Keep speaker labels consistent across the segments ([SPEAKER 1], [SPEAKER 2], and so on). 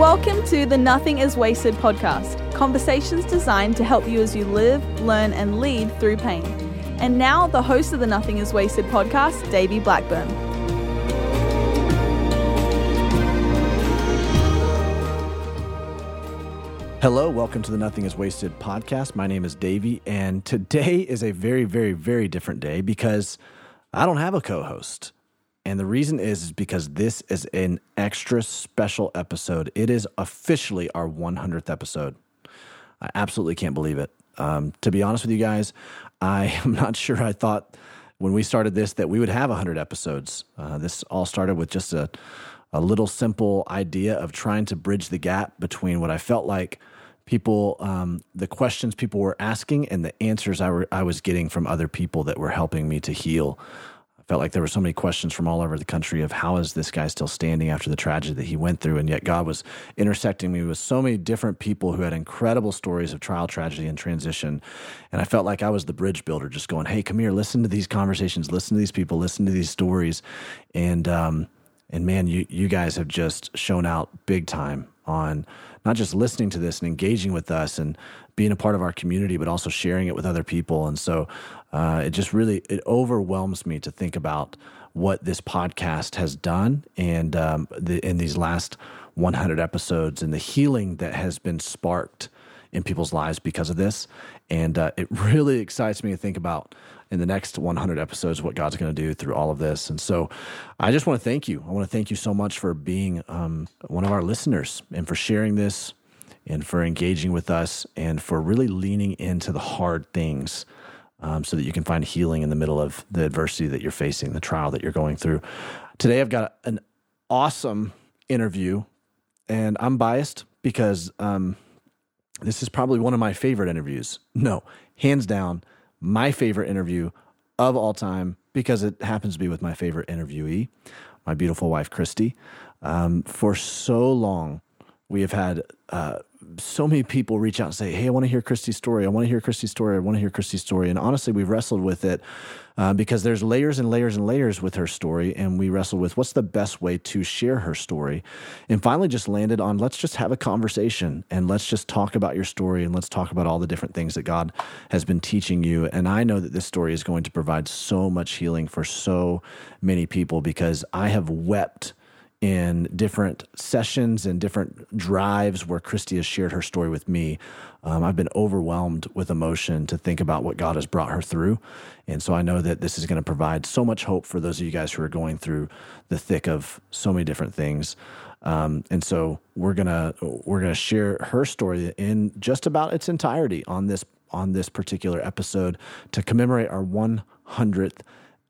[SPEAKER 1] Welcome to the Nothing is Wasted podcast, conversations designed to help you as you live, learn, and lead through pain. And now, the host of the Nothing is Wasted podcast, Davey Blackburn.
[SPEAKER 2] Hello, welcome to the Nothing is Wasted podcast. My name is Davey, and today is a very, very, very different day because I don't have a co host. And the reason is, is because this is an extra special episode. It is officially our 100th episode. I absolutely can't believe it. Um, to be honest with you guys, I am not sure I thought when we started this that we would have 100 episodes. Uh, this all started with just a, a little simple idea of trying to bridge the gap between what I felt like people, um, the questions people were asking, and the answers I, were, I was getting from other people that were helping me to heal. Felt like there were so many questions from all over the country of how is this guy still standing after the tragedy that he went through, and yet God was intersecting me with so many different people who had incredible stories of trial, tragedy, and transition. And I felt like I was the bridge builder, just going, "Hey, come here, listen to these conversations, listen to these people, listen to these stories," and um, and man, you you guys have just shown out big time on not just listening to this and engaging with us and being a part of our community, but also sharing it with other people. And so uh, it just really it overwhelms me to think about what this podcast has done and um, the, in these last 100 episodes and the healing that has been sparked in people's lives because of this. And uh, it really excites me to think about in the next 100 episodes what God's going to do through all of this. And so I just want to thank you. I want to thank you so much for being um, one of our listeners and for sharing this and for engaging with us and for really leaning into the hard things um, so that you can find healing in the middle of the adversity that you're facing, the trial that you're going through. Today, I've got an awesome interview, and I'm biased because um, this is probably one of my favorite interviews. No, hands down, my favorite interview of all time because it happens to be with my favorite interviewee, my beautiful wife, Kristi. Um, for so long, we have had uh, so many people reach out and say, Hey, I want to hear Kristi's story. I want to hear Kristi's story. I want to hear Kristi's story. And honestly, we've wrestled with it uh, because there's layers and layers and layers with her story. And we wrestled with what's the best way to share her story. And finally, just landed on let's just have a conversation and let's just talk about your story and let's talk about all the different things that God has been teaching you. And I know that this story is going to provide so much healing for so many people because I have wept in different sessions and different drives where Kristi has shared her story with me. Um, I've been overwhelmed with emotion to think about what God has brought her through. And so I know that this is going to provide so much hope for those of you guys who are going through the thick of so many different things. Um, and so we're gonna we're gonna share her story in just about its entirety on this on this particular episode to commemorate our 100th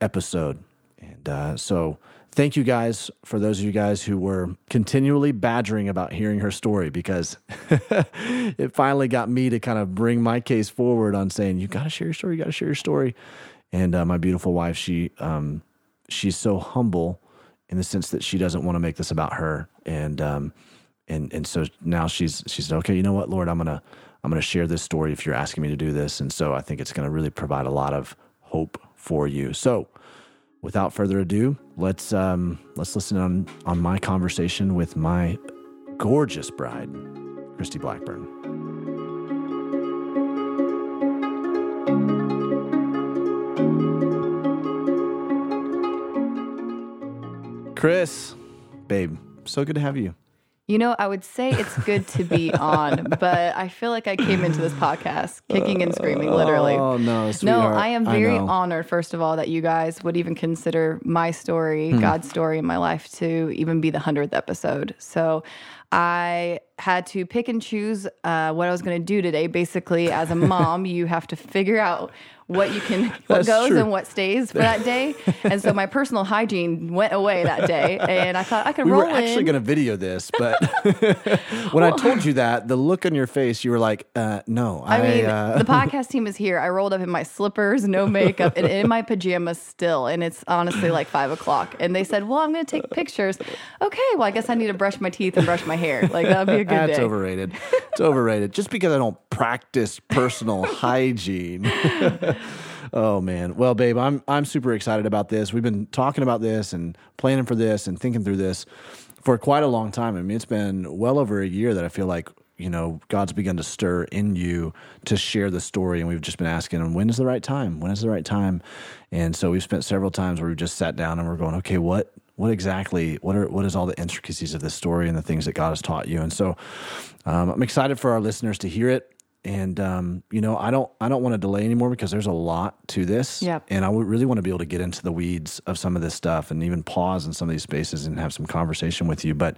[SPEAKER 2] episode. And uh, so thank you guys for those of you guys who were continually badgering about hearing her story because it finally got me to kind of bring my case forward on saying you got to share your story, you got to share your story. And uh, my beautiful wife, she um, she's so humble in the sense that she doesn't want to make this about her, and um, and and so now she's she said, okay, you know what, Lord, I'm gonna I'm gonna share this story if you're asking me to do this, and so I think it's gonna really provide a lot of hope for you. So without further ado, let's um, let's listen on on my conversation with my gorgeous bride, Kristi Blackburn. Chris, babe, so good to have you.
[SPEAKER 3] You know, I would say it's good to be on, but I feel like I came into this podcast kicking and screaming, literally.
[SPEAKER 2] Oh no,
[SPEAKER 3] No. I am very
[SPEAKER 2] know.
[SPEAKER 3] honored, first of all, that you guys would even consider my story,
[SPEAKER 2] Hmm.
[SPEAKER 3] God's story in my life, to even be the 100th episode. So I had to pick and choose uh, what I was going to do today. Basically, as a mom, you have to figure out what you can, what
[SPEAKER 2] That's
[SPEAKER 3] goes
[SPEAKER 2] true.
[SPEAKER 3] and what stays for that day. And so my personal hygiene went away that day. And I thought I could roll.
[SPEAKER 2] We
[SPEAKER 3] roll
[SPEAKER 2] were actually going to video this, but when I told you that, the look on your face, you were like, uh, "No, I."
[SPEAKER 3] I mean,
[SPEAKER 2] uh,
[SPEAKER 3] the podcast team is here. I rolled up in my slippers, no makeup, and in my pajamas still. And it's honestly like five o'clock. And they said, Well, I'm going to take pictures. Okay, well, I guess I need to brush my teeth and brush my hair. Like, that would be a good
[SPEAKER 2] That's
[SPEAKER 3] day.
[SPEAKER 2] overrated. It's overrated. Just because I don't practice personal hygiene. oh man. Well, babe, I'm I'm super excited about this. We've been talking about this and planning for this and thinking through this for quite a long time. I mean, it's been well over a year that I feel like you know God's begun to stir in you to share the story, and we've just been asking him when is the right time? When is the right time? And so we've spent several times where we've just sat down and we're going, okay, what what exactly what are what is all the intricacies of this story and the things that God has taught you? And so um, I'm excited for our listeners to hear it and um, you know i don't i don't want to delay anymore because there's a lot to this
[SPEAKER 3] Yep.
[SPEAKER 2] and i really want to be able to get into the weeds of some of this stuff and even pause in some of these spaces and have some conversation with you but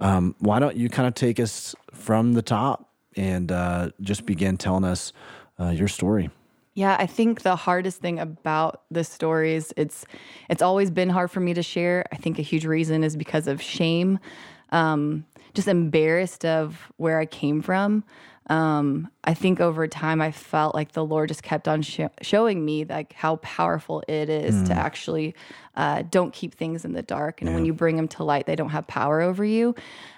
[SPEAKER 2] um, why don't you kind of take us from the top and uh, just begin telling us uh, your story
[SPEAKER 3] Yeah, I think the hardest thing about the stories it's it's always been hard for me to share. I think a huge reason is because of shame, um, just embarrassed of where I came from. Um, I think over time I felt like the Lord just kept on sho- showing me like how powerful it is to actually uh, don't keep things in the dark, and when you bring them to light, they don't have power over you.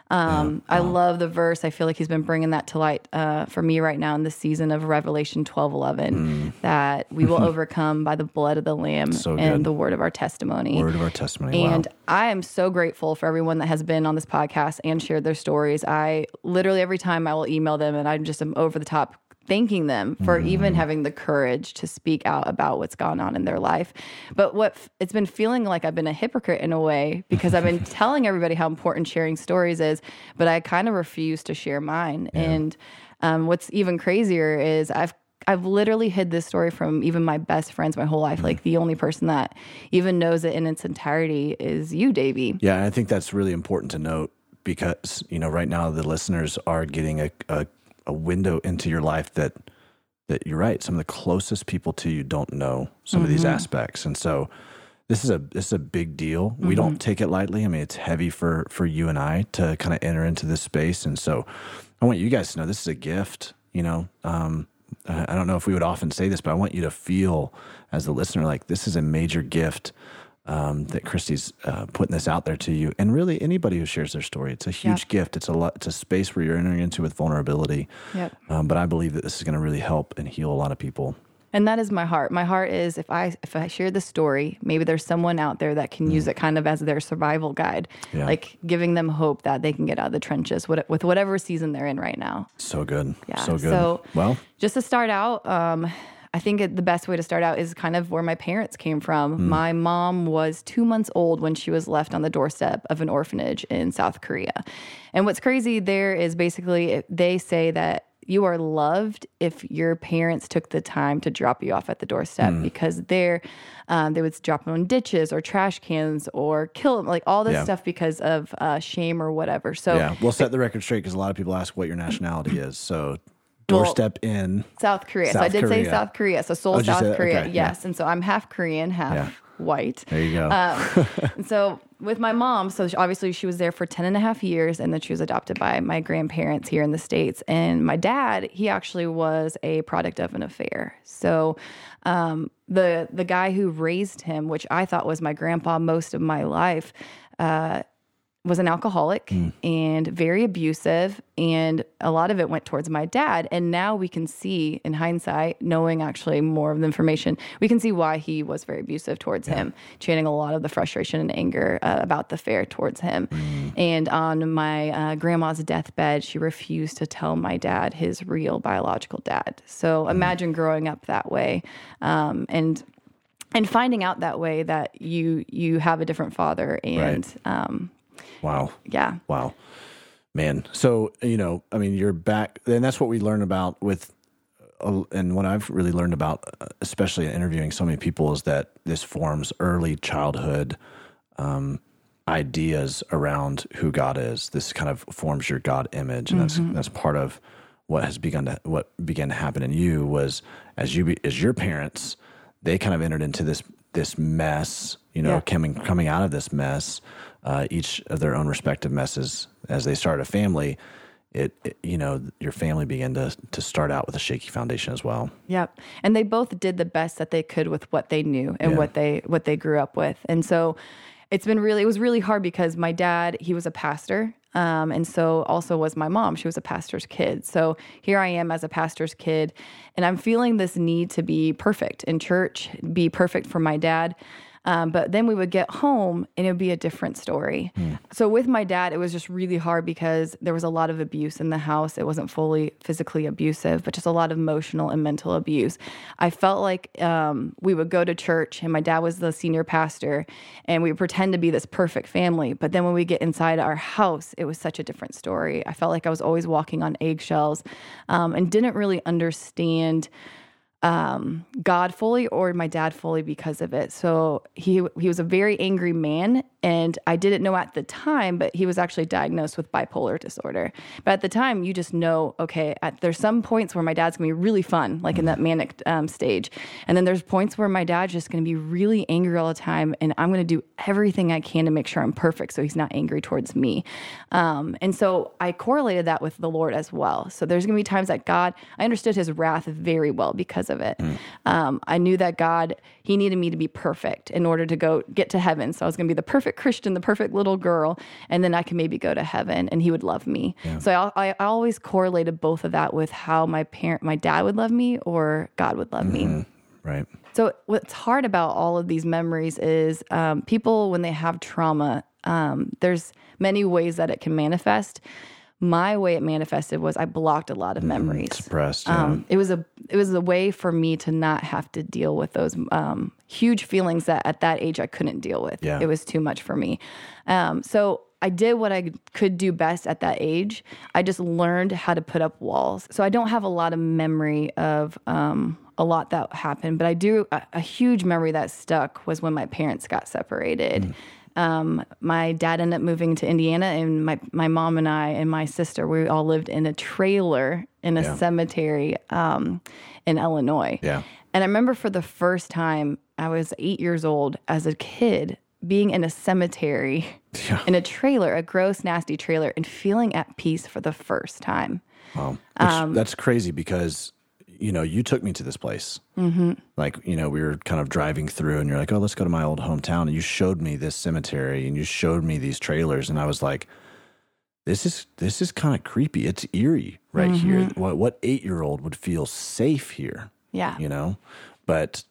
[SPEAKER 3] Um, I love the verse. I feel like he's been bringing that to light uh, for me right now in the season of Revelation twelve eleven that we will overcome by the blood of the Lamb
[SPEAKER 2] So
[SPEAKER 3] and the word of our testimony.
[SPEAKER 2] word of our testimony
[SPEAKER 3] And
[SPEAKER 2] wow.
[SPEAKER 3] I am so grateful for everyone that has been on this podcast and shared their stories. I literally every time I will email them and I'm just am over the top thanking them for even having the courage to speak out about what's gone on in their life. But what f- it's been feeling like I've been a hypocrite in a way because I've been telling everybody how important sharing stories is, but I kind of refuse to share mine. And um, what's even crazier is I've I've literally hid this story from even my best friends my whole life. Like the only person that even knows it in its entirety is you, Davey.
[SPEAKER 2] Yeah, I think that's really important to note because you know right now the listeners are getting a, a, a window into your life that that you're right. Some of the closest people to you don't know some of these aspects, and so this is a this is a big deal. We don't take it lightly. I mean, it's heavy for for you and I to kind of enter into this space, and so I want you guys to know this is a gift. You know, um, I I don't know if we would often say this, but I want you to feel as the listener like this is a major gift um, that Kristi's uh, putting this out there to you, and really anybody who shares their story. It's a huge
[SPEAKER 3] Yep.
[SPEAKER 2] gift. It's a lot. It's a space where you're entering into with vulnerability.
[SPEAKER 3] Yep.
[SPEAKER 2] Um, but I believe that this is going to really help and heal a lot of people.
[SPEAKER 3] And that is my heart. My heart is if I if I share the story, maybe there's someone out there that can use it kind of as their survival guide,
[SPEAKER 2] Mm. Yeah.
[SPEAKER 3] like giving them hope that they can get out of the trenches with, with whatever season they're in right now.
[SPEAKER 2] So good.
[SPEAKER 3] Yeah.
[SPEAKER 2] So good.
[SPEAKER 3] So-
[SPEAKER 2] well,
[SPEAKER 3] Just to start out, um, I think it, the best way to start out is kind of where my parents came from.
[SPEAKER 2] Hmm.
[SPEAKER 3] My mom was two months old when she was left on the doorstep of an orphanage in South Korea. And what's crazy there is basically they say that you are loved if your parents took the time to drop you off at the doorstep
[SPEAKER 2] Hmm.
[SPEAKER 3] because they're um, they would drop them in ditches or trash cans or kill them like all this
[SPEAKER 2] Yeah.
[SPEAKER 3] stuff because of uh, shame or whatever. So
[SPEAKER 2] yeah, we'll set the record straight because a lot of people ask what your nationality is. So doorstep in.
[SPEAKER 3] South Korea. so I
[SPEAKER 2] South
[SPEAKER 3] did say South Korea. So Seoul,
[SPEAKER 2] Oh,
[SPEAKER 3] South
[SPEAKER 2] that?
[SPEAKER 3] Korea.
[SPEAKER 2] Okay, yeah.
[SPEAKER 3] yes. And so I'm half Korean, half
[SPEAKER 2] Yeah.
[SPEAKER 3] white.
[SPEAKER 2] There you go.
[SPEAKER 3] Um, and so with my mom, so she- obviously she was there for 10 and a half years and then she was adopted by my grandparents here in the States. And my dad, he actually was a product of an affair. So um, the the guy who raised him, which I thought was my grandpa most of my life, uh, was an alcoholic and very abusive and a lot of it went towards my dad. And now we can see in hindsight knowing actually more of the information we can see why he was very abusive towards him channeling a lot of the frustration and anger uh, about the fair towards him. And on my uh, grandma's deathbed she refused to tell my dad his real biological dad. So imagine growing up that way um, and and finding out that way that you you have a different father and um,
[SPEAKER 2] wow.
[SPEAKER 3] yeah
[SPEAKER 2] Wow. Man. So, you know, I mean, you're back, and that's what we learn about with, uh, and what I've really learned about, uh, especially in interviewing so many people, is that this forms early childhood um, ideas around who God is. This kind of forms your God image, and that's that's part of what has begun to what began to happen in you was as you be, as your parents, they kind of entered into this this mess, you know,
[SPEAKER 3] Yeah.
[SPEAKER 2] coming coming out of this mess, uh, each of their own respective messes as they start a family. It, it you know your family began to to start out with a shaky foundation as well.
[SPEAKER 3] Yep. And they both did the best that they could with what they knew and
[SPEAKER 2] Yeah.
[SPEAKER 3] what they what they grew up with. And so it's been really it was really hard because my dad, he was a pastor. Um, and so also was my mom. She was a pastor's kid. So here I am as a pastor's kid, and I'm feeling this need to be perfect in church, be perfect for my dad. Um, but then we would get home and it would be a different story. So with my dad, it was just really hard because there was a lot of abuse in the house. It wasn't fully physically abusive, but just a lot of emotional and mental abuse. I felt like um, we would go to church and my dad was the senior pastor and we would pretend to be this perfect family. But then when we get inside our house, it was such a different story. I felt like I was always walking on eggshells um, and didn't really understand um, God fully or my dad fully because of it. So he he was a very angry man, and I didn't know at the time, but he was actually diagnosed with bipolar disorder. But at the time, you just know, okay, at, there's some points where my dad's gonna be really fun, like in that manic um, stage, and then there's points where my dad's just gonna be really angry all the time, and I'm gonna do everything I can to make sure I'm perfect, so he's not angry towards me. Um, and so I correlated that with the Lord as well. So there's gonna be times that God, I understood His wrath very well because of it. Um, I knew that God, He needed me to be perfect in order to go get to heaven. So I was going to be the perfect Christian, the perfect little girl, and then I can maybe go to heaven, and He would love me. So I, I always correlated both of that with how my parent, my dad would love me, or God would love me.
[SPEAKER 2] Right.
[SPEAKER 3] So what's hard about all of these memories is um, people when they have trauma, um, there's many ways that it can manifest. My way it manifested was I blocked a lot of memories.
[SPEAKER 2] Suppressed. Yeah.
[SPEAKER 3] Um, it was a it was a way for me to not have to deal with those um, huge feelings that at that age I couldn't deal with.
[SPEAKER 2] Yeah.
[SPEAKER 3] It was too much for me. Um, so I did what I could do best at that age. I just learned how to put up walls. So I don't have a lot of memory of um, a lot that happened, but I do a, a huge memory that stuck was when my parents got separated. Um, my dad ended up moving to Indiana, and my my mom and I and my sister we all lived in a trailer in a
[SPEAKER 2] Yeah.
[SPEAKER 3] cemetery um, in Illinois.
[SPEAKER 2] Yeah.
[SPEAKER 3] And I remember for the first time, I was eight years old as a kid, being in a cemetery
[SPEAKER 2] Yeah.
[SPEAKER 3] in a trailer, a gross, nasty trailer, and feeling at peace for the first time.
[SPEAKER 2] Wow.
[SPEAKER 3] Um,
[SPEAKER 2] that's crazy because, you know, you took me to this place. Mm-hmm. Like, you know, we were kind of driving through and you're like, oh, let's go to my old hometown. And you showed me this cemetery and you showed me these trailers. And I was like, this is this is kind of creepy. It's eerie right here.
[SPEAKER 3] Mm-hmm.
[SPEAKER 2] What what eight year old would feel safe here?
[SPEAKER 3] Yeah.
[SPEAKER 2] You know? But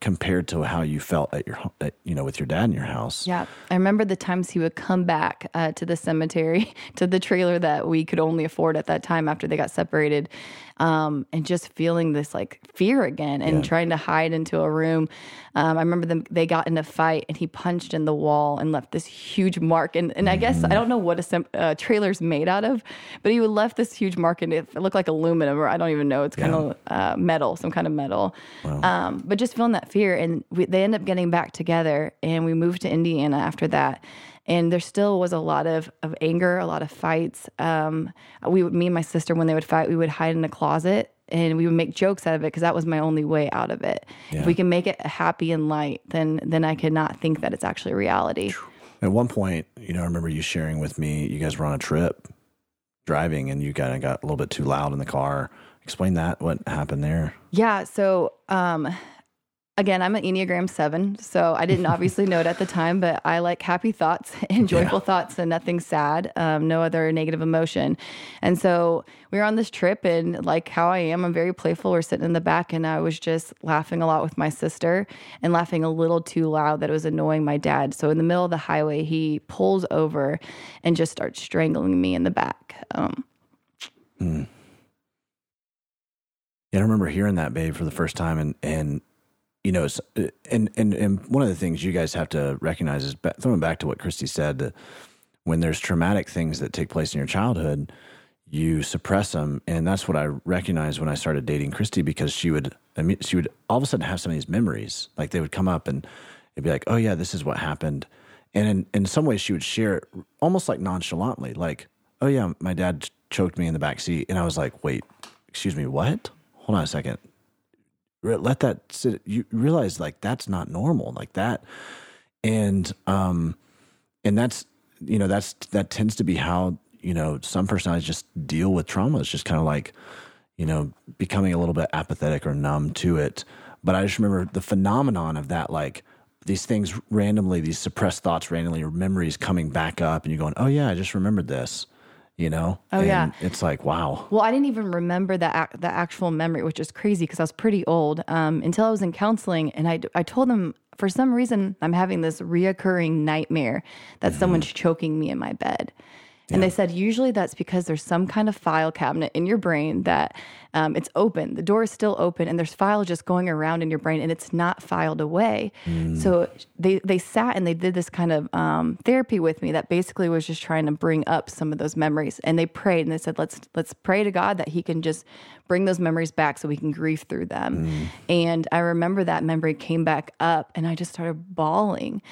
[SPEAKER 2] compared to how you felt at your at, you know, with your dad in your house.
[SPEAKER 3] Yeah. I remember the times he would come back uh, to the cemetery, to the trailer that we could only afford at that time after they got separated, um, and just feeling this like fear again and trying to hide into a room. Um, I remember them, they got in a fight and he punched in the wall and left this huge mark. And, and I guess, I don't know what a sem- uh, trailer's made out of, but he left this huge mark and it looked like aluminum or I don't even know. It's kind of uh, metal, some kind of metal. Um, but just feeling that fear. And we, they end up getting back together and we moved to Indiana after that. And there still was a lot of, of anger, a lot of fights. Um, we, would, me and my sister, when they would fight, we would hide in a closet and we would make jokes out of it because that was my only way out of it.
[SPEAKER 2] Yeah.
[SPEAKER 3] If we can make it happy and light, then then I could not think that it's actually reality.
[SPEAKER 2] At one point, you know, I remember you sharing with me, you guys were on a trip driving and you kind of got a little bit too loud in the car. Explain that, what happened there.
[SPEAKER 3] Yeah. So, um, again, I'm an Enneagram seven. So I didn't obviously know it at the time, but I like happy thoughts and joyful
[SPEAKER 2] Yeah.
[SPEAKER 3] thoughts and nothing sad, um, no other negative emotion. And so we were on this trip, and like how I am, I'm very playful. We're sitting in the back, and I was just laughing a lot with my sister and laughing a little too loud that it was annoying my dad. So in the middle of the highway, he pulls over and just starts strangling me in the back. Um,
[SPEAKER 2] Yeah, I remember hearing that, babe, for the first time, and and you know, uh, and and and one of the things you guys have to recognize is throwing back to what Kristi said that when there's traumatic things that take place in your childhood, you suppress them, and that's what I recognized when I started dating Kristi because she would, she would all of a sudden have some of these memories, like they would come up and it'd be like, oh yeah, this is what happened, and in in some ways she would share it almost like nonchalantly, like, oh yeah, my dad choked me in the back seat, and I was like, wait, excuse me, what? Hold on a second let that sit you realize like that's not normal like that and um and that's you know that's that tends to be how you know some personalities just deal with trauma. It's just kind of like you know becoming a little bit apathetic or numb to it. But i just remember the phenomenon of that like these things randomly these suppressed thoughts randomly or memories coming back up and you're going oh yeah i just remembered this you know?
[SPEAKER 3] Oh, yeah.
[SPEAKER 2] It's like, wow.
[SPEAKER 3] Well, I didn't even remember that the actual memory, which is crazy because I was pretty old um, until I was in counseling, and I I told them for some reason I'm having this reoccurring nightmare that someone's choking me in my bed. And they said usually that's because there's some kind of file cabinet in your brain that um, it's open. The door is still open, and there's files just going around in your brain, and it's not filed away. So they they sat and they did this kind of um, therapy with me that basically was just trying to bring up some of those memories. And they prayed and they said, let's let's pray to God that He can just bring those memories back so we can grieve through them. And I remember that memory came back up, and I just started bawling.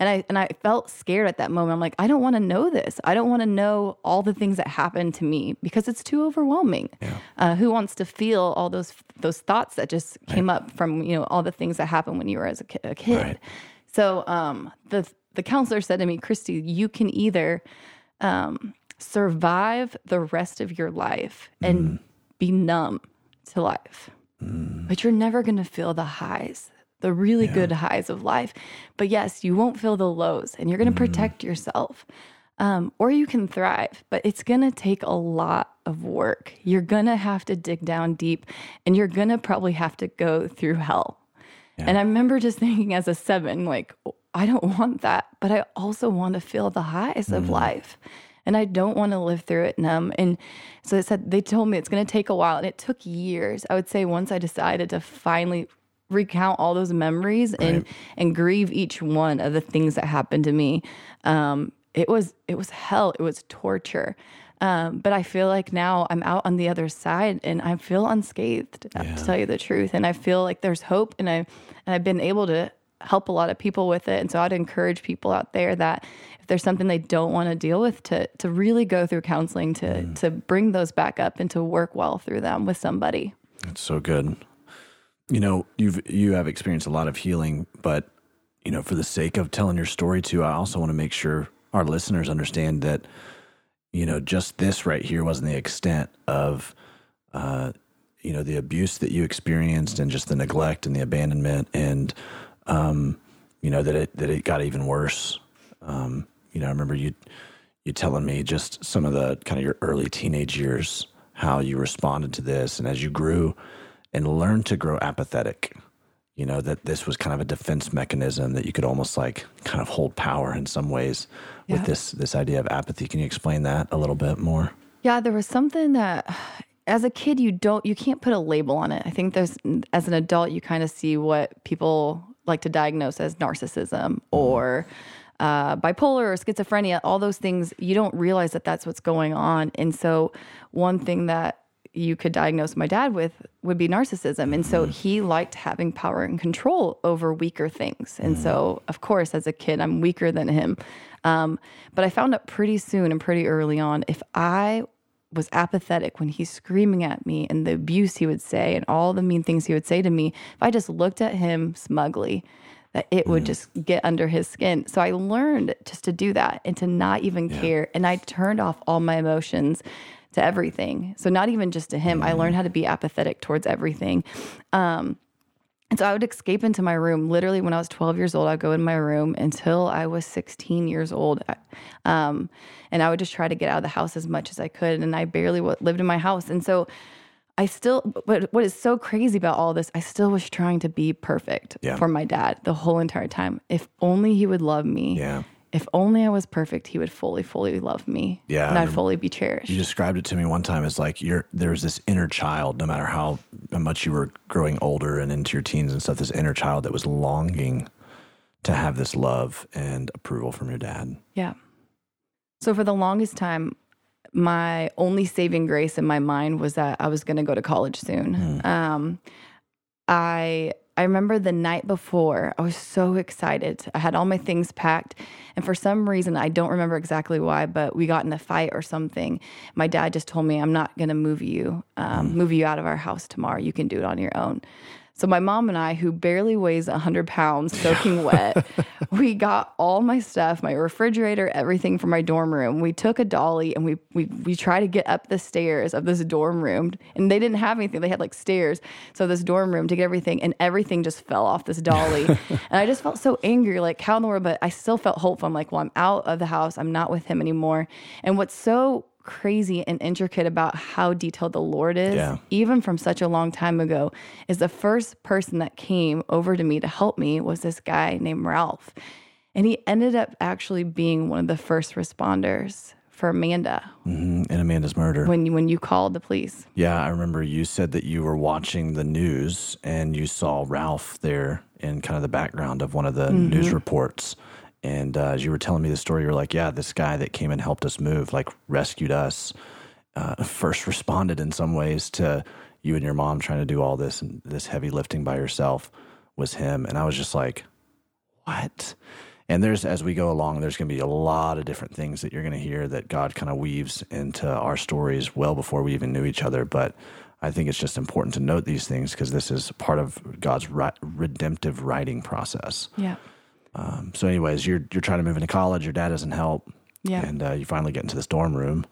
[SPEAKER 3] And I and I felt scared at that moment. I'm like, I don't want to know this. I don't want to know all the things that happened to me because it's too overwhelming. Uh, who wants to feel all those those thoughts that just came up from you know all the things that happened when you were as a, ki- a kid?
[SPEAKER 2] Right.
[SPEAKER 3] So um, the the counselor said to me, Kristi, you can either um, survive the rest of your life and be numb to life, but you're never going to feel the highs, the really good highs of life. But yes, you won't feel the lows, and you're going to protect yourself. Um, or you can thrive, but it's going to take a lot of work. You're going to have to dig down deep, and you're going to probably have to go through hell. And I remember just thinking as a seven, like, I don't want that, but I also want to feel the highs of life. And I don't want to live through it numb. And so they said, they told me it's going to take a while. And it took years. I would say once I decided to finally recount all those memories and, and grieve each one of the things that happened to me. Um, it was, it was hell. It was torture. Um, but I feel like now I'm out on the other side and I feel unscathed to tell you the truth. And I feel like there's hope and I, and I've been able to help a lot of people with it. And so I'd encourage people out there that if there's something they don't want to deal with to, to really go through counseling to, to bring those back up and to work well through them with somebody.
[SPEAKER 2] It's so good. You know, you've you have experienced a lot of healing, but you know, for the sake of telling your story too, I also want to make sure our listeners understand that you know just this right here wasn't the extent of uh, you know the abuse that you experienced and just the neglect and the abandonment and um, you know that it that it got even worse. Um, you know, I remember you you telling me just some of the kind of your early teenage years, how you responded to this, and as you grew and learned to grow apathetic. You know that this was kind of a defense mechanism that you could almost like kind of hold power in some ways with this this idea of apathy. Can you explain that a little bit more?
[SPEAKER 3] Yeah, there was something that as a kid you don't you can't put a label on it. I think there's as an adult you kind of see what people like to diagnose as narcissism or uh, bipolar or schizophrenia, all those things, you don't realize that that's what's going on. And so, one thing that you could diagnose my dad with would be narcissism. And so he liked having power and control over weaker things. And so, of course, as a kid, I'm weaker than him. Um, but I found out pretty soon and pretty early on if I was apathetic when he's screaming at me and the abuse he would say and all the mean things he would say to me, if I just looked at him smugly, that it would just get under his skin. So I learned just to do that and to not even care. And I turned off all my emotions to everything. So not even just to him, I learned how to be apathetic towards everything. Um, and so I would escape into my room. Literally, when I was 12 years old, I'd go in my room until I was 16 years old. Um, and I would just try to get out of the house as much as I could. And I barely lived in my house. And so I still, but what is so crazy about all this, I still was trying to be perfect
[SPEAKER 2] Yeah.
[SPEAKER 3] for my dad the whole entire time. If only he would love me.
[SPEAKER 2] Yeah.
[SPEAKER 3] If only I was perfect, he would fully, fully love me.
[SPEAKER 2] Yeah,
[SPEAKER 3] And I'd fully be cherished.
[SPEAKER 2] You described it to me one time as like you're there's this inner child, no matter how much you were growing older and into your teens and stuff, this inner child that was longing to have this love and approval from your dad.
[SPEAKER 3] Yeah. So for the longest time, my only saving grace in my mind was that I was going to go to college soon. Um, I I remember the night before, I was so excited. I had all my things packed, and for some reason, I don't remember exactly why, but we got in a fight or something. My dad just told me, "I'm not going to move you, um, move you out of our house tomorrow. You can do it on your own." So my mom and I, who barely weighs 100 pounds, soaking wet, we got all my stuff, my refrigerator, everything from my dorm room. We took a dolly and we we we tried to get up the stairs of this dorm room, and they didn't have anything. They had like stairs, so this dorm room to get everything, and everything just fell off this dolly. and I just felt so angry, like how in the world? But I still felt hopeful. I'm like, well, I'm out of the house. I'm not with him anymore. And what's so crazy and intricate about how detailed the Lord is,
[SPEAKER 2] Yeah.
[SPEAKER 3] even from such a long time ago, is the first person that came over to me to help me was this guy named Ralph. And he ended up actually being one of the first responders for Amanda
[SPEAKER 2] hmm And Amanda's murder.
[SPEAKER 3] when you, when you called the police.
[SPEAKER 2] Yeah, I remember you said that you were watching the news and you saw Ralph there in kind of the background of one of the
[SPEAKER 3] Mm-hmm.
[SPEAKER 2] news reports. And uh, as you were telling me the story, you were like, "Yeah, this guy that came and helped us move, like rescued us, uh, first responded in some ways to you and your mom trying to do all this and this heavy lifting by yourself was him." And I was just like, "What?" And there's as we go along, there's going to be a lot of different things that you're going to hear that God kind of weaves into our stories well before we even knew each other. But I think it's just important to note these things because this is part of God's ri- redemptive writing process.
[SPEAKER 3] Yeah.
[SPEAKER 2] Um, so, anyways, you're you're trying to move into college. Your dad doesn't help.
[SPEAKER 3] Yeah.
[SPEAKER 2] And uh, you finally get into this dorm room.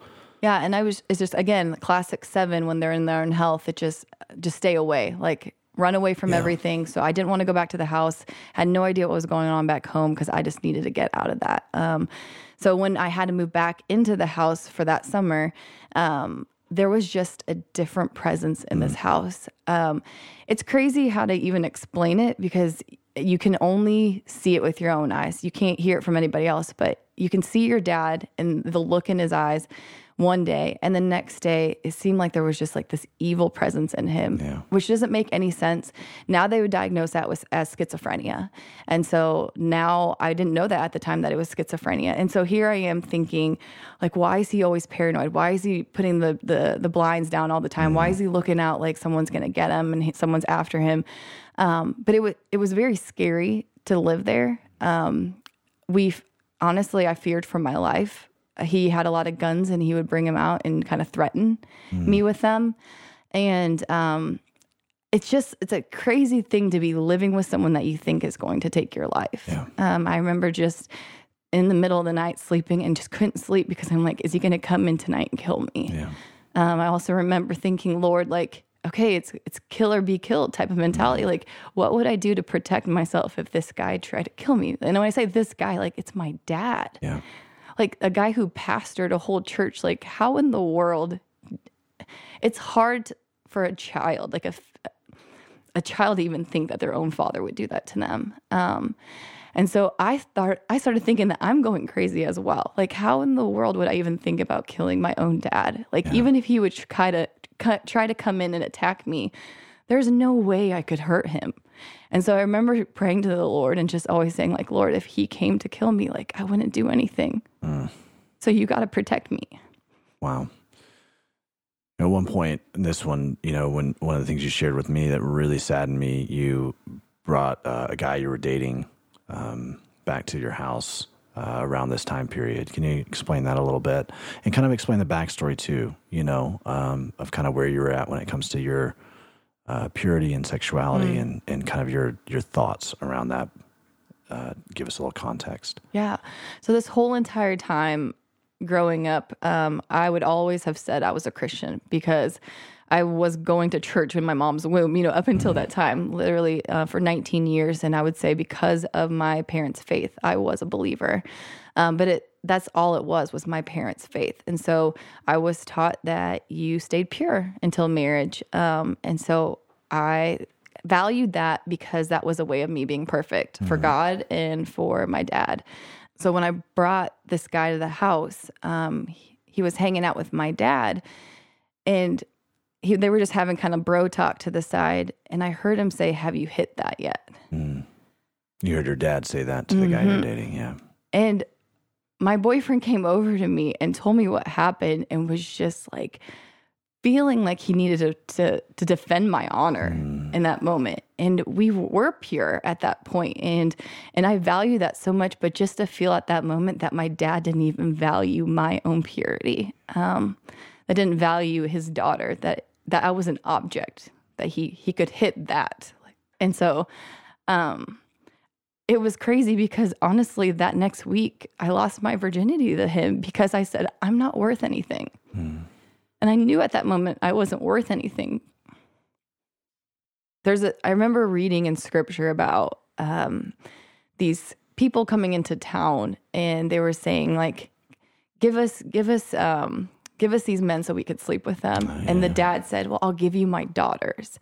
[SPEAKER 3] Yeah, and I was it's just again classic seven when they're in their own health. It just just stay away, like run away from
[SPEAKER 2] Yeah.
[SPEAKER 3] everything. So I didn't want to go back to the house. Had no idea what was going on back home because I just needed to get out of that. Um, so when I had to move back into the house for that summer, um, there was just a different presence in this house. Um, it's crazy how to even explain it because you can only see it with your own eyes. You can't hear it from anybody else, but you can see your dad and the look in his eyes one day and the next day it seemed like there was just like this evil presence in him
[SPEAKER 2] Yeah.
[SPEAKER 3] which doesn't make any sense. Now they would diagnose that with as schizophrenia. And so now i didn't know that at the time that it was schizophrenia. And so here i am thinking like why is he always paranoid? Why is he putting the the, the blinds down all the time? Why is he looking out like someone's gonna get him and he, someone's after him? Um, but it was it was very scary to live there. Um, we honestly i feared for my life he had a lot of guns and he would bring them out and kind of threaten me with them and um, it's just it's a crazy thing to be living with someone that you think is going to take your life
[SPEAKER 2] Yeah.
[SPEAKER 3] um, i remember just in the middle of the night sleeping and just couldn't sleep because i'm like is he going to come in tonight and kill me
[SPEAKER 2] Yeah.
[SPEAKER 3] um, I also remember thinking, Lord, like, okay, it's it's kill or be killed type of mentality. Like, what would I do to protect myself if this guy tried to kill me? And when I say this guy, like, it's my dad,
[SPEAKER 2] Yeah.
[SPEAKER 3] Like a guy who pastored a whole church. Like, how in the world? It's hard for a child, like a a child, to even think that their own father would do that to them. Um, and so I thought I started thinking that I'm going crazy as well. Like, how in the world would I even think about killing my own dad? Like, even if he would try to try to come in and attack me, there's no way I could hurt him. And so I remember praying to the Lord and just always saying, like, Lord, if he came to kill me, like, I wouldn't do anything. So you got to protect me.
[SPEAKER 2] Wow. At one point, this one, you know, when one of the things you shared with me that really saddened me, you brought uh, a guy you were dating um, back to your house uh, around this time period. Can you explain that a little bit and kind of explain the backstory too? You know, um, of kind of where you were at when it comes to your uh, purity and sexuality, and and kind of your your thoughts around that. Uh, give us a little context.
[SPEAKER 3] Yeah. So this whole entire time growing up, um, I would always have said I was a Christian because I was going to church in my mom's womb, you know, up until that time, literally uh, for 19 years. And I would say because of my parents' faith, I was a believer. Um, but it that's all it was was my parents' faith, and so I was taught that you stayed pure until marriage. Um, and so I valued that because that was a way of me being perfect for mm-hmm. God and for my dad. So when I brought this guy to the house, um, he, he was hanging out with my dad, and he, they were just having kind of bro talk to the side. And I heard him say, "Have you hit that yet?" Mm.
[SPEAKER 2] You heard your dad say that to the guy you're mm-hmm. dating, yeah.
[SPEAKER 3] And my boyfriend came over to me and told me what happened and was just like feeling like he needed to to, to defend my honor in that moment. And we were pure at that point and and I value that so much but just to feel at that moment that my dad didn't even value my own purity. Um that didn't value his daughter that that I was an object that he he could hit that. And so um it was crazy because honestly, that next week I lost my virginity to him because I said, I'm not worth anything. And I knew at that moment I wasn't worth anything. There's a, I remember reading in scripture about um, these people coming into town and they were saying, like, give us, give us, um, give us these men so we could sleep with them. And the dad said, Well, I'll give you my daughters.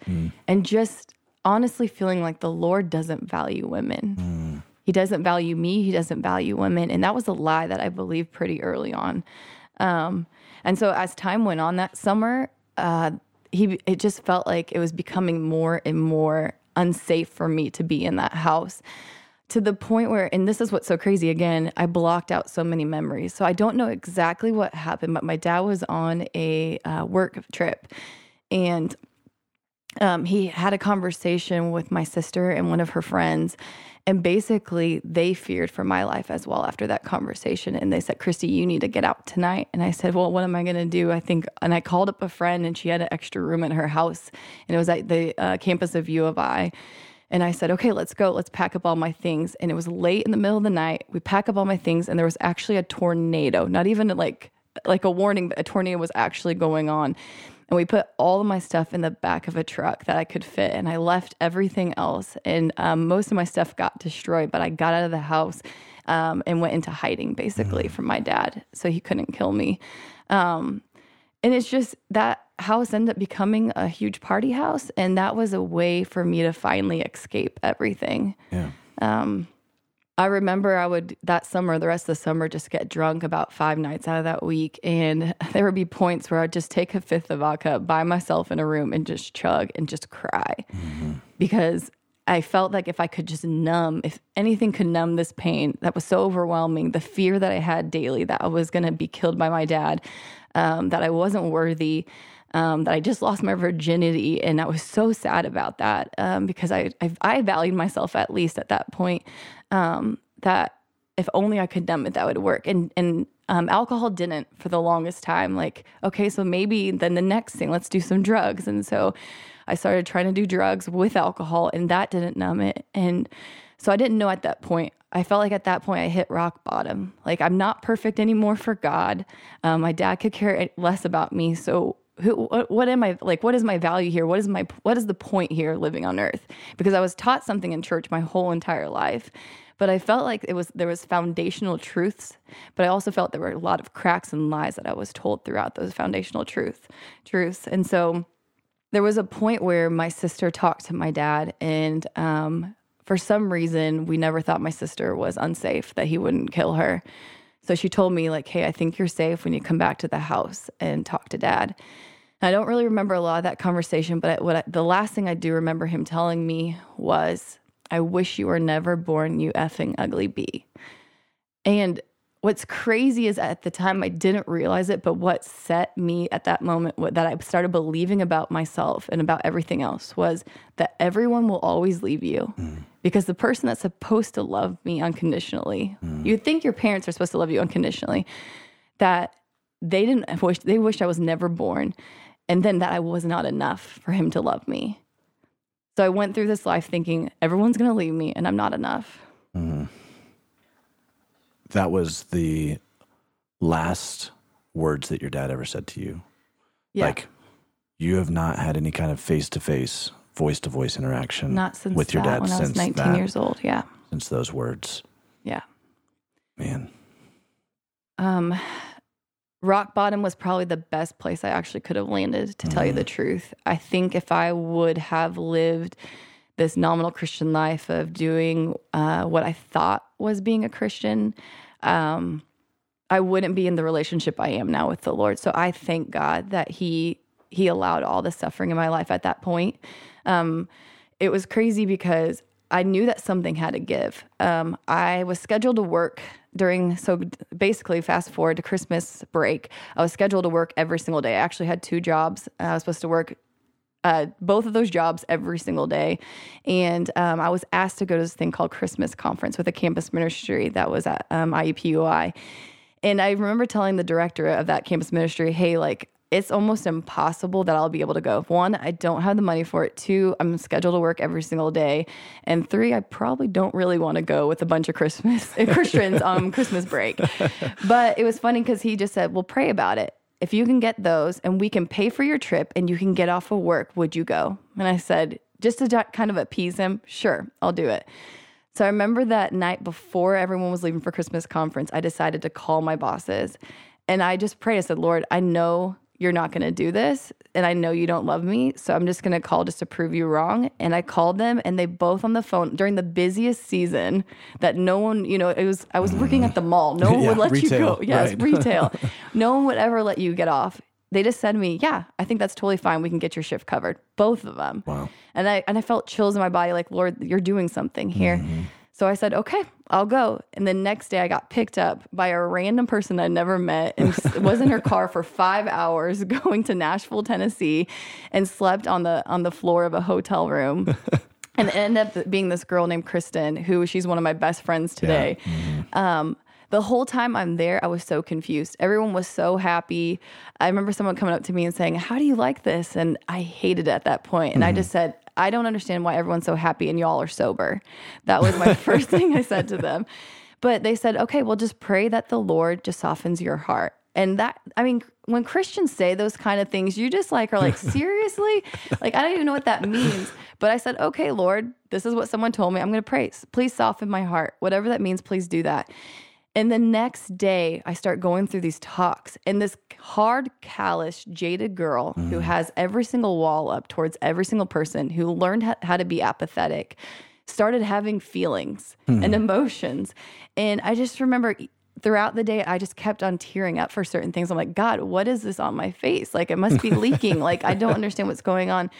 [SPEAKER 3] And just honestly feeling like the Lord doesn't value women. He doesn't value me. He doesn't value women. And that was a lie that I believed pretty early on. Um, and so as time went on that summer, uh, he it just felt like it was becoming more and more unsafe for me to be in that house to the point where and this is what's so crazy again i blocked out so many memories. So i don't know exactly what happened but my dad was on a uh, work trip and um, he had a conversation with my sister and one of her friends and basically they feared for my life as well after that conversation and they said kristi you need to get out tonight and i said well what am i going to do i think and i called up a friend and she had an extra room in her house and it was at the uh, campus of u of i and I said, okay, let's go. Let's pack up all my things. And it was late in the middle of the night. We pack up all my things, and there was actually a tornado, not even like like a warning, but a tornado was actually going on. And we put all of my stuff in the back of a truck that I could fit. And I left everything else. And um, most of my stuff got destroyed, but I got out of the house um, and went into hiding basically from my dad so he couldn't kill me. Um, and it's just that house ended up becoming a huge party house. And that was a way for me to finally escape everything.
[SPEAKER 2] Yeah.
[SPEAKER 3] Um, I remember I would that summer, the rest of the summer, just get drunk about five nights out of that week. And there would be points where I'd just take a fifth of vodka by myself in a room and just chug and just cry because I felt like if I could just numb, if anything could numb this pain that was so overwhelming, the fear that I had daily that I was going to be killed by my dad, um, that I wasn't worthy, um, that I just lost my virginity, and I was so sad about that um, because I, I I valued myself at least at that point. Um, that if only I could numb it, that would work. And and um, alcohol didn't for the longest time. Like okay, so maybe then the next thing, let's do some drugs. And so I started trying to do drugs with alcohol, and that didn't numb it. And so I didn't know at that point. I felt like at that point I hit rock bottom. Like I'm not perfect anymore for God. Um, my dad could care less about me. So who, what, what am I like? What is my value here? What is my what is the point here living on earth? Because I was taught something in church my whole entire life, but I felt like it was there was foundational truths, but I also felt there were a lot of cracks and lies that I was told throughout those foundational truth truths. And so there was a point where my sister talked to my dad, and um, for some reason, we never thought my sister was unsafe, that he wouldn't kill her. So she told me, like, hey, I think you're safe when you come back to the house and talk to dad. And I don't really remember a lot of that conversation, but what I, the last thing I do remember him telling me was, I wish you were never born, you effing ugly bee. And what's crazy is at the time I didn't realize it, but what set me at that moment, what, that I started believing about myself and about everything else was that everyone will always leave you. Mm. Because the person that's supposed to love me unconditionally, mm. you think your parents are supposed to love you unconditionally, that they didn't wish, they wished I was never born. And then that I was not enough for him to love me. So I went through this life thinking everyone's going to leave me and I'm not enough. Mm-hmm.
[SPEAKER 2] That was the last words that your dad ever said to you.
[SPEAKER 3] Yeah.
[SPEAKER 2] Like you have not had any kind of face to face, voice to voice interaction
[SPEAKER 3] not since
[SPEAKER 2] with your
[SPEAKER 3] that,
[SPEAKER 2] dad
[SPEAKER 3] when I
[SPEAKER 2] since
[SPEAKER 3] was 19
[SPEAKER 2] that,
[SPEAKER 3] years old. Yeah.
[SPEAKER 2] since those words.
[SPEAKER 3] Yeah.
[SPEAKER 2] Man.
[SPEAKER 3] Um, rock bottom was probably the best place I actually could have landed, to tell you the truth. I think if I would have lived this nominal Christian life of doing uh, what I thought was being a Christian, um, I wouldn't be in the relationship I am now with the Lord. So I thank God that He He allowed all the suffering in my life at that point. Um, it was crazy because I knew that something had to give. Um, I was scheduled to work during, so basically, fast forward to Christmas break, I was scheduled to work every single day. I actually had two jobs. I was supposed to work uh, both of those jobs every single day. And um, I was asked to go to this thing called Christmas Conference with a campus ministry that was at um, IUPUI. And I remember telling the director of that campus ministry, hey, like, it's almost impossible that I'll be able to go. One, I don't have the money for it. Two, I'm scheduled to work every single day. And three, I probably don't really want to go with a bunch of Christmas Christians on Christmas break. But it was funny because he just said, well, pray about it if you can get those and we can pay for your trip and you can get off of work, would you go? And I said, just to kind of appease him, sure, I'll do it. So I remember that night before everyone was leaving for Christmas conference, I decided to call my bosses And I just prayed. I said, Lord, I know you're not going to do this. And I know you don't love me. So I'm just going to call just to prove you wrong. And I called them and they both on the phone during the busiest season that no one, you know, it was, I was working at the mall. No one
[SPEAKER 2] Yeah,
[SPEAKER 3] would let
[SPEAKER 2] retail,
[SPEAKER 3] you go. Yes,
[SPEAKER 2] right.
[SPEAKER 3] retail. no one would ever let you get off. They just said to me, yeah, I think that's totally fine. We can get your shift covered. Both of them.
[SPEAKER 2] Wow.
[SPEAKER 3] And I, and I felt chills in my body like, Lord, you're doing something here. Mm-hmm. So I said, okay, I'll go. And the next day I got picked up by a random person I'd never met and was in her car for five hours going to Nashville, Tennessee and slept on the on the floor of a hotel room. and it ended up being this girl named Kristen, who she's one of my best friends today. Um, the whole time I'm there, I was so confused. Everyone was so happy. I remember someone coming up to me and saying, How do you like this? And I hated it at that point. And I just said, I don't understand why everyone's so happy and y'all are sober. That was my first thing I said to them. But they said, Okay, well, just pray that the Lord just softens your heart. And that, I mean, when Christians say those kind of things, you just like are like, seriously? Like, I don't even know what that means. But I said, okay, Lord, this is what someone told me. I'm going to pray. Please soften my heart. Whatever that means, please do that. And the next day, I start going through these talks, and this hard, callous, jaded girl who mm. has every single wall up towards every single person who learned how, how to be apathetic started having feelings hmm. and emotions. And I just remember throughout the day, I just kept on tearing up for certain things. I'm like, God, what is this on my face? Like, it must be leaking. like, I don't understand what's going on.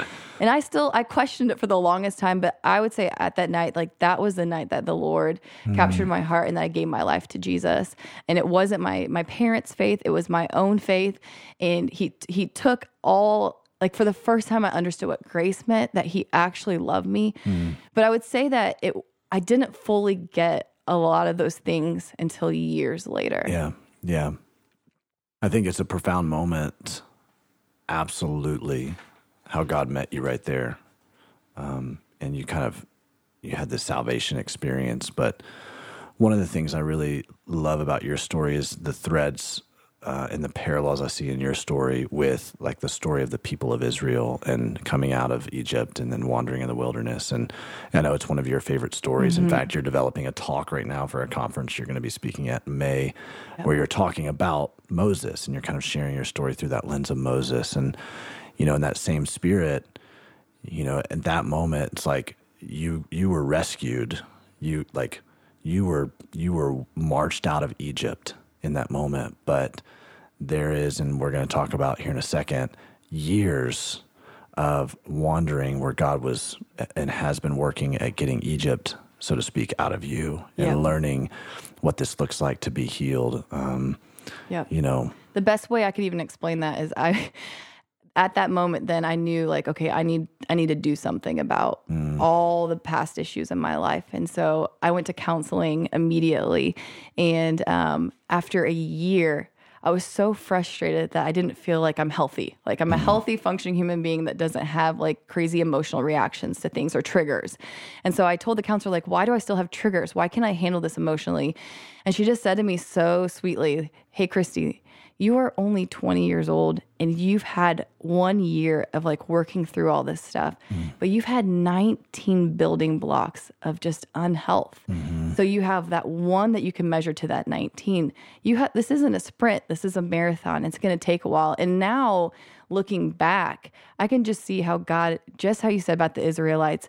[SPEAKER 3] And I still, I questioned it for the longest time, but I would say at that night, like, that was the night that the Lord captured mm. my heart and that I gave my life to Jesus. And it wasn't my, my parents' faith, it was my own faith. And he, he took all, like for the first time I understood what grace meant, that he actually loved me. Mm. But I would say that it I didn't fully get a lot of those things until years later.
[SPEAKER 2] Yeah. Yeah. I think it's a profound moment. Absolutely. How God met you right there. Um, and you kind of you had this salvation experience. But one of the things I really love about your story is the threads uh, and the parallels I see in your story with like the story of the people of Israel and coming out of Egypt and then wandering in the wilderness. And I know it's one of your favorite stories. In fact, you're developing a talk right now for a conference you're going to be speaking at in May, where you're talking about Moses and you're kind of sharing your story through that lens of Moses. And, you know, in that same spirit, you know, at that moment, it's like you you were rescued. You like you were you were marched out of Egypt in that moment, but there is, and we're going to talk about here in a second, years of wandering where God was and has been working at getting Egypt, so to speak, out of you and
[SPEAKER 3] Yeah.
[SPEAKER 2] learning what this looks like to be healed. Um,
[SPEAKER 3] Yep.
[SPEAKER 2] you know,
[SPEAKER 3] The best way I could even explain that is I at that moment then I knew like okay, I need I need to do something about all the past issues in my life. And so I went to counseling immediately and um, after a year I was so frustrated that I didn't feel like I'm healthy. Like I'm a healthy functioning human being that doesn't have like crazy emotional reactions to things or triggers. And so I told the counselor like why do I still have triggers? Why can't I handle this emotionally? And she just said to me so sweetly, "Hey Kristi, you are only 20 years old and you've had one year of like working through all this stuff, mm-hmm. but you've had 19 building blocks of just unhealth. Mm-hmm. So you have that one that you can measure to that 19. You have this isn't a sprint, this is a marathon. It's going to take a while. And now looking back, I can just see how God, just how you said about the Israelites,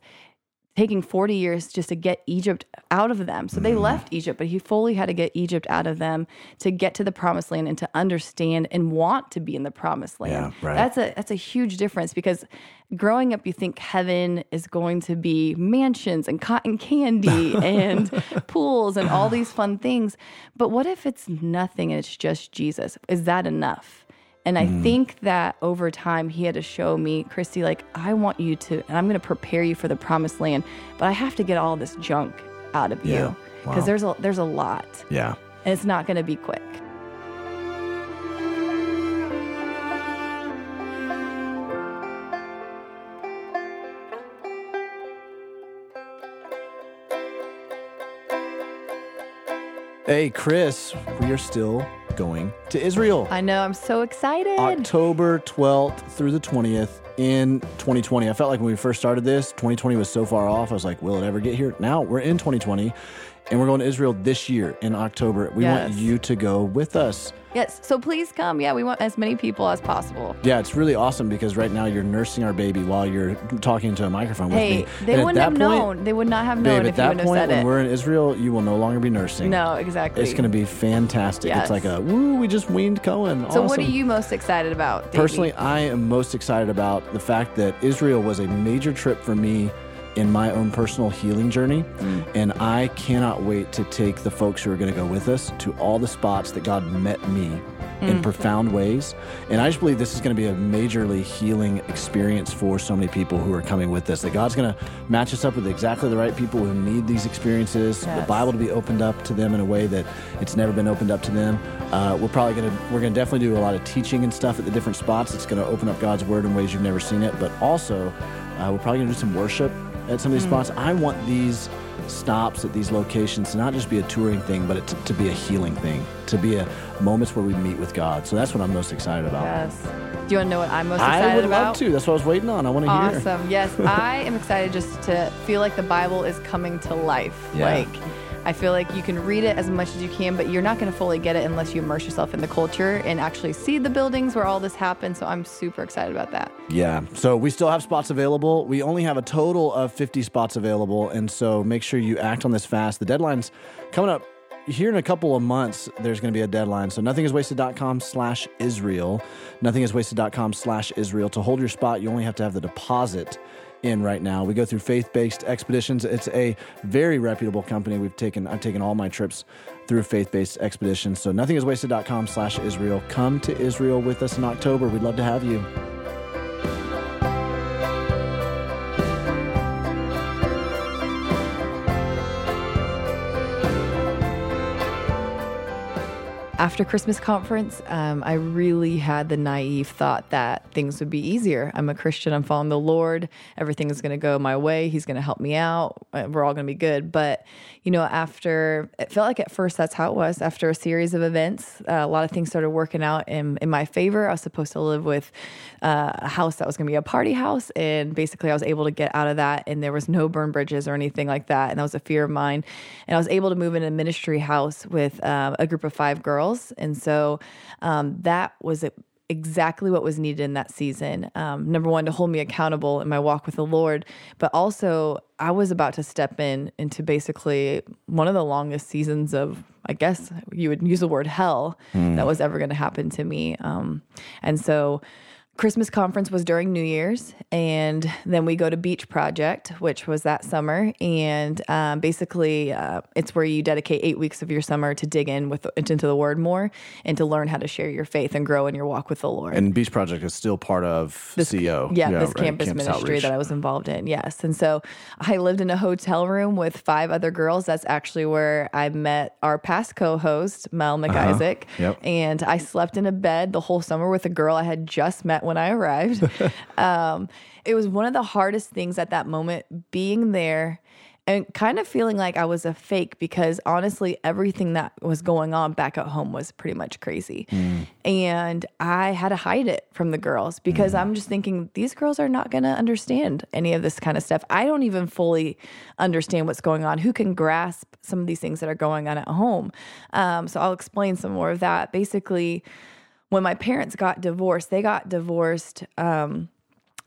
[SPEAKER 3] taking 40 years just to get Egypt out of them. So they
[SPEAKER 2] Mm-hmm.
[SPEAKER 3] left Egypt, but he fully had to get Egypt out of them to get to the promised land and to understand and want to be in the promised land.
[SPEAKER 2] Yeah, right.
[SPEAKER 3] That's a that's a huge difference because growing up you think heaven is going to be mansions and cotton candy and pools and all these fun things. But what if it's nothing and it's just Jesus? Is that enough? And. I mm. think that over time, he had to show me, Kristi, like, I want you to, and I'm going to prepare you for the promised land, but I have to get all this junk out of
[SPEAKER 2] Yeah.
[SPEAKER 3] you because
[SPEAKER 2] Wow.
[SPEAKER 3] there's a there's a lot,
[SPEAKER 2] yeah.
[SPEAKER 3] and it's not going to be quick.
[SPEAKER 2] Hey, Chris, we are still going to Israel.
[SPEAKER 3] I know. I'm so excited.
[SPEAKER 2] October 12th through the 20th in 2020. I felt like when we first started this, 2020 was so far off. I was like, will it ever get here? Now we're in 2020 and we're going to Israel this year in October. We want you to go with us.
[SPEAKER 3] Yes. So please come. Yeah, we want as many people as possible.
[SPEAKER 2] Yeah, it's really awesome because right now you're nursing our baby while you're talking into a microphone with
[SPEAKER 3] Hey,
[SPEAKER 2] me.
[SPEAKER 3] they
[SPEAKER 2] And
[SPEAKER 3] wouldn't have
[SPEAKER 2] point-
[SPEAKER 3] known. They would not have known
[SPEAKER 2] Babe,
[SPEAKER 3] if
[SPEAKER 2] at
[SPEAKER 3] you
[SPEAKER 2] that
[SPEAKER 3] wouldn't have
[SPEAKER 2] point,
[SPEAKER 3] said
[SPEAKER 2] when
[SPEAKER 3] it.
[SPEAKER 2] we're in Israel, you will no longer be nursing.
[SPEAKER 3] no, exactly.
[SPEAKER 2] It's going to be fantastic.
[SPEAKER 3] Yes.
[SPEAKER 2] It's like a, woo, we just weaned Cohen.
[SPEAKER 3] So, what are you most excited about? Davey?
[SPEAKER 2] Personally, I am most excited about the fact that Israel was a major trip for me in my own personal healing journey.
[SPEAKER 3] Mm.
[SPEAKER 2] And I cannot wait to take the folks who are going to go with us to all the spots that God met me
[SPEAKER 3] Mm.
[SPEAKER 2] in profound ways. And I just believe this is going to be a majorly healing experience for so many people who are coming with us. That God's going to match us up with exactly the right people who need these experiences, the Bible to be opened up to them in a way that it's never been opened up to them. Uh, we're probably going to we're going to definitely do a lot of teaching and stuff at the different spots. It's going to open up God's word in ways you've never seen it. But also, uh, we're probably going to do some worship at some of these hmm. spots. I want these stops at these locations to not just be a touring thing, but it to, to be a healing thing, to be a moments where we meet with God. So that's what I'm most excited about.
[SPEAKER 3] Yes. Do you want to know what I'm most excited about?
[SPEAKER 2] I would
[SPEAKER 3] about?
[SPEAKER 2] love to. That's what I was waiting on. I want to hear.
[SPEAKER 3] Awesome. Yes, I am excited just to feel like the Bible is coming to life.
[SPEAKER 2] Yeah.
[SPEAKER 3] Like, I feel like you can read it as much as you can, but you're not going to fully get it unless you immerse yourself in the culture and actually see the buildings where all this happened. So I'm super excited about that.
[SPEAKER 2] Yeah. So we still have spots available. We only have a total of 50 spots available. And so make sure you act on this fast. The deadline's coming up here in a couple of months. There's going to be a deadline. So nothingiswasted.com slash Israel. Nothingiswasted.com slash Israel. To hold your spot, you only have to have the deposit in right now. We go through faith-based expeditions. It's a very reputable company. We've taken I've taken all my trips through faith-based expeditions. So nothingiswasted.com slash Israel. Come to Israel with us in October. We'd love to have you.
[SPEAKER 3] After Christmas conference, um, I really had the naive thought that things would be easier. I'm a Christian. I'm following the Lord. Everything is going to go my way. He's going to help me out. uh, We're all going to be good. But you know, after it felt like at first that's how it was. After a series of events, uh, a lot of things started working out in in my favor. I was supposed to live with uh, a house that was going to be a party house, and basically I was able to get out of that, and there was no burn bridges or anything like that, and that was a fear of mine. And I was able to move in a ministry house with um, a group of five girls, and so um, that was a exactly what was needed in that season. Um, number one, to hold me accountable in my walk with the Lord, but also I was about to step in into basically one of the longest seasons of, I guess you would use the word hell that was ever going to happen to me. Um, and so, Christmas conference was during New Year's, and then we go to Beach Project, which was that summer. And um, basically, uh, it's where you dedicate eight weeks of your summer to dig in with into the Word more and to learn how to share your faith and grow in your walk with the Lord.
[SPEAKER 2] And Beach Project is still part of CO.
[SPEAKER 3] Yeah, this
[SPEAKER 2] right,
[SPEAKER 3] campus, ministry
[SPEAKER 2] outreach.
[SPEAKER 3] that I was involved in. Yes. And so I lived in a hotel room with five other girls. That's actually where I met our past co host, Mel McIsaac.
[SPEAKER 2] Uh-huh. Yep.
[SPEAKER 3] And I slept in a bed the whole summer with a girl I had just met when I arrived. um, it was one of the hardest things at that moment being there and kind of feeling like I was a fake because honestly, everything that was going on back at home was pretty much crazy. And I had to hide it from the girls because I'm just thinking these girls are not going to understand any of this kind of stuff. I don't even fully understand what's going on. Who can grasp some of these things that are going on at home? Um, so I'll explain some more of that. Basically, when my parents got divorced, they got divorced. Um,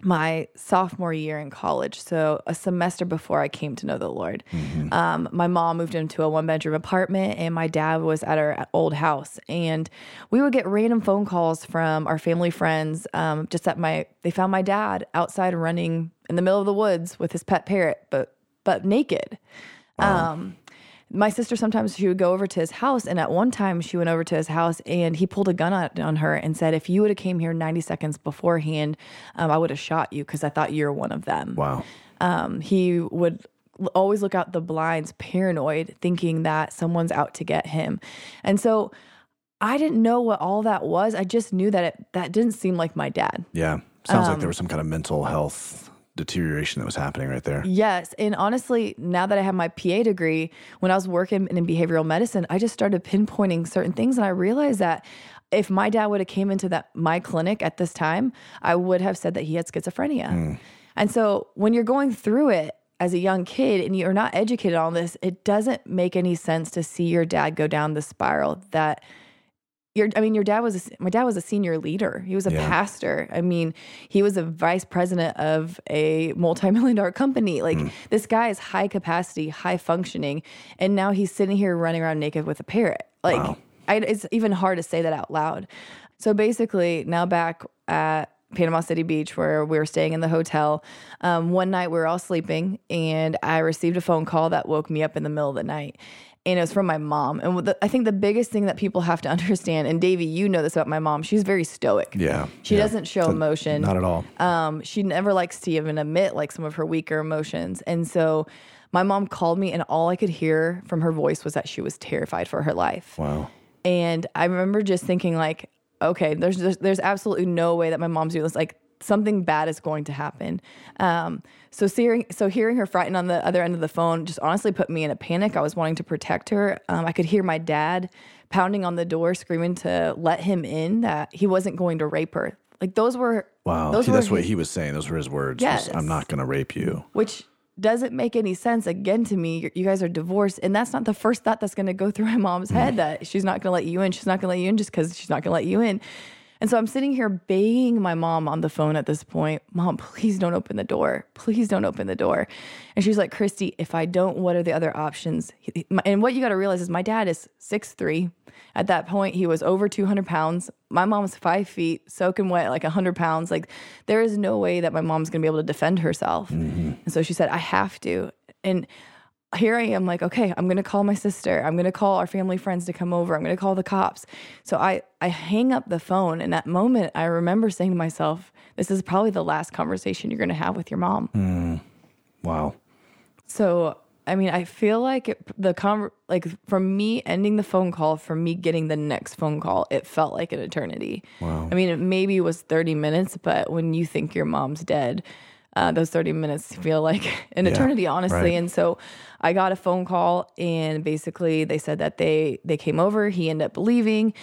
[SPEAKER 3] my sophomore year in college, so a semester before I came to know the Lord. Um, my mom moved into a one bedroom apartment, and my dad was at our old house. And we would get random phone calls from our family friends. Um, just that my they found my dad outside running in the middle of the woods with his pet parrot, but but naked. Um, my sister sometimes she would go over to his house and at one time she went over to his house and he pulled a gun on, on her and said if you would have came here 90 seconds beforehand um, i would have shot you because i thought you were one of them
[SPEAKER 2] Wow.
[SPEAKER 3] um, he would always look out the blinds paranoid thinking that someone's out to get him and so i didn't know what all that was i just knew that it that didn't seem like my dad
[SPEAKER 2] Yeah. Sounds like
[SPEAKER 3] Um,
[SPEAKER 2] there was some kind of mental health deterioration that was happening right there.
[SPEAKER 3] Yes. And honestly, now that I have my PA degree, when I was working in behavioral medicine, I just started pinpointing certain things. And I realized that if my dad would have came into that my clinic at this time, I would have said that he had schizophrenia. Hmm. And so when you're going through it, as a young kid and you're not educated on this, it doesn't make any sense to see your dad go down the spiral that your I mean your dad was a, my dad was a senior leader. He was a
[SPEAKER 2] Yeah.
[SPEAKER 3] pastor. I mean, he was a vice president of a multi-million dollar company. Like
[SPEAKER 2] Hmm.
[SPEAKER 3] this guy is high capacity, high functioning, and now he's sitting here running around naked with a parrot. Like
[SPEAKER 2] Wow.
[SPEAKER 3] I, it's even hard to say that out loud. So basically, now back at Panama City Beach, where we were staying in the hotel, um, one night we were all sleeping, and I received a phone call that woke me up in the middle of the night. And it was from my mom. And the, I think the biggest thing that people have to understand, and Davey, you know this about my mom, she's very stoic.
[SPEAKER 2] Yeah.
[SPEAKER 3] She
[SPEAKER 2] yeah.
[SPEAKER 3] doesn't show emotion.
[SPEAKER 2] Not at all.
[SPEAKER 3] Um, she never likes to even admit like some of her weaker emotions. And so my mom called me, and all I could hear from her voice was that she was terrified for her life.
[SPEAKER 2] Wow.
[SPEAKER 3] And I remember just thinking like, okay, there's there's, there's absolutely no way that my mom's doing this. Like something bad is going to happen. Um, so hearing so hearing her frightened on the other end of the phone just honestly put me in a panic. I was wanting to protect her. Um, I could hear my dad pounding on the door, screaming to let him in that he wasn't going to rape her. Like those were
[SPEAKER 2] Wow.
[SPEAKER 3] Those
[SPEAKER 2] See,
[SPEAKER 3] were
[SPEAKER 2] that's what
[SPEAKER 3] his-
[SPEAKER 2] he was saying. Those were his words. was,
[SPEAKER 3] Yes.
[SPEAKER 2] I'm not going to rape you.
[SPEAKER 3] which doesn't make any sense again to me you you guys are divorced and that's not the first thought that's going to go through my mom's head that she's not going to let you in she's not going to let you in just because she's not going to let you in and so i'm sitting here begging my mom on the phone at this point mom please don't open the door. Please don't open the door. And she's like kristi if i don't what are the other options? And what you got to realize is my dad is 6'3 at that point he was over 200 pounds. My mom's five feet soaking wet like 100 pounds. Like there is no way that my mom's going to be able to defend herself. Mm-hmm. And so she said i have to. And here i am like okay i'm going to call my sister i'm going to call our family friends to come over i'm going to call the cops so i i hang up the phone and that moment i remember saying to myself this is probably the last conversation you're going to have with your mom hmm.
[SPEAKER 2] Wow.
[SPEAKER 3] so I mean, I feel like it, the con like from me ending the phone call, from me getting the next phone call, it felt like an eternity.
[SPEAKER 2] Wow.
[SPEAKER 3] I mean, it maybe was thirty minutes, but when you think your mom's dead, uh, those thirty minutes feel like an
[SPEAKER 2] Yeah,
[SPEAKER 3] eternity, honestly.
[SPEAKER 2] right.
[SPEAKER 3] And so, I got a phone call, and basically they said that they they came over. He ended up leaving,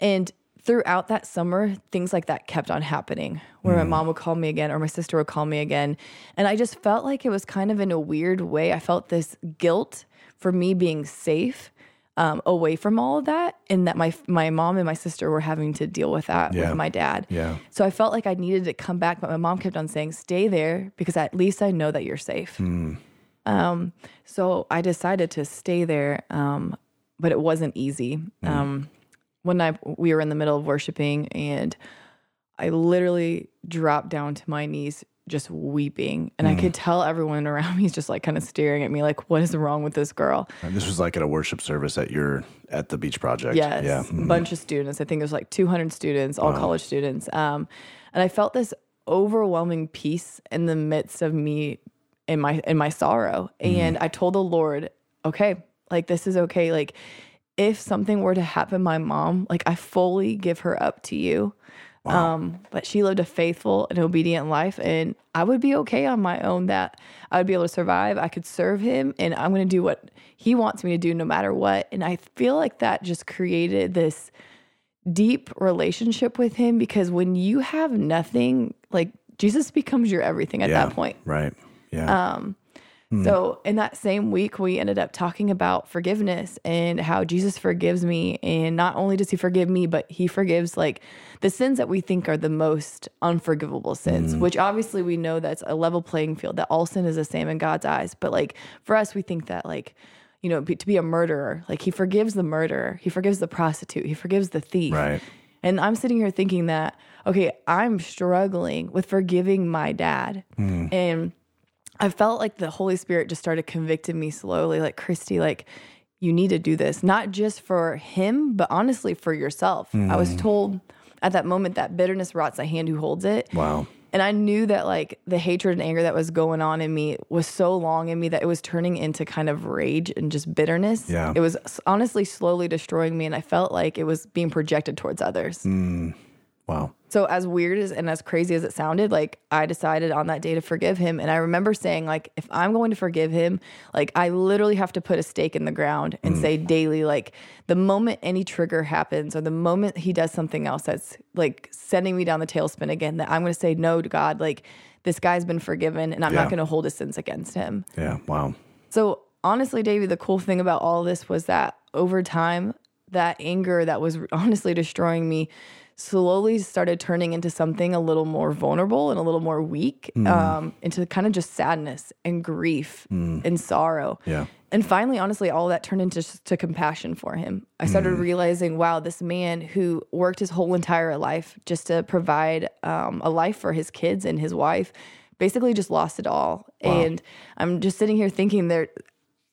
[SPEAKER 3] and throughout that summer, things like that kept on happening where my mom would call me again or my sister would call me again. And I just felt like it was kind of in a weird way. I felt this guilt for me being safe um, away from all of that and that my my mom and my sister were having to deal with that
[SPEAKER 2] Yeah.
[SPEAKER 3] with my dad.
[SPEAKER 2] Yeah.
[SPEAKER 3] So I felt like I needed to come back, but my mom kept on saying, "Stay there because at least I know that you're safe." Um, so I decided to stay there, um, but it wasn't easy. Um, one night we were in the middle of worshiping, and I literally dropped down to my knees, just weeping, and I mm-hmm. could tell everyone around me is just like kind of staring at me, like, "What is wrong with this girl?"
[SPEAKER 2] And this was like at a worship service at your at the beach project.
[SPEAKER 3] Yes,
[SPEAKER 2] Yeah.
[SPEAKER 3] a mm-hmm. bunch of students. I think it was like 200 students, all college students. Um, and I felt this overwhelming peace in the midst of me in my in my sorrow. Mm-hmm. And I told the Lord, okay, like this is okay. Like if something were to happen, my mom, like I fully give her up to you. Um, but she lived a faithful and obedient life, and I would be okay on my own. That I would be able to survive. I could serve him, and I'm going to do what he wants me to do, no matter what. And I feel like that just created this deep relationship with him because when you have nothing, like Jesus becomes your everything at
[SPEAKER 2] yeah.
[SPEAKER 3] that point.
[SPEAKER 2] Right. Yeah. Hmm.
[SPEAKER 3] So in that same week, we ended up talking about forgiveness and how Jesus forgives me. And not only does he forgive me, but he forgives like the sins that we think are the most unforgivable sins, hmm. which obviously we know that's a level playing field, that all sin is the same in God's eyes. But like for us, we think that like, you know, be, to be a murderer, like he forgives the murderer, he forgives the prostitute, he forgives the thief.
[SPEAKER 2] Right.
[SPEAKER 3] And I'm sitting here thinking that, okay, I'm struggling with forgiving my dad. Hmm. And I felt like the Holy Spirit just started convicting me slowly, like, Kristi, like, you need to do this, not just for him, but honestly for yourself. I was mm. told at that moment that bitterness rots the hand who holds it.
[SPEAKER 2] wow.
[SPEAKER 3] And I knew that like the hatred and anger that was going on in me was so long in me that it was turning into kind of rage and just bitterness.
[SPEAKER 2] Yeah.
[SPEAKER 3] It was honestly slowly destroying me. And I felt like it was being projected towards others. Mm.
[SPEAKER 2] Wow.
[SPEAKER 3] So as weird as and as crazy as it sounded, like I decided on that day to forgive him. And I remember saying, like, if I'm going to forgive him, like I literally have to put a stake in the ground and mm. say daily, like the moment any trigger happens or the moment he does something else that's like sending me down the tailspin again, that I'm gonna say no to God, like this guy's been forgiven and I'm
[SPEAKER 2] Yeah.
[SPEAKER 3] not going to hold his sins against him.
[SPEAKER 2] Yeah. Wow.
[SPEAKER 3] So honestly, Davey, the cool thing about all this was that over time, that anger that was honestly destroying me slowly started turning into something a little more vulnerable and a little more weak, um, into kind of just sadness and grief and sorrow.
[SPEAKER 2] Yeah.
[SPEAKER 3] And finally, honestly, all that turned into to compassion for him. I started realizing, wow, this man who worked his whole entire life just to provide um, a life for his kids and his wife, basically just lost it all. And I'm just sitting here thinking there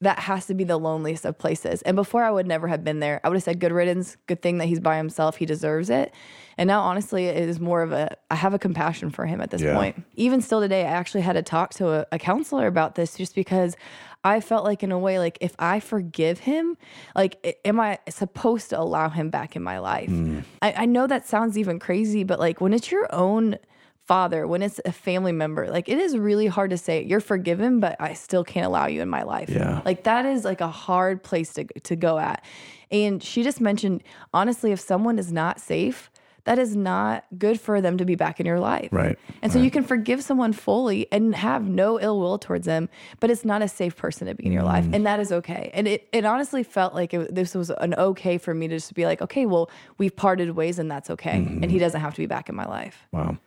[SPEAKER 3] that has to be the loneliest of places. And before I would never have been there. I would have said good riddance, good thing that he's by himself, he deserves it. And now honestly it is more of a I have a compassion for him at this
[SPEAKER 2] Yeah.
[SPEAKER 3] point. Even still today, I actually had to talk to a, a counselor about this just because I felt like in a way like if I forgive him, like am I supposed to allow him back in my life? Mm. I, I know that sounds even crazy, but like when it's your own father, when it's a family member, like it is really hard to say you're forgiven, but I still can't allow you in my life.
[SPEAKER 2] Yeah.
[SPEAKER 3] Like that is like a hard place to to go at. And she just mentioned honestly, if someone is not safe, that is not good for them to be back in your life.
[SPEAKER 2] Right,
[SPEAKER 3] And so you can forgive someone fully and have no ill will towards them, but it's not a safe person to be in your life.
[SPEAKER 2] Mm.
[SPEAKER 3] And that is okay. And it, it honestly felt like it, this was an okay for me to just be like, okay, well, we've parted ways and that's okay.
[SPEAKER 2] Mm-hmm.
[SPEAKER 3] And he doesn't have to be back in my life.
[SPEAKER 2] Wow.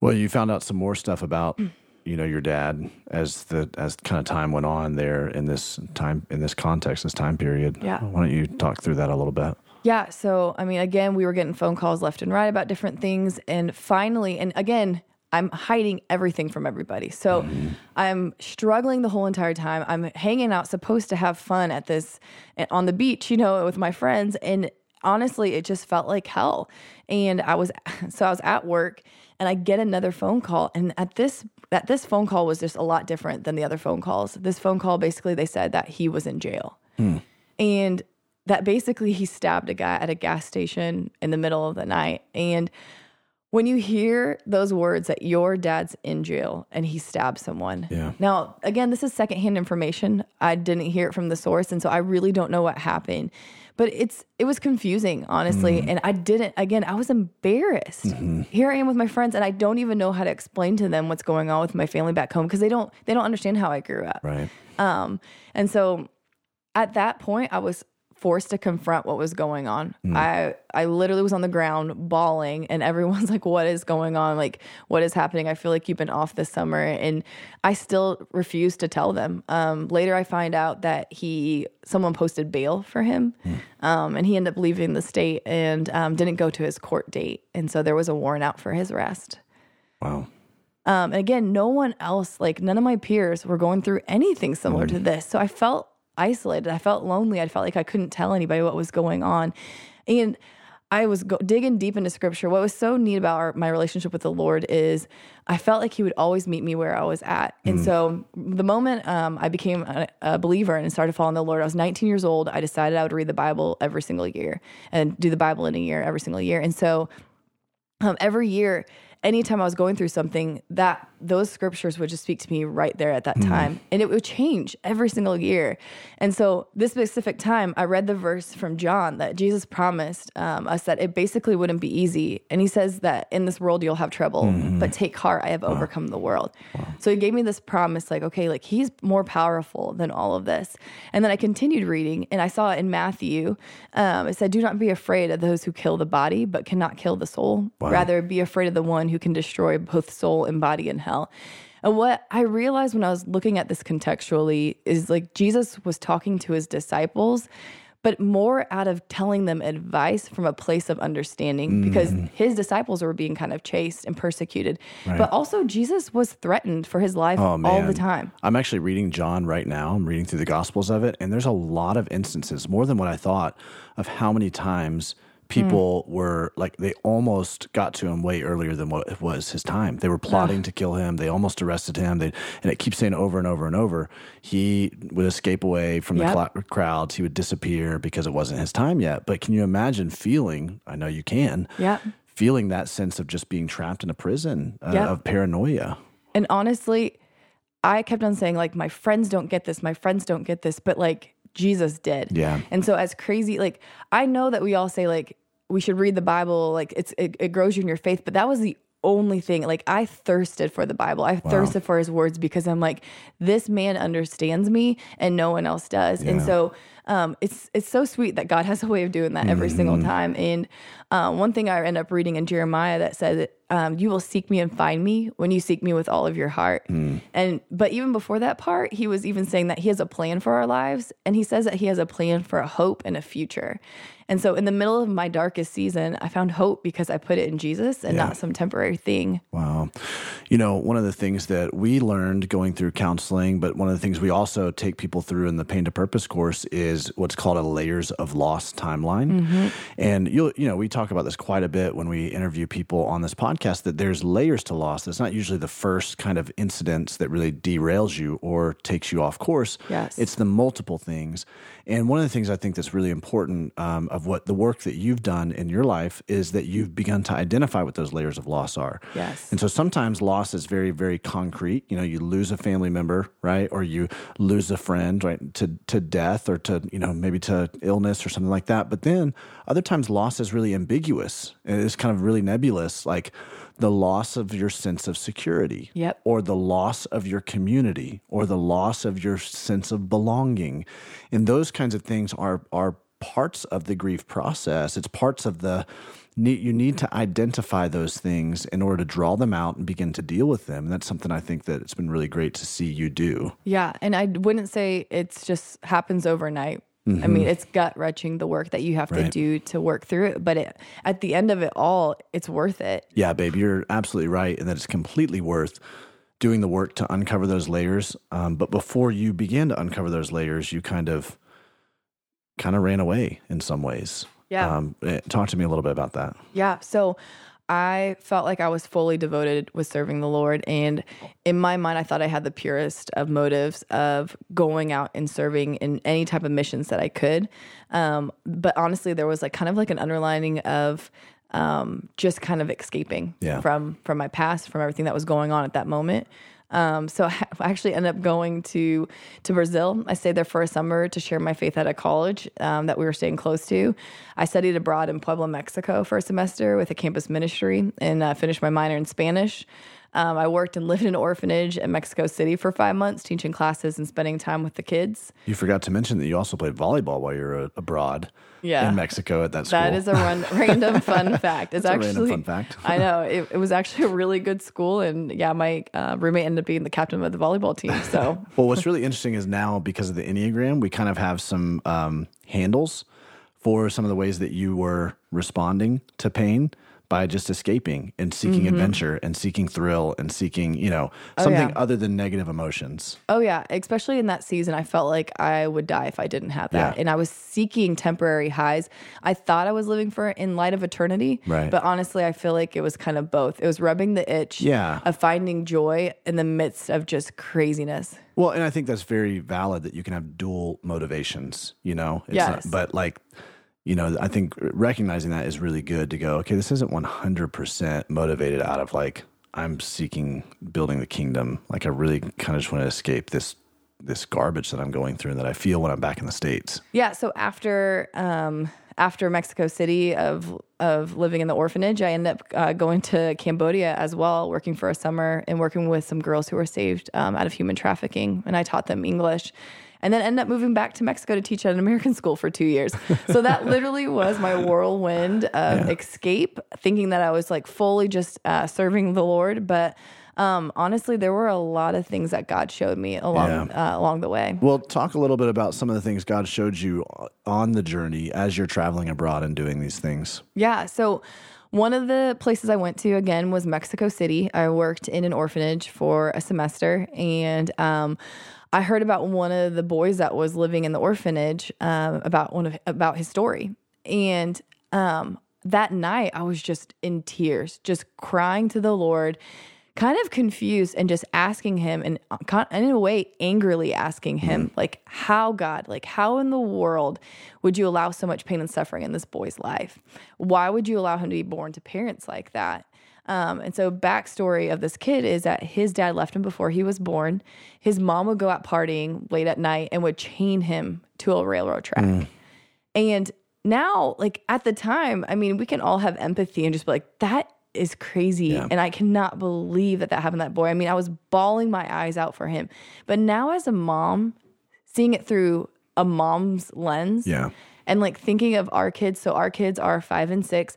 [SPEAKER 2] Well, you found out some more stuff about mm. you know your dad as the as kind of time went on there in this time in this context, this time period.
[SPEAKER 3] Yeah.
[SPEAKER 2] Why don't you talk through that a little bit?
[SPEAKER 3] Yeah. So, I mean, again, we were getting phone calls left and right about different things. And finally, and again, I'm hiding everything from everybody. So mm-hmm. I'm struggling the whole entire time. I'm hanging out, supposed to have fun at this on the beach, you know, with my friends. And honestly, it just felt like hell. And I was, so I was at work and I get another phone call. And at this, that this phone call was just a lot different than the other phone calls. This phone call, basically, they said that he was in jail. Hmm. And that basically he stabbed a guy at a gas station in the middle of the night. And when you hear those words that your dad's in jail and he stabbed someone.
[SPEAKER 2] Yeah.
[SPEAKER 3] Now, again, this is secondhand information. I didn't hear it from the source, and so I really don't know what happened. But it's it was confusing, honestly, and I didn't. Again, I was embarrassed. Here I am with my friends, and I don't even know how to explain to them what's going on with my family back home because they don't they don't understand how I grew up.
[SPEAKER 2] Right.
[SPEAKER 3] Um, and so at that point, I was forced to confront what was going on. I I literally was on the ground bawling, and everyone's like, "What is going on? Like, what is happening? I feel like you've been off this summer." And I still refused to tell them. Um, later, I find out that he someone posted bail for him, um, and he ended up leaving the state and um, didn't go to his court date, and so there was a warrant out for his arrest.
[SPEAKER 2] Wow.
[SPEAKER 3] Um, and again, no one else, like none of my peers, were going through anything similar to this. So I felt isolated. I felt lonely. I felt like I couldn't tell anybody what was going on. And I was go- digging deep into scripture. What was so neat about our, my relationship with the Lord is I felt like He would always meet me where I was at. And so the moment um, I became a, a believer and started following the Lord, I was 19 years old. I decided I would read the Bible every single year and do the Bible in a year every single year. And so um, every year, anytime I was going through something, that those scriptures would just speak to me right there at that time, and it would change every single year. And so, this specific time, I read the verse from John that Jesus promised um, us that it basically wouldn't be easy, and he says that in this world you'll have trouble, but take heart, I have overcome the world. So he gave me this promise, like, okay, like he's more powerful than all of this. And then I continued reading, and I saw in Matthew. Um, it said, "Do not be afraid of those who kill the body, but cannot kill the soul. Rather, be afraid of the one who can destroy both soul and body in hell." And what I realized when I was looking at this contextually is like Jesus was talking to his disciples, but more out of telling them advice from a place of understanding because mm. his disciples were being kind of chased and persecuted. But also, Jesus was threatened for his life
[SPEAKER 2] Oh
[SPEAKER 3] all the time.
[SPEAKER 2] I'm actually reading John right now. I'm reading through the Gospels of it, and there's a lot of instances, more than what I thought, of how many times people were like they almost got to him way earlier than what was his time. They were plotting to kill him. They almost arrested him. They and it keeps saying over and over and over. He would escape away from the
[SPEAKER 3] Yep.
[SPEAKER 2] cla- crowds. He would disappear because it wasn't his time yet. But can you imagine feeling? I know you can.
[SPEAKER 3] Yep.
[SPEAKER 2] Feeling that sense of just being trapped in a prison uh,
[SPEAKER 3] Yep.
[SPEAKER 2] of paranoia.
[SPEAKER 3] And honestly, I kept on saying, like, my friends don't get this, my friends don't get this, but like Jesus did.
[SPEAKER 2] Yeah.
[SPEAKER 3] And so, as crazy, like, I know that we all say, like, we should read the Bible, like, it's, it, it grows you in your faith, but that was the only thing. Like I thirsted for the Bible. I thirsted for his words because I'm like, this man understands me and no one else does. And so um, it's it's so sweet that God has a way of doing that every single time. And um, one thing I end up reading in Jeremiah that says, um, "You will seek me and find me when you seek me with all of your heart." And but even before that part, he was even saying that he has a plan for our lives, and he says that he has a plan for a hope and a future. And so, in the middle of my darkest season, I found hope because I put it in Jesus and not some temporary thing.
[SPEAKER 2] Wow. You know, one of the things that we learned going through counseling, but one of the things we also take people through in the Pain to Purpose course is what's called a layers of loss timeline. And you'll, you know, we talk about this quite a bit when we interview people on this podcast that there's layers to loss. It's not usually the first kind of incidents that really derails you or takes you off course.
[SPEAKER 3] Yes.
[SPEAKER 2] It's the multiple things. And one of the things I think that's really important um, of what the work that you've done in your life is that you've begun to identify what those layers of loss are.
[SPEAKER 3] Yes.
[SPEAKER 2] And so sometimes loss is very, very concrete. You know, you lose a family member, right? Or you lose a friend, right? To, to death or to, you know, maybe to illness or something like that. But then other times loss is really ambiguous. It's kind of really nebulous, like the loss of your sense of security
[SPEAKER 3] Yep.
[SPEAKER 2] or the loss of your community or the loss of your sense of belonging. And those kinds of things are are parts of the grief process. It's parts of the you need to identify those things in order to draw them out and begin to deal with them. And that's something I think that it's been really great to see you do.
[SPEAKER 3] Yeah, and I wouldn't say it's just happens overnight. I mean, it's gut wrenching the work that you have to
[SPEAKER 2] Mm-hmm.
[SPEAKER 3] Do to work through it, but it, at the end of it all, it's worth it.
[SPEAKER 2] Yeah, babe, you're absolutely right, and that it's completely worth doing the work to uncover those layers. Um, but before you begin to uncover those layers, you kind of kind of ran away in some ways.
[SPEAKER 3] Yeah.
[SPEAKER 2] Um, eh, talk to me a little bit about that.
[SPEAKER 3] Yeah. So I felt like I was fully devoted with serving the Lord. And in my mind, I thought I had the purest of motives of going out and serving in any type of missions that I could. Um, but honestly, there was like kind of like an underlining of um, just kind of escaping
[SPEAKER 2] Yeah.
[SPEAKER 3] from from my past, from everything that was going on at that moment. Um, so I actually ended up going to to Brazil. I stayed there for a summer to share my faith at a college um, that we were staying close to. I studied abroad in Puebla, Mexico, for a semester with a campus ministry, and uh, finished my minor in Spanish. Um, I worked and lived in an orphanage in Mexico City for five months, teaching classes and spending time with the kids.
[SPEAKER 2] You forgot to mention that you also played volleyball while you were uh, abroad
[SPEAKER 3] Yeah.
[SPEAKER 2] in Mexico at that school.
[SPEAKER 3] That is a run, random fun fact. It's
[SPEAKER 2] a
[SPEAKER 3] actually
[SPEAKER 2] random fun fact.
[SPEAKER 3] I know it, it was actually a really good school, and yeah, my uh, roommate ended up being the captain of the volleyball team. So
[SPEAKER 2] Well, what's really interesting is now because of the Enneagram, we kind of have some um, handles for some of the ways that you were responding to pain by just escaping and seeking
[SPEAKER 3] Mm-hmm.
[SPEAKER 2] adventure and seeking thrill and seeking, you know, something
[SPEAKER 3] Oh, yeah.
[SPEAKER 2] other than negative emotions.
[SPEAKER 3] Oh yeah, especially in that season, I felt like I would die if I didn't have that,
[SPEAKER 2] Yeah.
[SPEAKER 3] and I was seeking temporary highs. I thought I was living for in light of eternity,
[SPEAKER 2] Right.
[SPEAKER 3] But honestly, I feel like it was kind of both. It was rubbing the itch,
[SPEAKER 2] Yeah.
[SPEAKER 3] of finding joy in the midst of just craziness.
[SPEAKER 2] Well, and I think that's very valid that you can have dual motivations, you know? It's
[SPEAKER 3] Yes.
[SPEAKER 2] but like, you know, I think recognizing that is really good to go, okay, this isn't 100% motivated out of like, I'm seeking building the kingdom. Like, I really kind of just want to escape this this garbage that I'm going through and that I feel when I'm back in the states.
[SPEAKER 3] Yeah. So after um, after Mexico City of of living in the orphanage, I ended up uh, going to Cambodia as well, working for a summer and working with some girls who were saved um, out of human trafficking, and I taught them English. And then end up moving back to Mexico to teach at an American school for two years. So that literally was my whirlwind of escape, thinking that I was like fully just uh, serving the Lord. But um, honestly, there were a lot of things that God showed me along uh, along the way.
[SPEAKER 2] Well, talk a little bit about some of the things God showed you on the journey as you're traveling abroad and doing these things.
[SPEAKER 3] Yeah. So one of the places I went to again was Mexico City. I worked in an orphanage for a semester, and um, I heard about one of the boys that was living in the orphanage um, about one of about his story, and um, that night I was just in tears, just crying to the Lord. Kind of confused and just asking him, and uh, and in a way, angrily asking him, like, how God, like, how in the world would you allow so much pain and suffering in this boy's life? Why would you allow him to be born to parents like that? Um, and so, backstory of this kid is that his dad left him before he was born. His mom would go out partying late at night and would chain him to a railroad track. And now, like at the time, I mean, we can all have empathy and just be like, that is crazy.
[SPEAKER 2] Yeah.
[SPEAKER 3] And I cannot believe that that happened to that boy. I mean, I was bawling my eyes out for him. But now, as a mom, seeing it through a mom's lens
[SPEAKER 2] Yeah.
[SPEAKER 3] and like thinking of our kids, so our kids are five and six.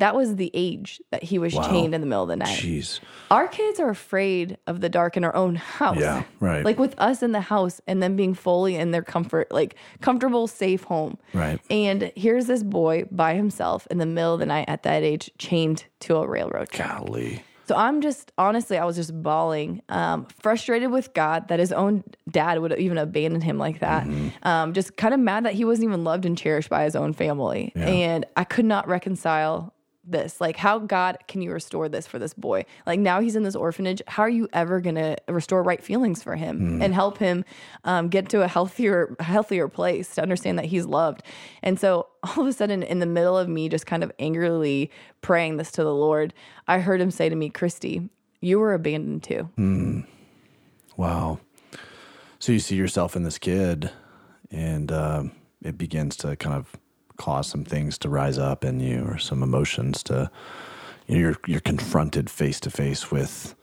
[SPEAKER 3] That was the age that he was
[SPEAKER 2] Wow.
[SPEAKER 3] chained in the middle of the night.
[SPEAKER 2] Jeez.
[SPEAKER 3] Our kids are afraid of the dark in our own house.
[SPEAKER 2] Yeah, right.
[SPEAKER 3] Like with us in the house and them being fully in their comfort, like comfortable, safe home.
[SPEAKER 2] Right.
[SPEAKER 3] And here's this boy by himself in the middle of the night at that age, chained to a railroad track.
[SPEAKER 2] Golly.
[SPEAKER 3] So I'm just honestly, I was just bawling, um, frustrated with God that his own dad would even abandon him like that.
[SPEAKER 2] Mm-hmm.
[SPEAKER 3] Um, just kind of mad that he wasn't even loved and cherished by his own family, and I could not reconcile this. Like, how God can you restore this for this boy? Like now he's in this orphanage. How are you ever gonna restore right feelings for him
[SPEAKER 2] Mm.
[SPEAKER 3] and help him um, get to a healthier, healthier place to understand that he's loved? And so all of a sudden, in the middle of me just kind of angrily praying this to the Lord, I heard him say to me, "Kristi, you were abandoned too."
[SPEAKER 2] Wow. So you see yourself in this kid, and um, it begins to kind of cause some things to rise up in you, or some emotions to. You know, you're you're confronted face to face with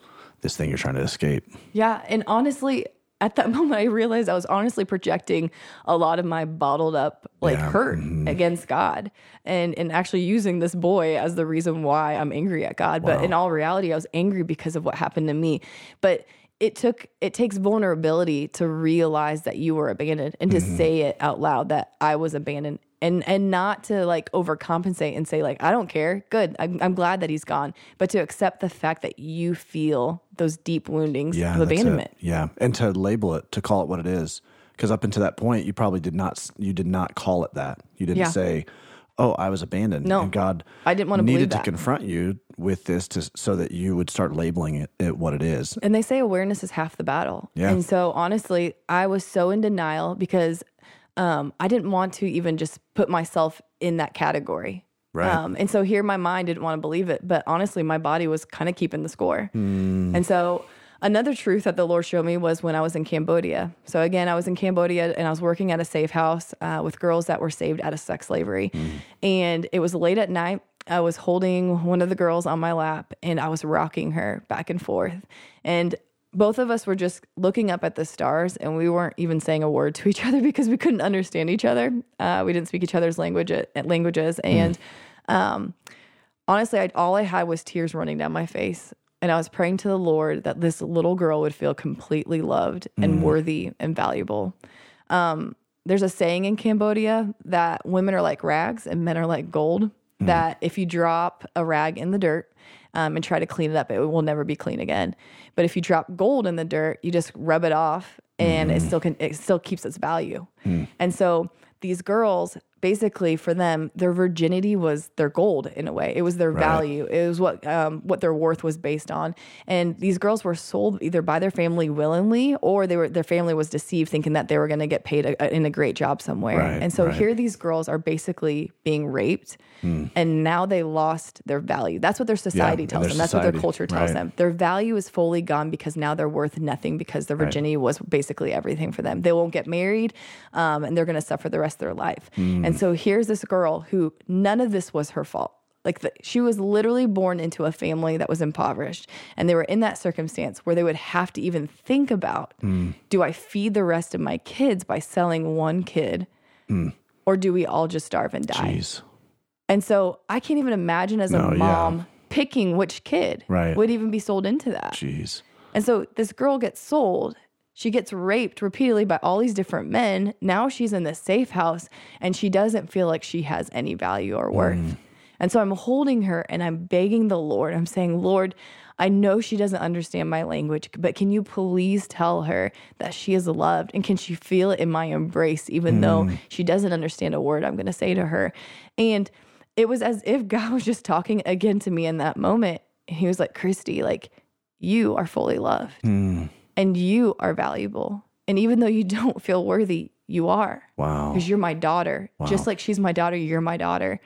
[SPEAKER 2] this thing you're trying to escape.
[SPEAKER 3] Yeah. And honestly, at that moment, I realized I was honestly projecting a lot of my bottled up like
[SPEAKER 2] Yeah,
[SPEAKER 3] hurt mm-hmm. against God and, and actually using this boy as the reason why I'm angry at God. But in all reality, I was angry because of what happened to me. But it took it takes vulnerability to realize that you were abandoned and to mm-hmm. say it out loud that I was abandoned and and not to like overcompensate and say like I don't care. Good. I'm, I'm glad that he's gone. But to accept the fact that you feel those deep woundings
[SPEAKER 2] Yeah,
[SPEAKER 3] of abandonment.
[SPEAKER 2] Yeah, and to label it, to call it what it is, because up until that point, you probably did not you did not call it that. You didn't
[SPEAKER 3] Yeah.
[SPEAKER 2] say, "Oh, I was abandoned."
[SPEAKER 3] No.
[SPEAKER 2] and God,
[SPEAKER 3] I didn't wanna
[SPEAKER 2] needed to confront you with this to so that you would start labeling it, it what it is.
[SPEAKER 3] And they say awareness is half the battle.
[SPEAKER 2] Yeah.
[SPEAKER 3] And so honestly, I was so in denial because um, I didn't want to even just put myself in that category.
[SPEAKER 2] Right.
[SPEAKER 3] Um, and so here my mind didn't want to believe it, but honestly, my body was kind of keeping the score. And so another truth that the Lord showed me was when I was in Cambodia. So again, I was in Cambodia and I was working at a safe house uh, with girls that were saved out of sex slavery. And it was late at night. I was holding one of the girls on my lap and I was rocking her back and forth. And both of us were just looking up at the stars and we weren't even saying a word to each other because we couldn't understand each other. Uh, we didn't speak each other's language languages. And um, honestly, I, all I had was tears running down my face. And I was praying to the Lord that this little girl would feel completely loved and worthy and valuable. Um, there's a saying in Cambodia that women are like rags and men are like gold. That if you drop a rag in the dirt um, and try to clean it up, it will never be clean again. But if you drop gold in the dirt, you just rub it off, and it still can. It still keeps its value. And so these girls, basically, for them, their virginity was their gold in a way. It was their value. It was what um, what their worth was based on. And these girls were sold either by their family willingly, or they were their family was deceived, thinking that they were going to get paid a, a- in a great job somewhere.
[SPEAKER 2] Right,
[SPEAKER 3] and so
[SPEAKER 2] right.
[SPEAKER 3] here these girls are basically being raped, and now they lost their value. That's what their society
[SPEAKER 2] and
[SPEAKER 3] tells
[SPEAKER 2] their
[SPEAKER 3] them. That's what their culture tells
[SPEAKER 2] right.
[SPEAKER 3] them. Their value is fully gone because now they're worth nothing because their virginity was basically everything for them. They won't get married, um, and they're going to suffer the rest of their life.
[SPEAKER 2] Hmm.
[SPEAKER 3] And so here's this girl who none of this was her fault. Like the, she was literally born into a family that was impoverished, and they were in that circumstance where they would have to even think about:
[SPEAKER 2] Hmm.
[SPEAKER 3] Do I feed the rest of my kids by selling one kid, or do we all just starve and die?
[SPEAKER 2] Jeez.
[SPEAKER 3] And so I can't even imagine as
[SPEAKER 2] No,
[SPEAKER 3] a
[SPEAKER 2] yeah.
[SPEAKER 3] mom picking which kid
[SPEAKER 2] Right.
[SPEAKER 3] would even be sold into that.
[SPEAKER 2] Jeez.
[SPEAKER 3] And so this girl gets sold. She gets raped repeatedly by all these different men. Now she's in this safe house and she doesn't feel like she has any value or worth. Mm. And so I'm holding her and I'm begging the Lord. I'm saying, Lord, I know she doesn't understand my language, but can you please tell her that she is loved and can she feel it in my embrace, even mm. though she doesn't understand a word I'm going to say to her? And it was as if God was just talking again to me in that moment. He was like, Kristi, like, you are fully loved mm. And you are valuable. And even though you don't feel worthy, you are
[SPEAKER 2] Wow.
[SPEAKER 3] because you're my daughter. Just like she's my daughter, you're my daughter.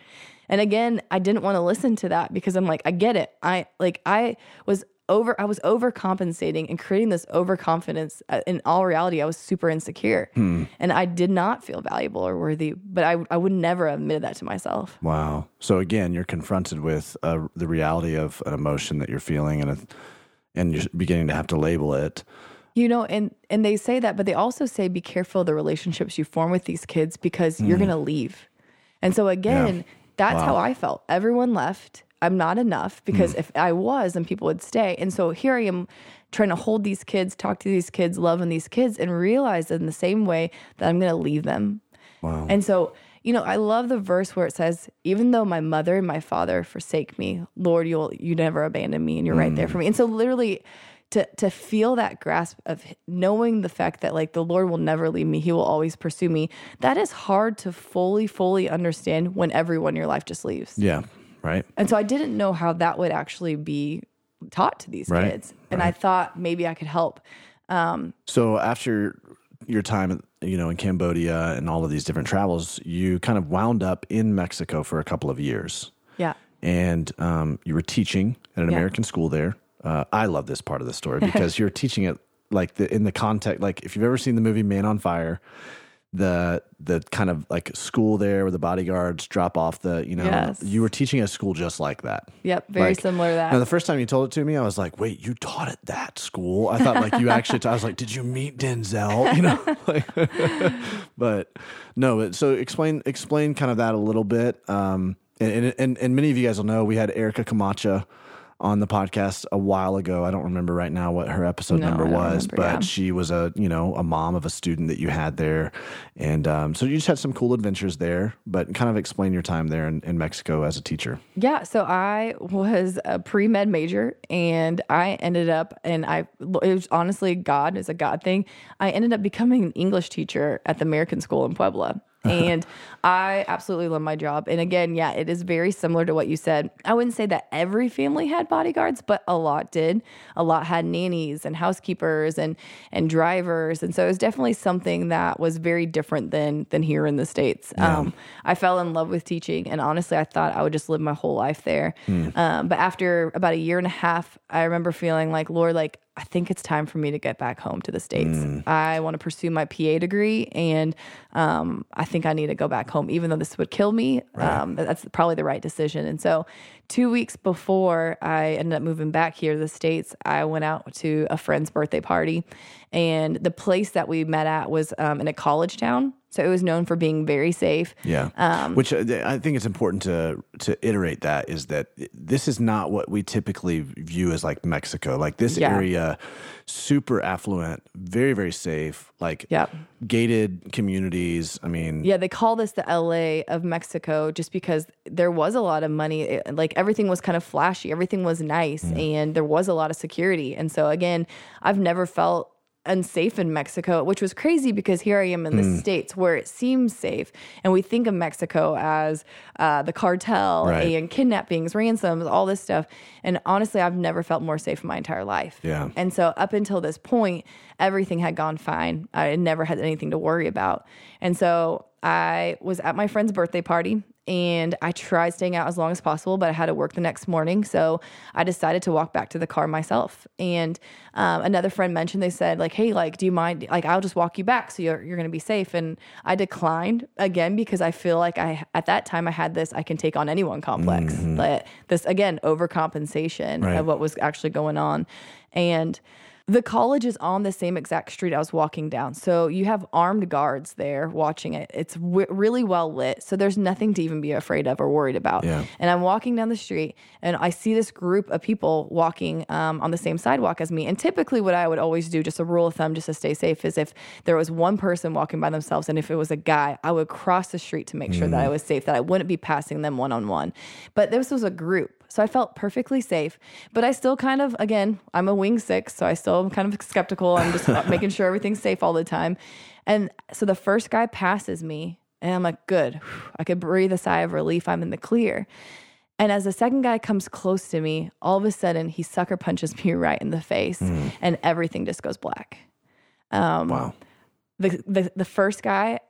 [SPEAKER 3] And again, I didn't want to listen to that because I'm like, I get it. I like I was over I was overcompensating and creating this overconfidence. Uh, In all reality, I was super insecure,
[SPEAKER 2] Hmm.
[SPEAKER 3] and I did not feel valuable or worthy. But I I would never have admitted that to myself.
[SPEAKER 2] Wow. So again, you're confronted with uh, the reality of an emotion that you're feeling, and a, and you're beginning to have to label it.
[SPEAKER 3] You know, and and they say that, but they also say be careful of the relationships you form with these kids because you're mm-hmm. going to leave. And so again, that's how I felt. Everyone left. I'm not enough because mm. if I was, then people would stay. And so here I am trying to hold these kids, talk to these kids, love loving these kids, and realize in the same way that I'm going to leave them.
[SPEAKER 2] Wow.
[SPEAKER 3] And so, you know, I love the verse where it says, "Even though my mother and my father forsake me, Lord, you'll you never abandon me, and you're right there for me." And so, literally, to to feel that grasp of knowing the fact that like the Lord will never leave me, He will always pursue me. That is hard to fully, fully understand when everyone in your life just leaves.
[SPEAKER 2] Yeah. Right.
[SPEAKER 3] And so, I didn't know how that would actually be taught to these
[SPEAKER 2] Right,
[SPEAKER 3] kids, and I thought maybe I could help.
[SPEAKER 2] Um, So after your time, you know, in Cambodia and all of these different travels, you kind of wound up in Mexico for a couple of years,
[SPEAKER 3] Yeah.
[SPEAKER 2] and um, you were teaching at an
[SPEAKER 3] Yeah.
[SPEAKER 2] American school there. Uh, I love this part of the story because you're teaching it like the in the context. Like if you've ever seen the movie Man on Fire, the the kind of like school there where the bodyguards drop off the you know
[SPEAKER 3] Yes.
[SPEAKER 2] you were teaching a school just like that.
[SPEAKER 3] Yep. Very
[SPEAKER 2] Like,
[SPEAKER 3] similar to that.
[SPEAKER 2] Now, the first time you told it to me, I was like, "Wait, you taught at that school?" I thought like you actually. Taught, I was like, "Did you meet Denzel?" You know, like, but no. But so explain explain kind of that a little bit. Um, and, and and and many of you guys will know we had Erica Camacha on the podcast a while ago. I don't remember right now what her episode
[SPEAKER 3] No,
[SPEAKER 2] number was,
[SPEAKER 3] remember,
[SPEAKER 2] but
[SPEAKER 3] yeah.
[SPEAKER 2] she was a you know a mom of a student that you had there, and um, so you just had some cool adventures there. But kind of explain your time there in, in Mexico as a teacher.
[SPEAKER 3] Yeah, so I was a pre med major, and I ended up, and I it was honestly God is a God thing. I ended up becoming an English teacher at the American School in Puebla, and I absolutely love my job. And again, yeah, it is very similar to what you said. I wouldn't say that every family had bodyguards, but a lot did. A lot had nannies and housekeepers and and drivers, and so it was definitely something that was very different than than here in the states. Um, I fell in love with teaching, and honestly, I thought I would just live my whole life there. Um, but after about a year and a half, I remember feeling like, Lord, like I think it's time for me to get back home to the states. I want to pursue my PA degree, and um, I think I need to go back home, even though this would kill me. Um, that's probably the right decision. And so, two weeks before I ended up moving back here to the states, I went out to a friend's birthday party, and the place that we met at was um, in a college town. So it was known for being very safe.
[SPEAKER 2] Yeah.
[SPEAKER 3] Um,
[SPEAKER 2] Which uh, I think it's important to to iterate that is that this is not what we typically view as like Mexico. Like this
[SPEAKER 3] Yeah.
[SPEAKER 2] area, super affluent, very very safe, like
[SPEAKER 3] Yep.
[SPEAKER 2] gated communities. I mean,
[SPEAKER 3] Yeah, they call this the LA of Mexico just because there was a lot of money. It- like everything was kind of flashy, everything was nice, and there was a lot of security. And so, again, I've never felt unsafe in Mexico, which was crazy because here I am in the States where it seems safe. And we think of Mexico as uh, the cartel
[SPEAKER 2] Right.
[SPEAKER 3] and kidnappings, ransoms, all this stuff. And honestly, I've never felt more safe in my entire life.
[SPEAKER 2] Yeah.
[SPEAKER 3] And so up until this point, everything had gone fine. I never had anything to worry about. And so I was at my friend's birthday party and I tried staying out as long as possible, but I had to work the next morning. So I decided to walk back to the car myself. And um, another friend mentioned, they said, like, hey, like, do you mind? Like, I'll just walk you back so you're, you're going to be safe. And I declined again because I feel like I, at that time, I had this I can take on anyone complex. But this, again, overcompensation
[SPEAKER 2] Right.
[SPEAKER 3] of what was actually going on. And the college is on the same exact street I was walking down. So you have armed guards there watching it. It's w- really well lit. So there's nothing to even be afraid of or worried about.
[SPEAKER 2] Yeah.
[SPEAKER 3] And I'm walking down the street and I see this group of people walking um, on the same sidewalk as me. And typically, what I would always do, just a rule of thumb, just to stay safe, is if there was one person walking by themselves and if it was a guy, I would cross the street to make sure that I was safe, that I wouldn't be passing them one on one. But this was a group. So I felt perfectly safe, but I still kind of, again, I'm a wing six, so I still am kind of skeptical. I'm just making sure everything's safe all the time. And so the first guy passes me, and I'm like, good. I could breathe a sigh of relief. I'm in the clear. And as the second guy comes close to me, all of a sudden he sucker punches me right in the face, hmm. and everything just goes black.
[SPEAKER 2] Um, wow.
[SPEAKER 3] The, the the first guy,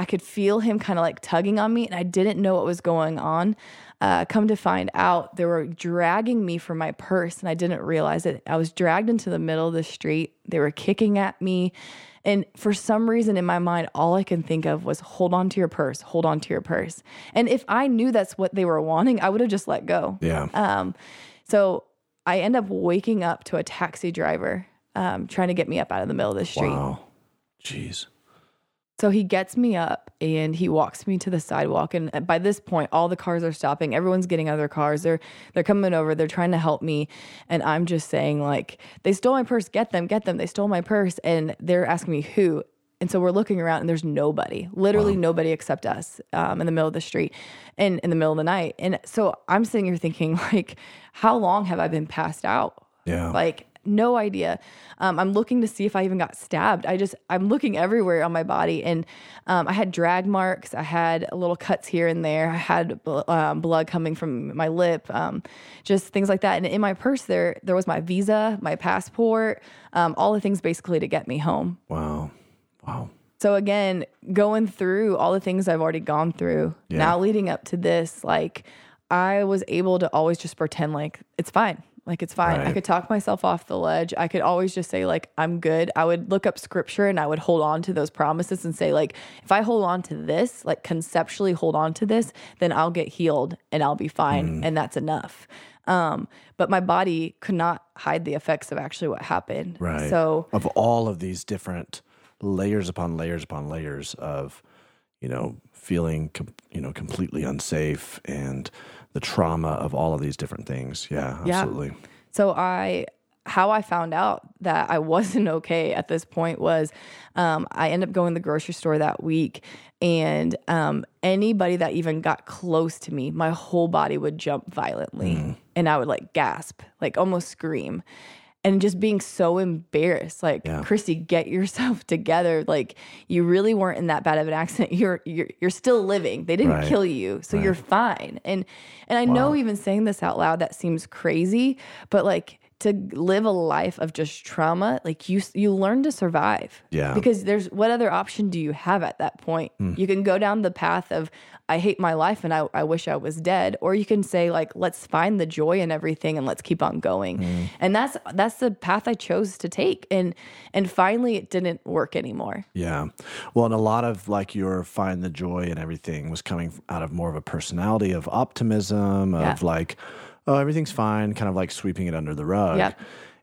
[SPEAKER 3] I could feel him kind of like tugging on me, and I didn't know what was going on. Uh, come to find out, they were dragging me for my purse, and I didn't realize it. I was dragged into the middle of the street. They were kicking at me. And for some reason in my mind, all I can think of was hold on to your purse, hold on to your purse. And if I knew that's what they were wanting, I would have just let go.
[SPEAKER 2] Yeah.
[SPEAKER 3] Um, so I end up waking up to a taxi driver um, trying to get me up out of the middle of the street.
[SPEAKER 2] Wow. Jeez.
[SPEAKER 3] So he gets me up and he walks me to the sidewalk. And by this point, all the cars are stopping. Everyone's getting out of their cars. They're they're coming over. They're trying to help me. And I'm just saying, like, they stole my purse. Get them. Get them. They stole my purse. And they're asking me who. And so we're looking around and there's nobody, literally nobody except us um, in the middle of the street and in the middle of the night. And so I'm sitting here thinking, like, how long have I been passed out?
[SPEAKER 2] Yeah.
[SPEAKER 3] Like, no idea. Um, I'm looking to see if I even got stabbed. I just, I'm looking everywhere on my body. And um, I had drag marks. I had little cuts here and there. I had um, blood coming from my lip, um, just things like that. And in my purse, there, there was my visa, my passport, um, all the things basically to get me home.
[SPEAKER 2] Wow. Wow.
[SPEAKER 3] So again, going through all the things I've already gone through,
[SPEAKER 2] Yeah.
[SPEAKER 3] now leading up to this, like I was able to always just pretend like it's fine. Like it's fine. I could talk myself off the ledge. I could always just say like I'm good. I would look up scripture and I would hold on to those promises and say like if I hold on to this, like conceptually hold on to this, then I'll get healed and I'll be fine
[SPEAKER 2] Mm.
[SPEAKER 3] and that's enough. Um, but my body could not hide the effects of actually what happened.
[SPEAKER 2] Right.
[SPEAKER 3] So
[SPEAKER 2] of all of these different layers upon layers upon layers of, you know, feeling, com- you know, completely unsafe and the trauma of all of these different things. Yeah,
[SPEAKER 3] Yeah.
[SPEAKER 2] absolutely.
[SPEAKER 3] So I how I found out that I wasn't okay at this point was um, I ended up going to the grocery store that week, and um, anybody that even got close to me, my whole body would jump violently, and I would like gasp, like almost scream. And just being so embarrassed, like
[SPEAKER 2] Yeah.
[SPEAKER 3] Kristi, get yourself together. Like you really weren't in that bad of an accident. You're you're you're still living. They didn't
[SPEAKER 2] Right.
[SPEAKER 3] kill you, so you're fine. And and I know even saying this out loud that seems crazy, but like to live a life of just trauma, like you you learn to survive.
[SPEAKER 2] Yeah.
[SPEAKER 3] Because there's what other option do you have at that point? Hmm. You can go down the path of I hate my life and I, I wish I was dead, or you can say like let's find the joy in everything and let's keep on going. Hmm. And that's that's the path I chose to take. And and finally it didn't work anymore.
[SPEAKER 2] Yeah. Well, and a lot of like your find the joy and everything was coming out of more of a personality of optimism, of
[SPEAKER 3] Yeah.
[SPEAKER 2] like, oh, everything's fine, kind of like sweeping it under the rug.
[SPEAKER 3] Yep.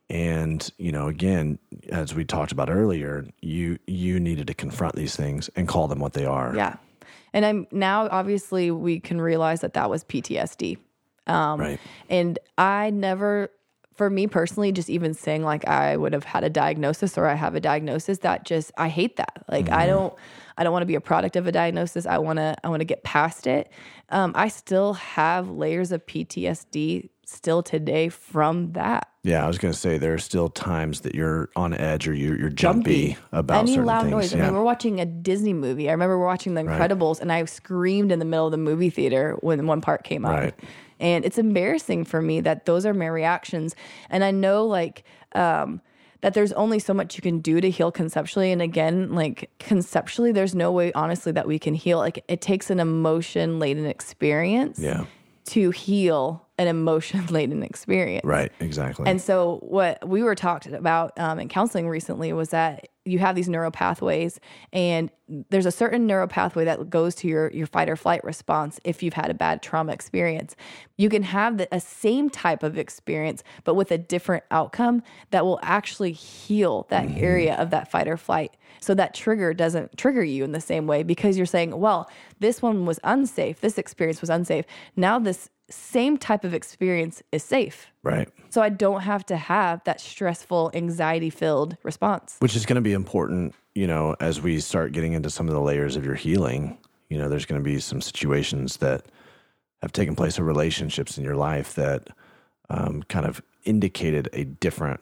[SPEAKER 2] And, you know, again, as we talked about earlier, you you needed to confront these things and call them what they are.
[SPEAKER 3] Yeah. And I'm now obviously we can realize that that was PTSD. Um,
[SPEAKER 2] Right.
[SPEAKER 3] And I never, for me personally, just even saying like I would have had a diagnosis or I have a diagnosis, that just I hate that. Like I don't, I don't want to be a product of a diagnosis. I want to, I want to get past it. Um, I still have layers of PTSD still today from that.
[SPEAKER 2] Yeah, I was going to say there are still times that you're on edge or you're, you're jumpy, about
[SPEAKER 3] any loud
[SPEAKER 2] things.
[SPEAKER 3] noise. I mean, we're watching a Disney movie. I remember we're watching The Incredibles, and I screamed in the middle of the movie theater when one part came up.
[SPEAKER 2] Right.
[SPEAKER 3] And it's embarrassing for me that those are my reactions. And I know, like, um, that there's only so much you can do to heal conceptually. And again, like conceptually, there's no way, honestly, that we can heal. Like, it takes an emotion laden experience
[SPEAKER 2] yeah,
[SPEAKER 3] to heal an emotion laden experience.
[SPEAKER 2] right, exactly.
[SPEAKER 3] And so, what we were talked about um, in counseling recently was that you have these neural pathways, and there's a certain neural pathway that goes to your your fight or flight response if you've had a bad trauma experience. You can have the a same type of experience, but with a different outcome that will actually heal that mm-hmm. area of that fight or flight. So that trigger doesn't trigger you in the same way because you're saying, well, this one was unsafe. This experience was unsafe. Now this same type of experience is safe.
[SPEAKER 2] Right.
[SPEAKER 3] So I don't have to have that stressful, anxiety filled response.
[SPEAKER 2] which is going to be important you know as we start getting into some of the layers of your healing you know there's going to be some situations that have taken place or relationships in your life that um, kind of indicated a different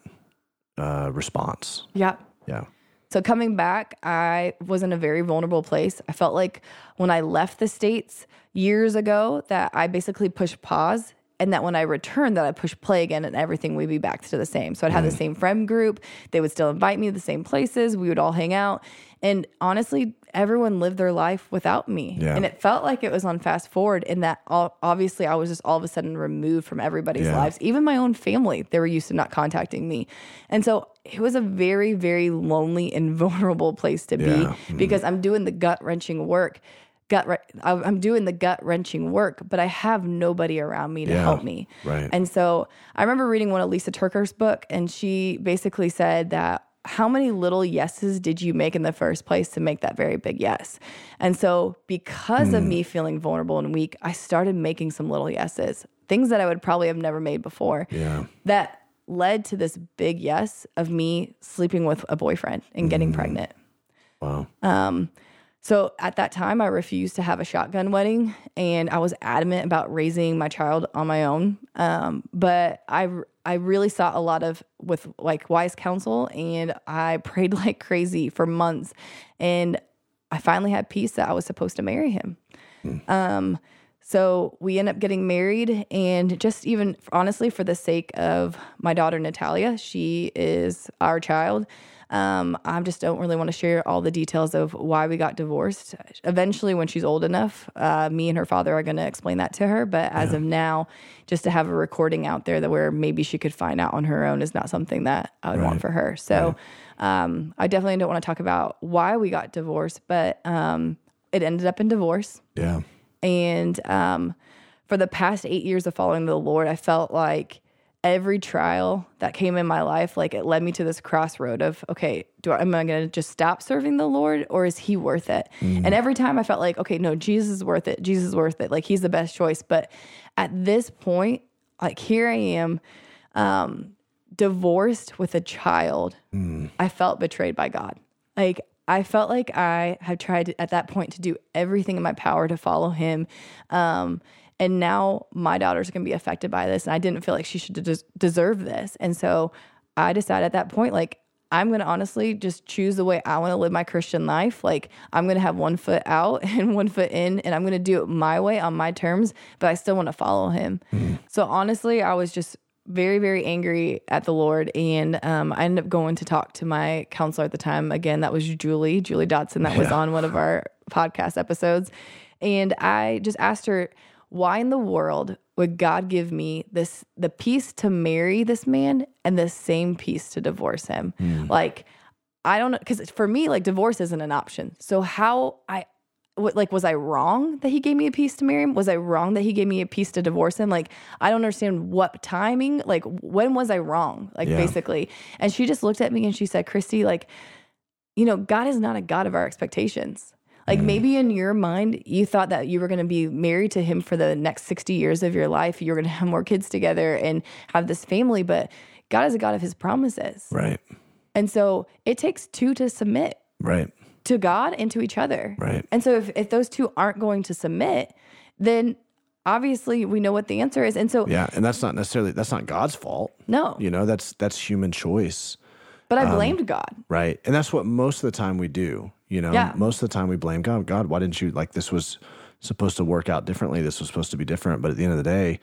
[SPEAKER 2] uh, response
[SPEAKER 3] Yeah.
[SPEAKER 2] yeah
[SPEAKER 3] So coming back, I was in a very vulnerable place. I felt like when I left the States years ago that I basically pushed pause and that when I returned that I push play again and everything would be back to the same. So I'd have the mm. same friend group. They would still invite me to the same places. We would all hang out. And honestly, everyone lived their life without me.
[SPEAKER 2] Yeah.
[SPEAKER 3] And it felt like it was on fast forward in that all, obviously I was just all of a sudden removed from everybody's
[SPEAKER 2] Yeah.
[SPEAKER 3] lives. Even my own family, they were used to not contacting me. And so it was a very, very lonely and vulnerable place to
[SPEAKER 2] Yeah.
[SPEAKER 3] Be because I'm doing the gut wrenching work. Gut, I'm doing the gut wrenching work, but I have nobody around me to
[SPEAKER 2] Yeah.
[SPEAKER 3] help me.
[SPEAKER 2] Right.
[SPEAKER 3] And so I remember reading one of Lysa TerKeurst's book, and she basically said that how many little yeses did you make in the first place to make that very big yes? And so because
[SPEAKER 2] Hmm.
[SPEAKER 3] of me feeling vulnerable and weak, I started making some little yeses, things that I would probably have never made before.
[SPEAKER 2] Yeah.
[SPEAKER 3] That led to this big yes of me sleeping with a boyfriend and getting
[SPEAKER 2] Hmm.
[SPEAKER 3] pregnant.
[SPEAKER 2] Wow.
[SPEAKER 3] So at that time, I refused to have a shotgun wedding, and I was adamant about raising my child on my own. Um, but I I really sought a lot of with like wise counsel, and I prayed like crazy for months, and I finally had peace that I was supposed to marry him. Um, so we end up getting married, and just even honestly, for the sake of my daughter Natalia, she is our child. Um, I just don't really want to share all the details of why we got divorced. Eventually, when she's old enough, uh, me and her father are going to explain that to her. But as of now, just to have a recording out there that where maybe she could find out on her own is not something that I would want for her. So um, I definitely don't want to talk about why we got divorced, but um, it ended up in divorce.
[SPEAKER 2] Yeah.
[SPEAKER 3] And um, for the past eight years of following the Lord, I felt like every trial that came in my life, like it led me to this crossroad of, okay, do I, am I going to just stop serving the Lord or is he worth it? And every time I felt like, okay, no, Jesus is worth it. Jesus is worth it. Like he's the best choice. But at this point, like here I am, um, divorced with a child. I felt betrayed by God. Like I felt like I had tried to, at that point to do everything in my power to follow him. Um, and now my daughter's going to be affected by this. And I didn't feel like she should des- deserve this. And so I decided at that point, like, I'm going to honestly just choose the way I want to live my Christian life. Like, I'm going to have one foot out and one foot in, and I'm going to do it my way on my terms, but I still want to follow him. So, honestly, I was just very, very angry at the Lord. And um, I ended up going to talk to my counselor at the time. Again, that was Julie, Julie Dotson, that was on one of our podcast episodes. And I just asked her, why in the world would God give me this the peace to marry this man and the same peace to divorce him? Hmm. Like, I don't know, because for me, like divorce isn't an option. So how I what like was I wrong that he gave me a piece to marry him? Was I wrong that he gave me a piece to divorce him? Like I don't understand what timing, like when was I wrong? Like
[SPEAKER 2] Yeah.
[SPEAKER 3] basically. And she just looked at me and she said, Kristi, like, you know, God is not a God of our expectations. Like mm. maybe in your mind, you thought that you were going to be married to him for the next 60 years of your life. You're going to have more kids together and have this family, but God is a God of his promises.
[SPEAKER 2] Right.
[SPEAKER 3] And so it takes two to submit
[SPEAKER 2] Right.
[SPEAKER 3] to God and to each other.
[SPEAKER 2] Right.
[SPEAKER 3] And so if, if those two aren't going to submit, then obviously we know what the answer is. And so,
[SPEAKER 2] Yeah. And that's not necessarily that's not God's fault.
[SPEAKER 3] no,
[SPEAKER 2] You know, that's that's human choice.
[SPEAKER 3] But
[SPEAKER 2] um,
[SPEAKER 3] I blamed God.
[SPEAKER 2] Right. And that's what most of the time we do. You know,
[SPEAKER 3] Yeah.
[SPEAKER 2] most of the time we blame God. God, why didn't you like this was supposed to work out differently? This was supposed to be different. But at the end of the day,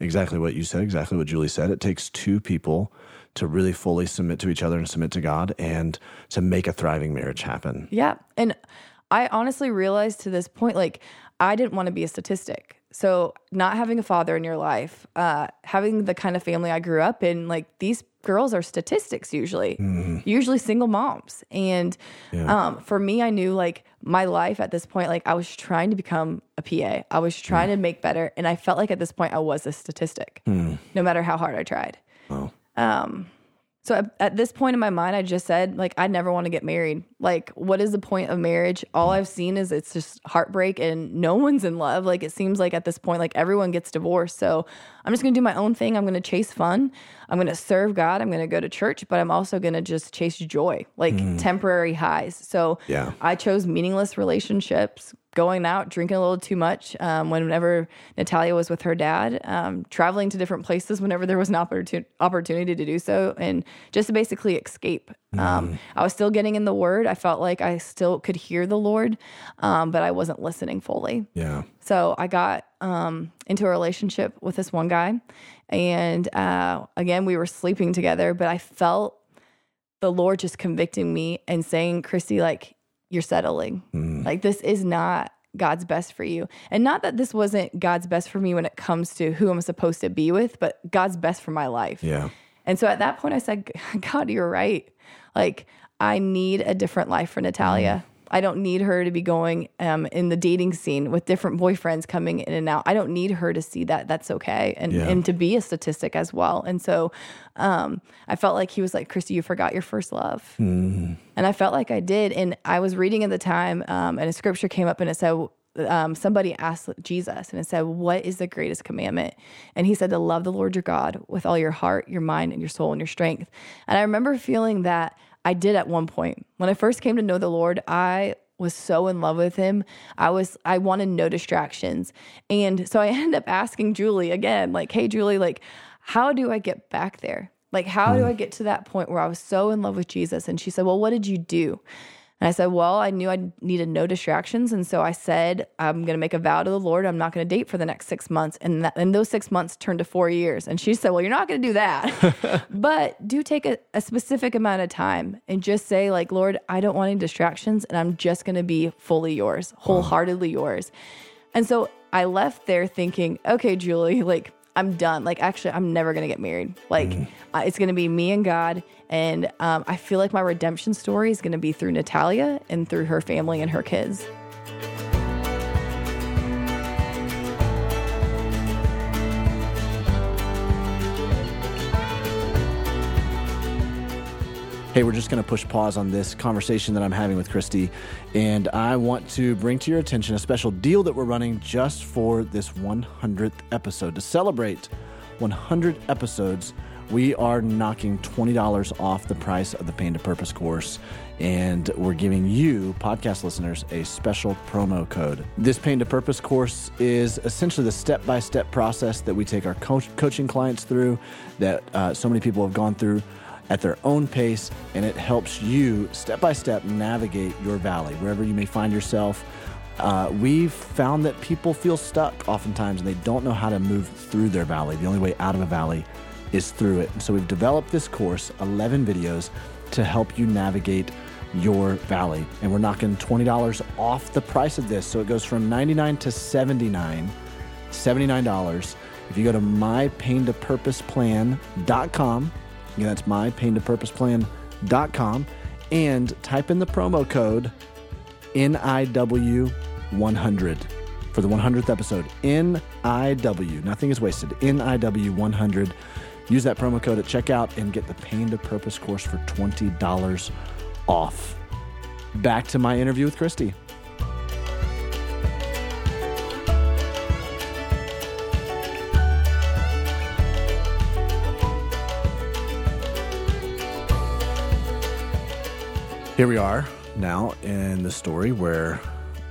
[SPEAKER 2] exactly what you said, exactly what Julie said, it takes two people to really fully submit to each other and submit to God and to make a thriving marriage happen.
[SPEAKER 3] Yeah. And I honestly realized to this point, like, I didn't want to be a statistic. So, not having a father in your life, uh, having the kind of family I grew up in, like, these girls are statistics usually, usually single moms. And um, for me, I knew like my life at this point, like, I was trying to become a PA, I was trying to make better. And I felt like at this point, I was a statistic, no matter how hard I tried. Um, so at, at this point in my mind, I just said, like, I never want to get married. Like, what is the point of marriage? All I've seen is it's just heartbreak and no one's in love. Like, it seems like at this point, like, everyone gets divorced. So I'm just going to do my own thing. I'm going to chase fun. I'm going to serve God. I'm going to go to church, but I'm also going to just chase joy, like temporary highs. So
[SPEAKER 2] Yeah.
[SPEAKER 3] I chose meaningless relationships, going out, drinking a little too much. Um, whenever Natalia was with her dad, um, traveling to different places whenever there was an opportun- opportunity to do so, and just to basically escape. Um, I was still getting in the Word. I felt like I still could hear the Lord, um, but I wasn't listening fully.
[SPEAKER 2] Yeah.
[SPEAKER 3] So I got um, into a relationship with this one guy, and uh, again, we were sleeping together. But I felt the Lord just convicting me and saying, "Kristi, like you're settling. Like this is not God's best for you. And not that this wasn't God's best for me when it comes to who I'm supposed to be with, but God's best for my life.
[SPEAKER 2] Yeah.
[SPEAKER 3] And so at that point, I said, God, you're right. Like, I need a different life for Natalia. I don't need her to be going um, in the dating scene with different boyfriends coming in and out. I don't need her to see that. That's okay. And,
[SPEAKER 2] Yeah.
[SPEAKER 3] and to be a statistic as well. And so um, I felt like he was like, Kristi, you forgot your first love. And I felt like I did. And I was reading at the time, um, and a scripture came up and it said, um, somebody asked Jesus and it said, What is the greatest commandment? And he said, To love the Lord your God with all your heart, your mind, and your soul and your strength. And I remember feeling that I did at one point. When I first came to know the Lord, I was so in love with him. I was I wanted no distractions. And so I ended up asking Julie again, like, hey Julie, like, how do I get back there? Like, how do I get to that point where I was so in love with Jesus? And she said, Well, what did you do? And I said, Well, I knew I needed no distractions. And so I said, I'm going to make a vow to the Lord. I'm not going to date for the next six months. And, that, and those six months turned to four years. And she said, Well, you're not going to do that. but do take a, a specific amount of time and just say, like, Lord, I don't want any distractions. And I'm just going to be fully yours, wholeheartedly yours. And so I left there thinking, okay, Julie, like, I'm done. Like, actually, I'm never going to get married. Like, uh, it's going to be me and God. And um, I feel like my redemption story is going to be through Natalia and through her family and her kids.
[SPEAKER 2] Hey, we're just going to push pause on this conversation that I'm having with Kristi. And I want to bring to your attention a special deal that we're running just for this 100th episode. To celebrate 100 episodes, we are knocking $20 off the price of the Pain to Purpose course. And we're giving you, podcast listeners, a special promo code. This Pain to Purpose course is essentially the step by step process that we take our coach- coaching clients through, that uh, so many people have gone through at their own pace, and it helps you step by step navigate your valley, wherever you may find yourself. Uh, we've found that people feel stuck oftentimes and they don't know how to move through their valley. The only way out of a valley is through it. So we've developed this course, 11 videos, to help you navigate your valley. And we're knocking $20 off the price of this. So it goes from 99 to 79 $79. If you go to mypaintopurposeplan.com, again, that's mypaintopurposeplan.com, and type in the promo code NIW100 for the 100th episode. NIW, nothing is wasted. NIW100. Use that promo code at checkout and get the Pain to Purpose course for $20 off. Back to my interview with Kristi. Here we are now in the story where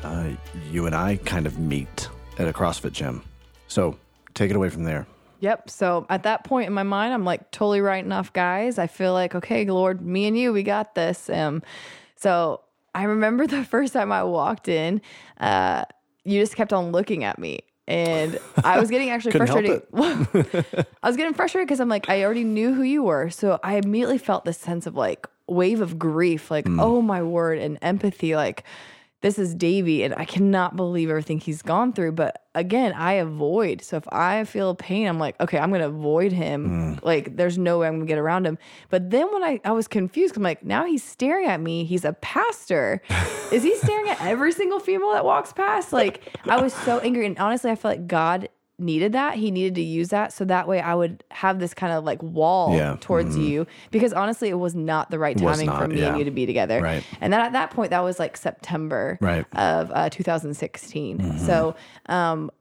[SPEAKER 2] uh, you and I kind of meet at a CrossFit gym. So take it away from there.
[SPEAKER 3] Yep. So at that point in my mind, I'm like totally writing off guys. I feel like, okay, Lord, me and you, we got this. Um, so I remember the first time I walked in, uh, you just kept on looking at me. And I was getting actually frustrated. I was getting frustrated because I'm like, I already knew who you were. So I immediately felt this sense of like wave of grief, like, mm. oh my word, and empathy. Like, this is Davey, and I cannot believe everything he's gone through. But again, I avoid. So if I feel pain, I'm like, okay, I'm gonna avoid him. Mm. Like, there's no way I'm gonna get around him. But then when I, I was confused, I'm like, now he's staring at me. He's a pastor. is he staring at every single female that walks past? Like, I was so angry. And honestly, I feel like God needed that. He needed to use that. So that way I would have this kind of like wall
[SPEAKER 2] Yeah.
[SPEAKER 3] towards you. Because honestly, it was not the right timing for me
[SPEAKER 2] yeah.
[SPEAKER 3] and you to be together.
[SPEAKER 2] Right.
[SPEAKER 3] And then at that point, that was like September
[SPEAKER 2] Right.
[SPEAKER 3] of uh, 2016. So, um,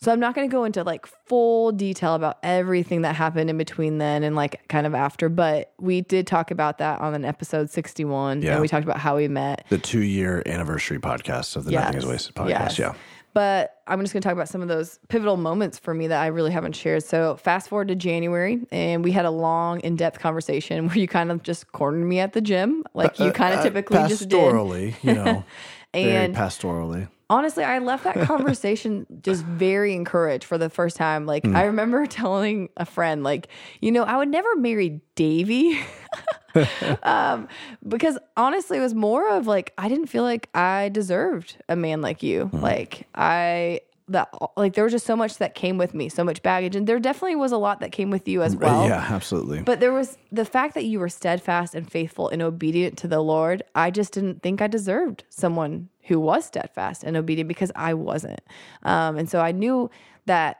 [SPEAKER 3] so I'm not going to go into like full detail about everything that happened in between then and like kind of after, but we did talk about that on an episode 61,
[SPEAKER 2] Yeah.
[SPEAKER 3] and we talked about how we met.
[SPEAKER 2] The two year anniversary podcast of the Nothing is Wasted podcast.
[SPEAKER 3] Yes.
[SPEAKER 2] Yeah.
[SPEAKER 3] But I'm just going to talk about some of those pivotal moments for me that I really haven't shared. So, fast forward to January, and we had a long, in depth conversation where you kind of just cornered me at the gym, like you kind of
[SPEAKER 2] Uh,
[SPEAKER 3] typically just did.
[SPEAKER 2] pastorally, you know, very
[SPEAKER 3] And-
[SPEAKER 2] pastorally.
[SPEAKER 3] Honestly, I left that conversation just very encouraged for the first time. Like,
[SPEAKER 2] Hmm.
[SPEAKER 3] I remember telling a friend, like, you know, I would never marry Davey. um, because honestly, it was more of like I didn't feel like I deserved a man like you. Like I that like there was just so much that came with me, so much baggage, and there definitely was a lot that came with you as well.
[SPEAKER 2] yeah, absolutely.
[SPEAKER 3] But there was the fact that you were steadfast and faithful and obedient to the Lord. I just didn't think I deserved someone who was steadfast and obedient because I wasn't. Um, and so I knew that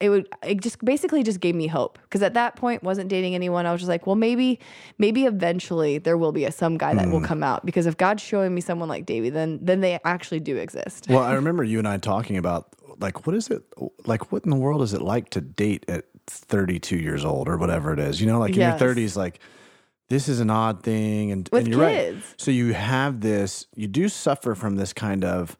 [SPEAKER 3] it would it just basically just gave me hope because at that point wasn't dating anyone i was just like well maybe maybe eventually there will be a some guy that will hmm. come out because if god's showing me someone like davey then then they actually do exist
[SPEAKER 2] well, I remember you and I talking about like what is it like what in the world is it like to date at 32 years old or whatever it is. You know, like in
[SPEAKER 3] Yes.
[SPEAKER 2] your 30s like this is an odd thing and,
[SPEAKER 3] With
[SPEAKER 2] and you're right. So you have this you do suffer from this kind of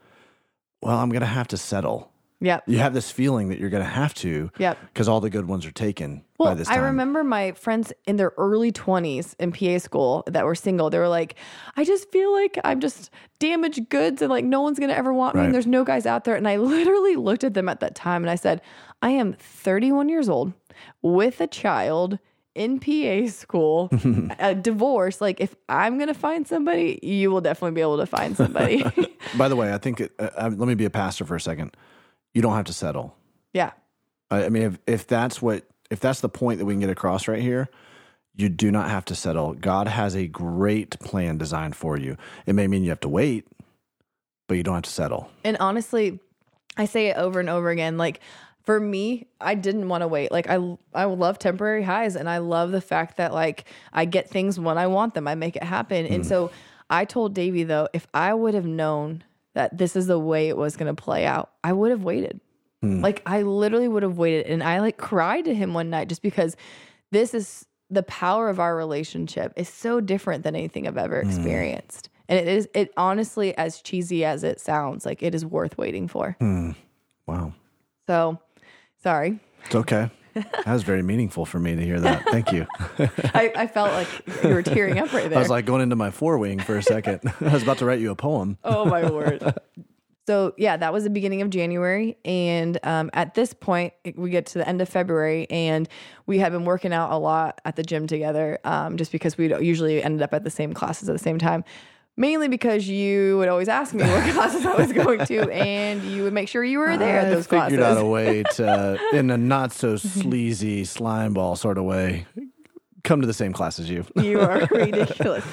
[SPEAKER 2] well, I'm going to have to settle.
[SPEAKER 3] Yep
[SPEAKER 2] You have this feeling that you're going to have to
[SPEAKER 3] Yep.
[SPEAKER 2] because all the good ones are taken by
[SPEAKER 3] well,
[SPEAKER 2] this
[SPEAKER 3] I remember my friends in their early 20s in PA school that were single. They were like, I just feel like I'm just damaged goods and like no one's going to ever want me
[SPEAKER 2] Right.
[SPEAKER 3] and there's no guys out there. And I literally looked at them at that time and I said, I am 31 years old with a child in PA school, a divorce. Like, if I'm going to find somebody, you will definitely be able to find somebody.
[SPEAKER 2] By the way, I think it, uh, uh, let me be a pastor for a second. You don't have to settle.
[SPEAKER 3] yeah.
[SPEAKER 2] I I mean, if, if that's what, if that's the point that we can get across right here, you do not have to settle. God has a great plan designed for you. It may mean you have to wait, but you don't have to settle.
[SPEAKER 3] And honestly, I say it over and over again. Like for me, I didn't want to wait. Like I I love temporary highs and I love the fact that like I get things when I want them. I make it happen. And mm-hmm. so I told Davey though, if I would have known that this is the way it was going to play out, I would have waited. Hmm. Like I literally would have waited and I like cried to him one night just because this is the power of our relationship is so different than anything I've ever hmm. experienced. And it is it honestly as cheesy as it sounds, like it is worth waiting for. Hmm.
[SPEAKER 2] Wow.
[SPEAKER 3] So sorry.
[SPEAKER 2] It's okay. That was very meaningful for me to hear that. Thank you.
[SPEAKER 3] I, I felt like you were tearing up right there.
[SPEAKER 2] I was like going into my four wing for a second. I was about to write you a poem.
[SPEAKER 3] oh my word. So yeah, that was the beginning of January, and um, at this point, we get to the end of February, and we had been working out a lot at the gym together, um, just because we usually ended up at the same classes at the same time. Mainly because you would always ask me what classes I was going to, and you would make sure you were there at
[SPEAKER 2] I
[SPEAKER 3] those
[SPEAKER 2] figured
[SPEAKER 3] classes.
[SPEAKER 2] out a way to, in a not so mhm. sleazy slime ball sort of way, come to the same class as you.
[SPEAKER 3] you are ridiculous.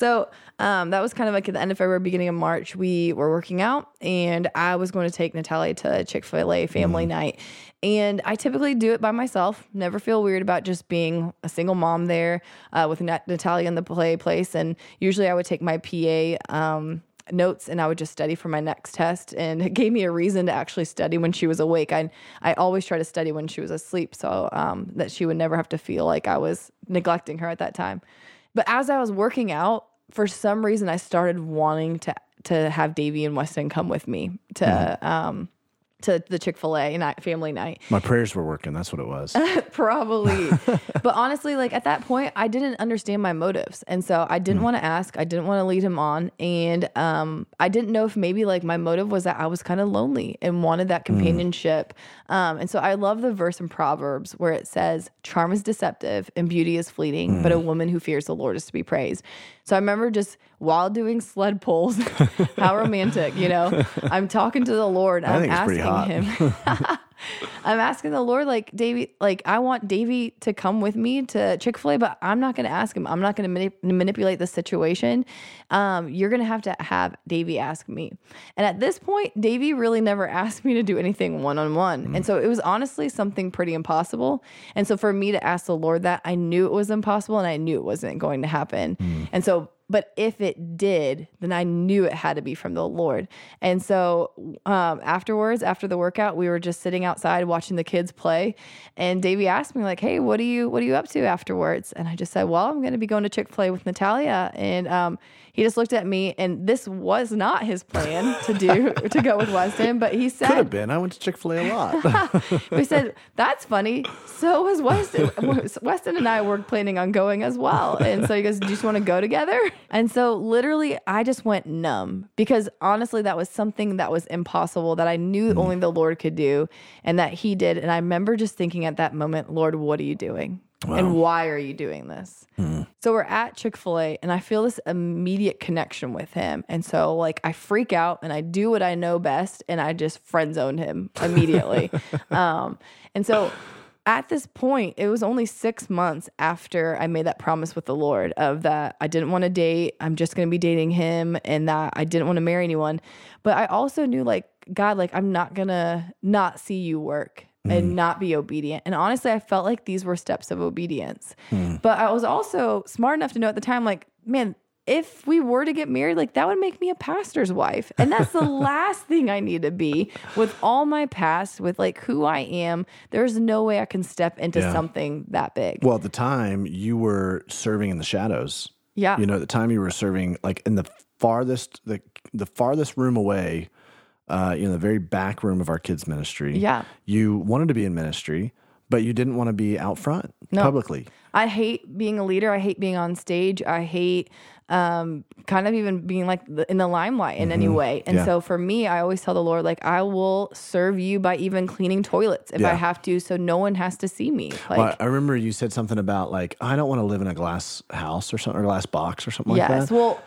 [SPEAKER 3] So um, that was kind of like at the end of February, beginning of March. We were working out, and I was going to take Natalia to Chick Fil A family night. And I typically do it by myself. Never feel weird about just being a single mom there uh, with Nat- Natalia in the play place. And usually, I would take my PA. Um, notes and I would just study for my next test and it gave me a reason to actually study when she was awake. I I always try to study when she was asleep so um, that she would never have to feel like I was neglecting her at that time. But as I was working out, for some reason I started wanting to to have Davey and Weston come with me to um to the Chick-fil-A night family night.
[SPEAKER 2] My prayers were working. That's what it was.
[SPEAKER 3] Probably. but honestly, like at that point, I didn't understand my motives. And so I didn't want to ask. I didn't want to lead him on. And um, I didn't know if maybe like my motive was that I was kind of lonely and wanted that companionship. Um, and so I love the verse in Proverbs where it says, Charm is deceptive and beauty is fleeting, but a woman who fears the Lord is to be praised. So I remember just while doing sled pulls, how romantic, you know, I'm talking to the Lord.
[SPEAKER 2] I
[SPEAKER 3] I'm asking him. I'm asking the Lord, like Davey, like I want Davey to come with me to Chick Fil A, but I'm not going to ask him. I'm not going to manipulate the situation. Um, you're going to have to have Davey ask me. And at this point, Davey really never asked me to do anything one on one, and so it was honestly something pretty impossible. And so for me to ask the Lord that, I knew it was impossible, and I knew it wasn't going to happen. And so but if it did, then I knew it had to be from the Lord. And so um, afterwards, after the workout, we were just sitting outside watching the kids play. And Davey asked me like, "Hey, what are you what are you up to afterwards?" And I just said, "Well, I'm going to be going to Chick Fil A with Natalia." And um, he just looked at me, and this was not his plan to do to go with Weston, but he said,
[SPEAKER 2] Could have been. I went to Chick fil A a lot.
[SPEAKER 3] we said, that's funny. So was Weston. Weston and I were planning on going as well. And so he goes, do you just want to go together? And so literally I just went numb because honestly, that was something that was impossible that I knew mm. only the Lord could do and that he did. And I remember just thinking at that moment, Lord, what are you doing? And why are you doing this? So we're at Chick fil A and I feel this immediate connection with him. And so, like, I freak out and I do what I know best and I just friend zoned him immediately. um, and so, at this point, it was only six months after I made that promise with the Lord of that I didn't want to date, I'm just going to be dating him, and that I didn't want to marry anyone. But I also knew, like, God, like, I'm not going to not see you work and mm. not be obedient. And honestly, I felt like these were steps of obedience. Hmm. But I was also smart enough to know at the time, like, man, if we were to get married, like that would make me a pastor's wife. And that's the last thing I need to be with all my past, with like who I am. There's no way I can step into
[SPEAKER 2] Yeah.
[SPEAKER 3] something that big.
[SPEAKER 2] Well, at the time you were serving in the shadows.
[SPEAKER 3] Yeah.
[SPEAKER 2] You know, at the time you were serving like in the farthest the the farthest room away, uh, you know, the very back room of our kids ministry.
[SPEAKER 3] Yeah.
[SPEAKER 2] You wanted to be in ministry, but you didn't want to be out front publicly.
[SPEAKER 3] I hate being a leader. I hate being on stage. I hate um, kind of even being like the, in the limelight in any way. And
[SPEAKER 2] Mm-hmm. Yeah.
[SPEAKER 3] so for me, I always tell the Lord, like, I will serve you by even cleaning toilets if
[SPEAKER 2] Yeah.
[SPEAKER 3] I have to, so no one has to see me. Like,
[SPEAKER 2] Well, I remember you said something about like I don't want to live in a glass house or something or glass box or something like that. yes.
[SPEAKER 3] Well,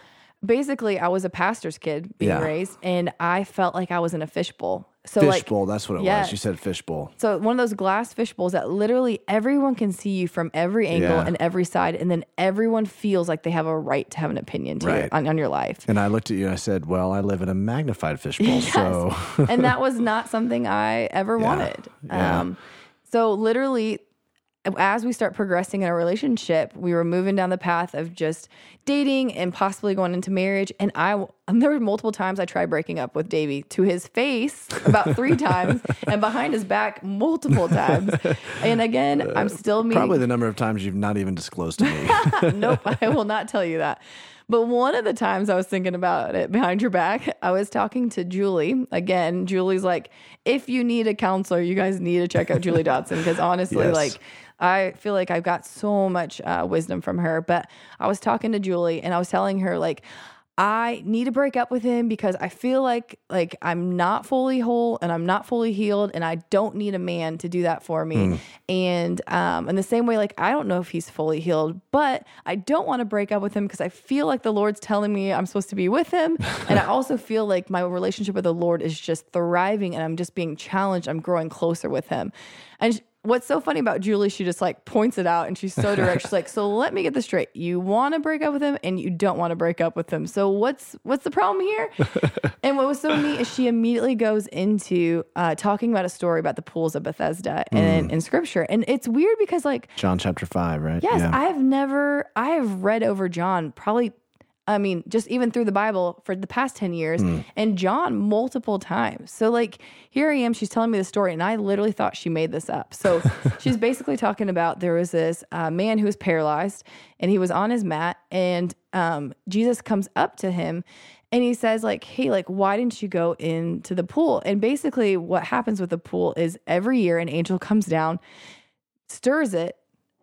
[SPEAKER 3] basically, I was a pastor's kid being
[SPEAKER 2] Yeah.
[SPEAKER 3] raised, and I felt like I was in a fishbowl. So like,
[SPEAKER 2] Fishbowl, that's what it was. You said fishbowl.
[SPEAKER 3] So one of those glass fish bowls that literally everyone can see you from every angle
[SPEAKER 2] Yeah.
[SPEAKER 3] and every side, and then everyone feels like they have a right to have an opinion to
[SPEAKER 2] Right.
[SPEAKER 3] on, on your life.
[SPEAKER 2] And I looked at you and I said, Well, I live in a magnified fishbowl. So
[SPEAKER 3] and that was not something I ever wanted.
[SPEAKER 2] Yeah.
[SPEAKER 3] Um, so literally, as we start progressing in our relationship, we were moving down the path of just dating and possibly going into marriage. And I, and there were multiple times I tried breaking up with Davey to his face about three times, and behind his back multiple times. And again, I'm uh, still meeting.
[SPEAKER 2] probably the number of times you've not even disclosed to me.
[SPEAKER 3] nope, I will not tell you that. But one of the times I was thinking about it behind your back, I was talking to Julie. Again, Julie's like, if you need a counselor, you guys need to check out Julie Dodson because honestly,
[SPEAKER 2] Yes.
[SPEAKER 3] like, I feel like I've got so much uh, wisdom from her. But I was talking to Julie and I was telling her, like, I need to break up with him because I feel like like I'm not fully whole and I'm not fully healed and I don't need a man to do that for me. And um in the same way like I don't know if he's fully healed, but I don't want to break up with him because I feel like the Lord's telling me I'm supposed to be with him and I also feel like my relationship with the Lord is just thriving and I'm just being challenged. I'm growing closer with him. And What's so funny about Julie, she just like points it out and she's so direct. She's like, "So let me get this straight. You want to break up with him and you don't want to break up with him. So what's what's the problem here?" and what was so neat is she immediately goes into uh, talking about a story about the pools of Bethesda in, in Scripture, and it's weird because like
[SPEAKER 2] John chapter five, right?
[SPEAKER 3] Yes,
[SPEAKER 2] Yeah.
[SPEAKER 3] I have never, I have read over John probably, I mean, just even through the Bible for the past 10 years and John multiple times. So, like, here I am, she's telling me the story, and I literally thought she made this up. So, she's basically talking about there was this uh, man who was paralyzed and he was on his mat, and um, Jesus comes up to him and he says like hey like why didn't you go into the pool and basically what happens with the pool is every year an angel comes down stirs it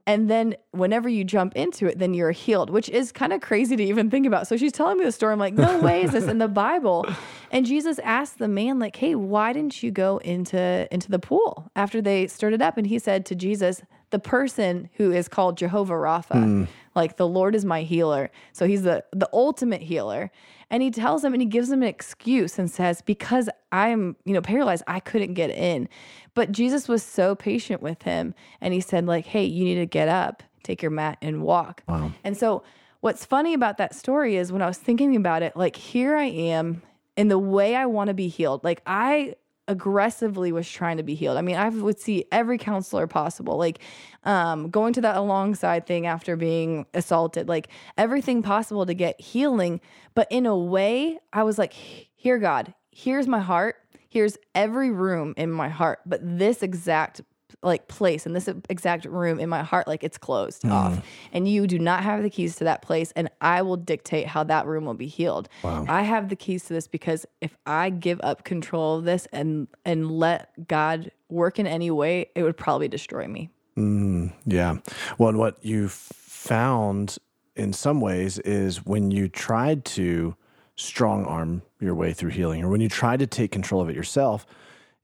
[SPEAKER 3] and then whenever you jump into it then you're healed which is kind of crazy to even think about. So she's telling me the story. I'm like no way is this in the bible. And jesus asked the man like hey why didn't you go into into the pool? After they stirred it up and he said to jesus the person who is called jehovah rapha hmm. Like the lord is my healer. So he's the the ultimate healer. And he tells him and he gives him an excuse and says because i'm you know paralyzed i couldn't get in. But jesus was so patient with him and he said like hey you need to get up take your mat and walk.
[SPEAKER 2] Wow.
[SPEAKER 3] and so what's funny about that story is when i was thinking about it like here i am in the way i want to be healed. Like i aggressively was trying to be healed. I mean, I would see every counselor possible, like um, going to that alongside thing after being assaulted, like everything possible to get healing. But in a way, I was like, here, God, here's my heart. Here's every room in my heart. But this exact like place in this exact room in my heart like it's closed hmm. off. And you do not have the keys to that place and i will dictate how that room will be healed. I have the keys to this because if i give up control of this and and let god work in any way it would probably destroy me. Hmm.
[SPEAKER 2] Yeah. Well, and what you found in some ways is when you tried to strong arm your way through healing or when you tried to take control of it yourself,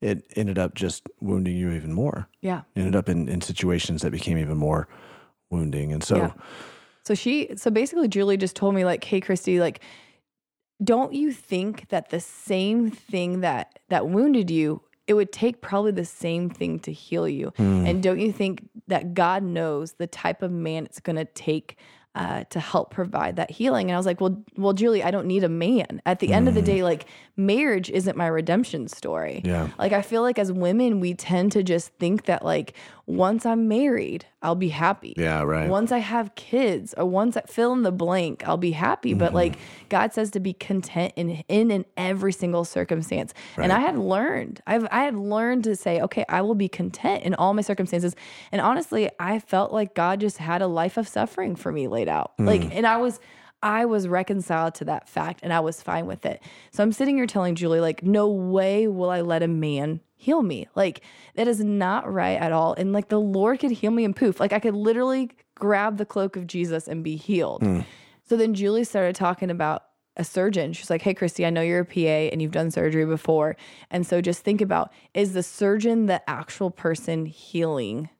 [SPEAKER 2] it ended up just wounding you even more.
[SPEAKER 3] yeah
[SPEAKER 2] Ended up in, in situations that became even more wounding. And so
[SPEAKER 3] Yeah. So she, so basically, Julie just told me like, "Hey, Kristi, like, don't you think that the same thing that that wounded you, it would take probably the same thing to heal you, hmm. and don't you think that God knows the type of man it's going to take?" Uh, to help provide that healing, and I was like, "Well, well, Julie, I don't need a man. At the end of the day, like marriage isn't my redemption story.
[SPEAKER 2] Yeah.
[SPEAKER 3] Like I feel like as women, we tend to just think that like once I'm married, I'll be happy.
[SPEAKER 2] Yeah, right.
[SPEAKER 3] Once I have kids or once I fill in the blank, I'll be happy. But
[SPEAKER 2] Mm-hmm.
[SPEAKER 3] like God says to be content in in in every single circumstance. And I had learned, I've I had learned to say, okay, I will be content in all my circumstances. And honestly, I felt like God just had a life of suffering for me laid out.
[SPEAKER 2] Mm.
[SPEAKER 3] Like and I was I was reconciled to that fact and I was fine with it. So I'm sitting here telling Julie, like, no way will I let a man heal me. Like, that is not right at all. And like, the Lord could heal me and poof. Like, I could literally grab the cloak of Jesus and be healed. Hmm. So then Julie started talking about a surgeon. She's like, Hey, Kristi, I know you're a PA and you've done surgery before. And so just think about is the surgeon the actual person healing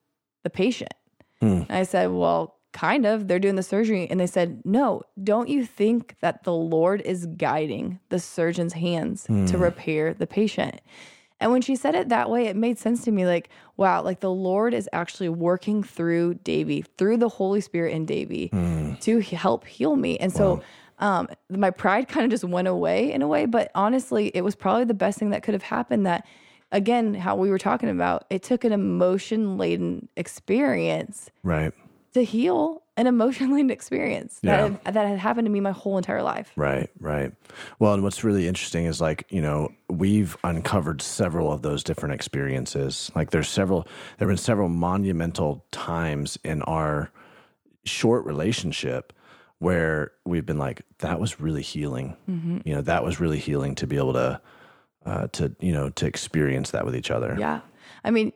[SPEAKER 3] the patient? Hmm. And I said, Well, kind of. They're doing the surgery. And they said, No, don't you think that the Lord is guiding the surgeon's hands to repair the patient? And when she said it that way, it made sense to me like, wow, like the Lord is actually working through Davey, through the Holy Spirit in Davey to help heal me. And so um, my pride kind of just went away in a way. But honestly, it was probably the best thing that could have happened that, again, how we were talking about, it took an emotion laden experience
[SPEAKER 2] Right.
[SPEAKER 3] To heal an emotion laden experience that,
[SPEAKER 2] Yeah.
[SPEAKER 3] had, that had happened to me my whole entire life.
[SPEAKER 2] Right, right. Well, and what's really interesting is like, you know, we've uncovered several of those different experiences. Like there's several there've been several monumental times in our short relationship where we've been like that was really healing. You know, that was really healing to be able to uh to, you know, to experience that with each other.
[SPEAKER 3] Yeah. I mean,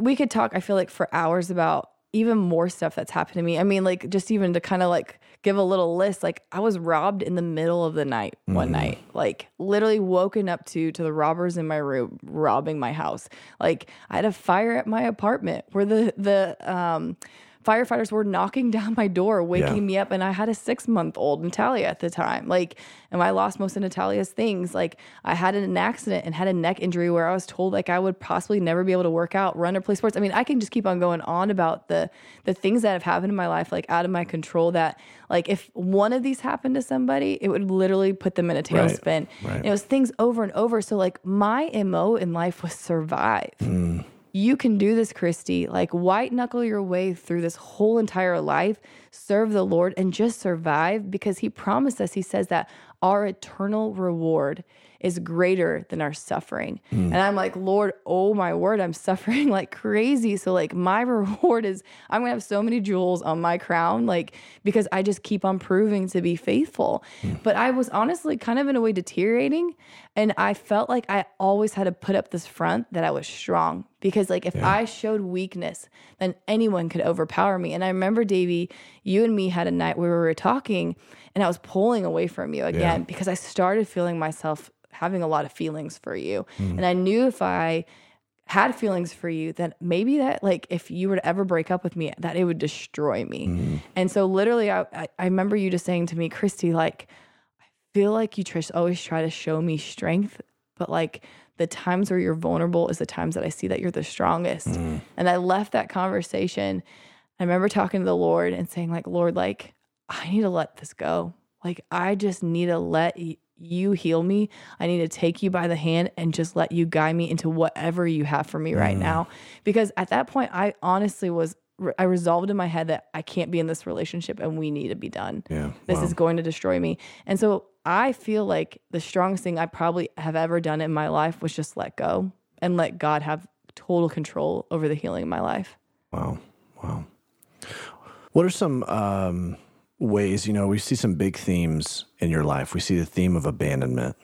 [SPEAKER 3] we could talk, I feel like, for hours about even more stuff that's happened to me. I mean, like, just even to kind of like give a little list, like, I was robbed in the middle of the night one night, like, literally woken up to to the robbers in my room robbing my house. Like, I had a fire at my apartment where the, the, um, firefighters were knocking down my door, waking
[SPEAKER 2] Yeah.
[SPEAKER 3] me up, and I had a six month old Natalia at the time. Like, and I lost most of Natalia's things. Like, I had an accident and had a neck injury where I was told like I would possibly never be able to work out, run, or play sports. I mean, I can just keep on going on about the the things that have happened in my life, like out of my control. That like if one of these happened to somebody, it would literally put them in a tailspin.
[SPEAKER 2] right.
[SPEAKER 3] And it was things over and over. So like my mo in life was survive hmm. You can do this, Kristi. Like white knuckle your way through this whole entire life, serve the Lord, and just survive because He promised us, He says that our eternal reward is greater than our suffering. Mm. And I'm like, Lord, oh my word, I'm suffering like crazy. So, like, my reward is I'm gonna have so many jewels on my crown, like, because I just keep on proving to be faithful. Mm. But I was honestly kind of in a way deteriorating. And I felt like I always had to put up this front that I was strong because like if I showed weakness, then anyone could overpower me. And I remember Davey, you and me had a night where we were talking and I was pulling away from you again because I started feeling myself having a lot of feelings for you. Mm. And I knew if I had feelings for you that maybe that like if you were to ever break up with me that it would destroy me. Mm-hmm. And so literally I, I i remember you just saying to me kristi like i feel like you tr- always try to show me strength but like the times where you're vulnerable is the times that i see that you're the strongest and i left that conversation i remember talking to the lord and saying like lord like i need to let this go like i just need to let y- you heal me. I need to take you by the hand and just let you guide me into whatever you have for me
[SPEAKER 2] Mm.
[SPEAKER 3] right now. Because at that point, I honestly was, I resolved in my head that I can't be in this relationship and we need to be done.
[SPEAKER 2] Yeah.
[SPEAKER 3] This
[SPEAKER 2] Wow.
[SPEAKER 3] is going to destroy me. And so I feel like the strongest thing I probably have ever done in my life was just let go and let God have total control over the healing of my life.
[SPEAKER 2] Wow. Wow. What are some um, ways, you know, we see some big themes in your life. We see the theme of abandonment.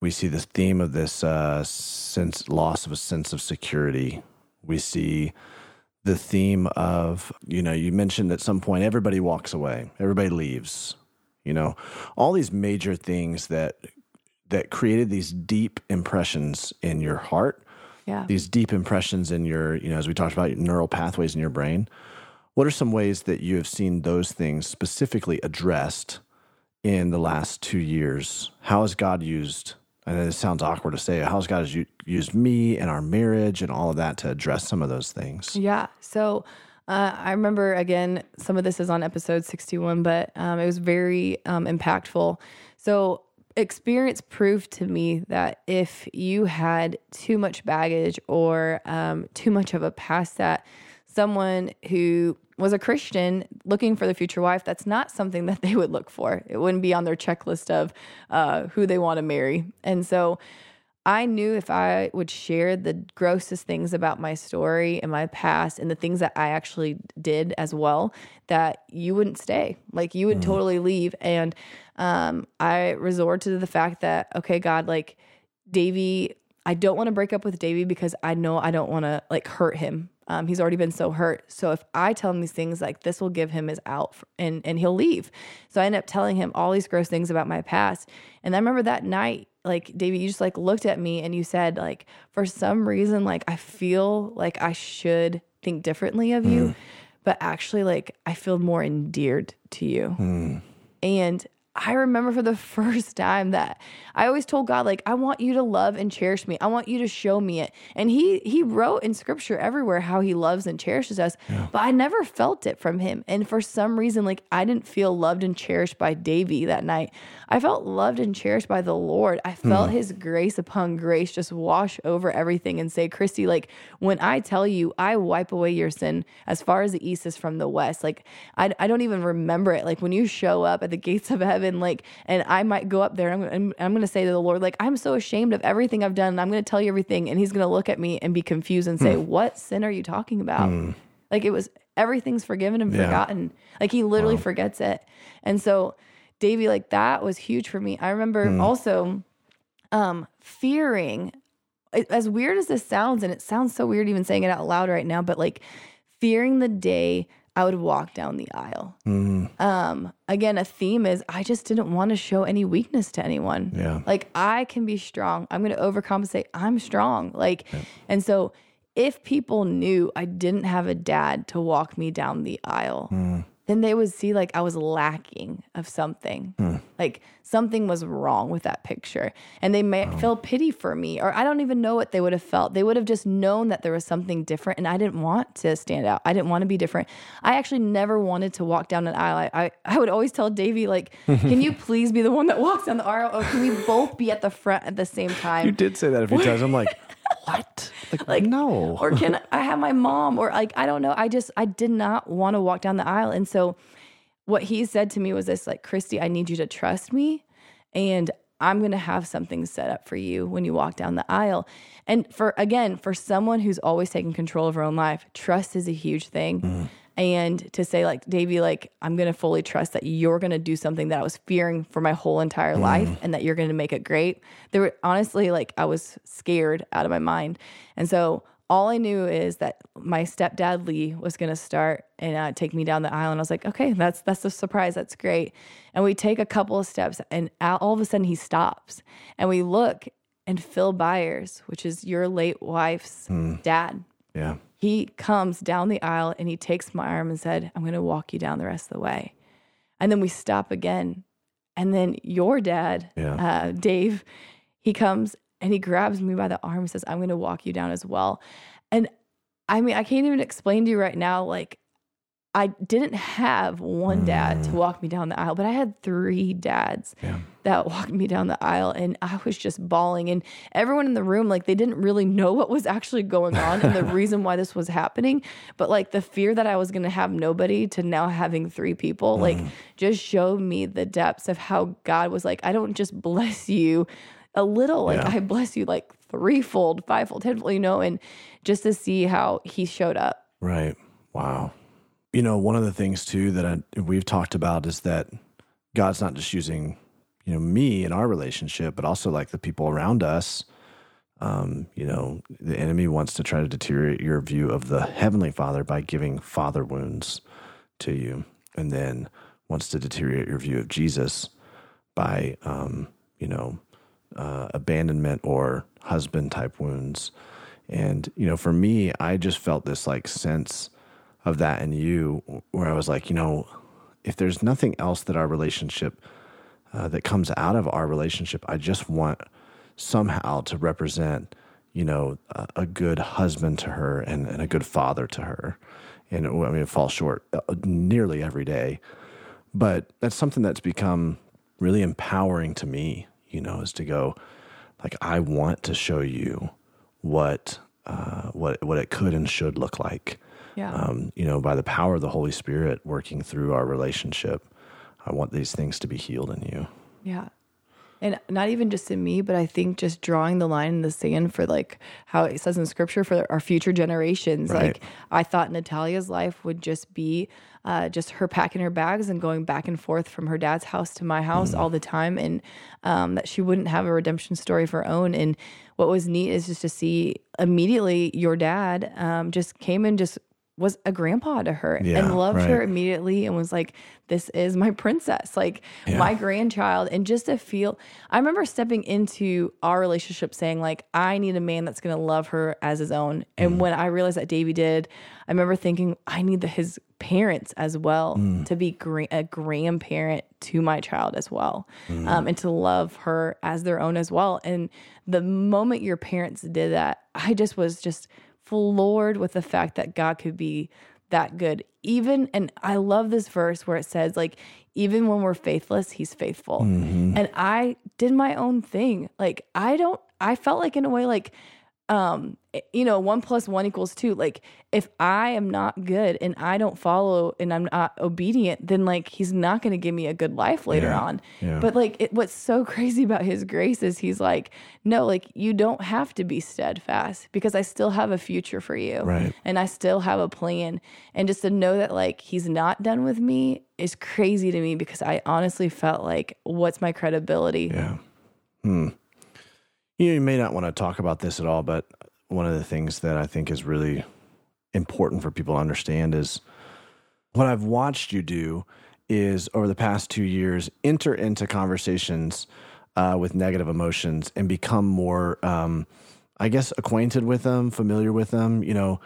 [SPEAKER 2] We see the theme of this uh, sense, loss of a sense of security. We see the theme of, you know, you mentioned at some point everybody walks away, everybody leaves, you know, all these major things that that created these deep impressions in your heart
[SPEAKER 3] Yeah.
[SPEAKER 2] these deep impressions in your, you know, as we talked about, neural pathways in your brain. What are some ways that you have seen those things specifically addressed in the last two years? How has God used, and it sounds awkward to say, how has God used me and our marriage and all of that to address some of those things?
[SPEAKER 3] Yeah. So uh, I remember, again, some of this is on episode 61, but um, it was very um, impactful. So experience proved to me that if you had too much baggage or um, too much of a past that someone who was a Christian looking for the future wife, that's not something that they would look for. It wouldn't be on their checklist of uh, who they want to marry. And so I knew if I would share the grossest things about my story and my past and the things that I actually did as well, that you wouldn't stay. Like you would mm. totally leave. And um, I resort to the fact that, okay, God, like Davey, I don't want to break up with Davey because I know I don't want to like hurt him um, he's already been so hurt. So if I tell him these things, like this will give him his out for, and, and he'll leave. So I end up telling him all these gross things about my past. And I remember that night, like David, you just like looked at me and you said, like, for some reason, like I feel like I should think differently of you, mm. but actually, like I feel more endeared to you. Mm. And I remember for the first time that I always told God like I want you to love and cherish me. I want you to show me it. And he he wrote in scripture everywhere how he loves and cherishes us, yeah. but I never felt it from him. And for some reason like I didn't feel loved and cherished by Davey that night. I felt loved and cherished by the Lord. I felt mm. his grace upon grace just wash over everything and say, Kristi, like when I tell you, I wipe away your sin as far as the east is from the west. Like I, I don't even remember it. Like when you show up at the gates of heaven, like, and I might go up there and I'm, I'm, I'm going to say to the Lord, like, I'm so ashamed of everything I've done. And I'm going to tell you everything. And he's going to look at me and be confused and say, mm. what sin are you talking about? Mm. Like it was everything's forgiven and yeah. forgotten. Like he literally wow. forgets it. And so Davey, like that was huge for me. I remember mm. also um, fearing, as weird as this sounds, and it sounds so weird even saying it out loud right now, but like fearing the day I would walk down the aisle. Mm. Um, again, a theme is I just didn't want to show any weakness to anyone.
[SPEAKER 2] Yeah.
[SPEAKER 3] Like I can be strong. I'm going to overcompensate. I'm strong. Like, yeah. and so if people knew I didn't have a dad to walk me down the aisle, mm then they would see like I was lacking of something. Mm. Like something was wrong with that picture. And they may oh. feel pity for me, or I don't even know what they would have felt. They would have just known that there was something different. And I didn't want to stand out. I didn't want to be different. I actually never wanted to walk down an aisle. I, I, I would always tell Davey, like, can you please be the one that walks down the aisle? Or can we both be at the front at the same time?
[SPEAKER 2] You did say that a few times. I'm like, what? Like, like no.
[SPEAKER 3] or can I have my mom? Or like, I don't know. I just, I did not want to walk down the aisle. And so what he said to me was this like, Kristi, I need you to trust me. And I'm going to have something set up for you when you walk down the aisle. And for, again, for someone who's always taking control of her own life, trust is a huge thing. Mm and to say like davey like i'm to fully trust that you're to do something that i was fearing for my whole entire mm. life and that you're to make it great. There were honestly like i was scared out of my mind. And so all i knew is that my stepdad lee was to start and uh, take me down the aisle. And i was like okay that's that's a surprise. That's great. And we take a couple of steps and all of a sudden he stops. And we look and phil byers which is your late wife's mm. dad
[SPEAKER 2] yeah
[SPEAKER 3] he comes down the aisle and he takes my arm and said, I'm going to walk you down the rest of the way. And then we stop again. And then your dad, yeah. uh, Dave, he comes and he grabs me by the arm and says, I'm going to walk you down as well. And I mean, I can't even explain to you right now, like, I didn't have one dad to mm. walk me down the aisle, but I had three dads yeah. that walked me down the aisle, and I was just bawling. And everyone in the room, like, they didn't really know what was actually going on and the reason why this was happening. But like the fear that I was going to have nobody to now having three people, mm. like, just showed me the depths of how God was like, I don't just bless you a little, like, yeah. I bless you like threefold, fivefold, tenfold, you know, and just to see how He showed up.
[SPEAKER 2] Right. Wow. You know, one of the things too that I, we've talked about is that God's not just using, you know, me in our relationship, but also like the people around us. Um, you know, the enemy wants to try to deteriorate your view of the heavenly Father by giving father wounds to you, and then wants to deteriorate your view of Jesus by, um, you know, uh, abandonment or husband type wounds. And you know, for me, I just felt this like sense of that in you, where I was like, you know, if there's nothing else that our relationship uh, that comes out of our relationship, I just want somehow to represent, you know, a, a good husband to her and, and, a good father to her. And I mean, it falls short uh, nearly every day, but that's something that's become really empowering to me. You know, is to go like I want to show you what uh, what what it could and should look like.
[SPEAKER 3] Yeah.
[SPEAKER 2] Um, you know, by the power of the Holy Spirit working through our relationship, I want these things to be healed in you.
[SPEAKER 3] Yeah. And not even just in me, but I think just drawing the line in the sand for like how it says in scripture for our future generations.
[SPEAKER 2] Right.
[SPEAKER 3] Like I thought Natalia's life would just be uh, just her packing her bags and going back and forth from her dad's house to my house all the time, and um, that she wouldn't have a redemption story of her own. And what was neat is just to see immediately your dad um, just came and just was a grandpa to her
[SPEAKER 2] Yeah,
[SPEAKER 3] and loved her immediately and was like, This is my princess, like
[SPEAKER 2] Yeah.
[SPEAKER 3] my grandchild. And just to feel, I remember stepping into our relationship saying, like, I need a man that's going to love her as his own. And
[SPEAKER 2] Mm.
[SPEAKER 3] when I realized that Davey did, I remember thinking, I need the, his parents as well
[SPEAKER 2] Mm.
[SPEAKER 3] to be gra- a grandparent to my child as well
[SPEAKER 2] Mm.
[SPEAKER 3] um, and to love her as their own as well. And the moment your parents did that, I just was just floored with the fact that God could be that good. Even, and I love this verse where it says, like, even when we're faithless, he's faithful. And I did my own thing. Like, I don't, I felt like in a way, like, um, you know, one plus one equals two. Like, if I am not good and I don't follow and I'm not obedient, then like he's not going to give me a good life later
[SPEAKER 2] Yeah,
[SPEAKER 3] on.
[SPEAKER 2] yeah.
[SPEAKER 3] But like, it, what's so crazy about his grace is he's like, no, like you don't have to be steadfast because I still have a future for you,
[SPEAKER 2] Right.
[SPEAKER 3] And I still have a plan. And just to know that like he's not done with me is crazy to me because I honestly felt like, what's my credibility?
[SPEAKER 2] Yeah. Hmm. You, know, you may not want to talk about this at all, but one of the things that I think is really important for people to understand is what I've watched you do is over the past two years enter into conversations uh, with negative emotions and become more, um, I guess, acquainted with them, familiar with them. You know,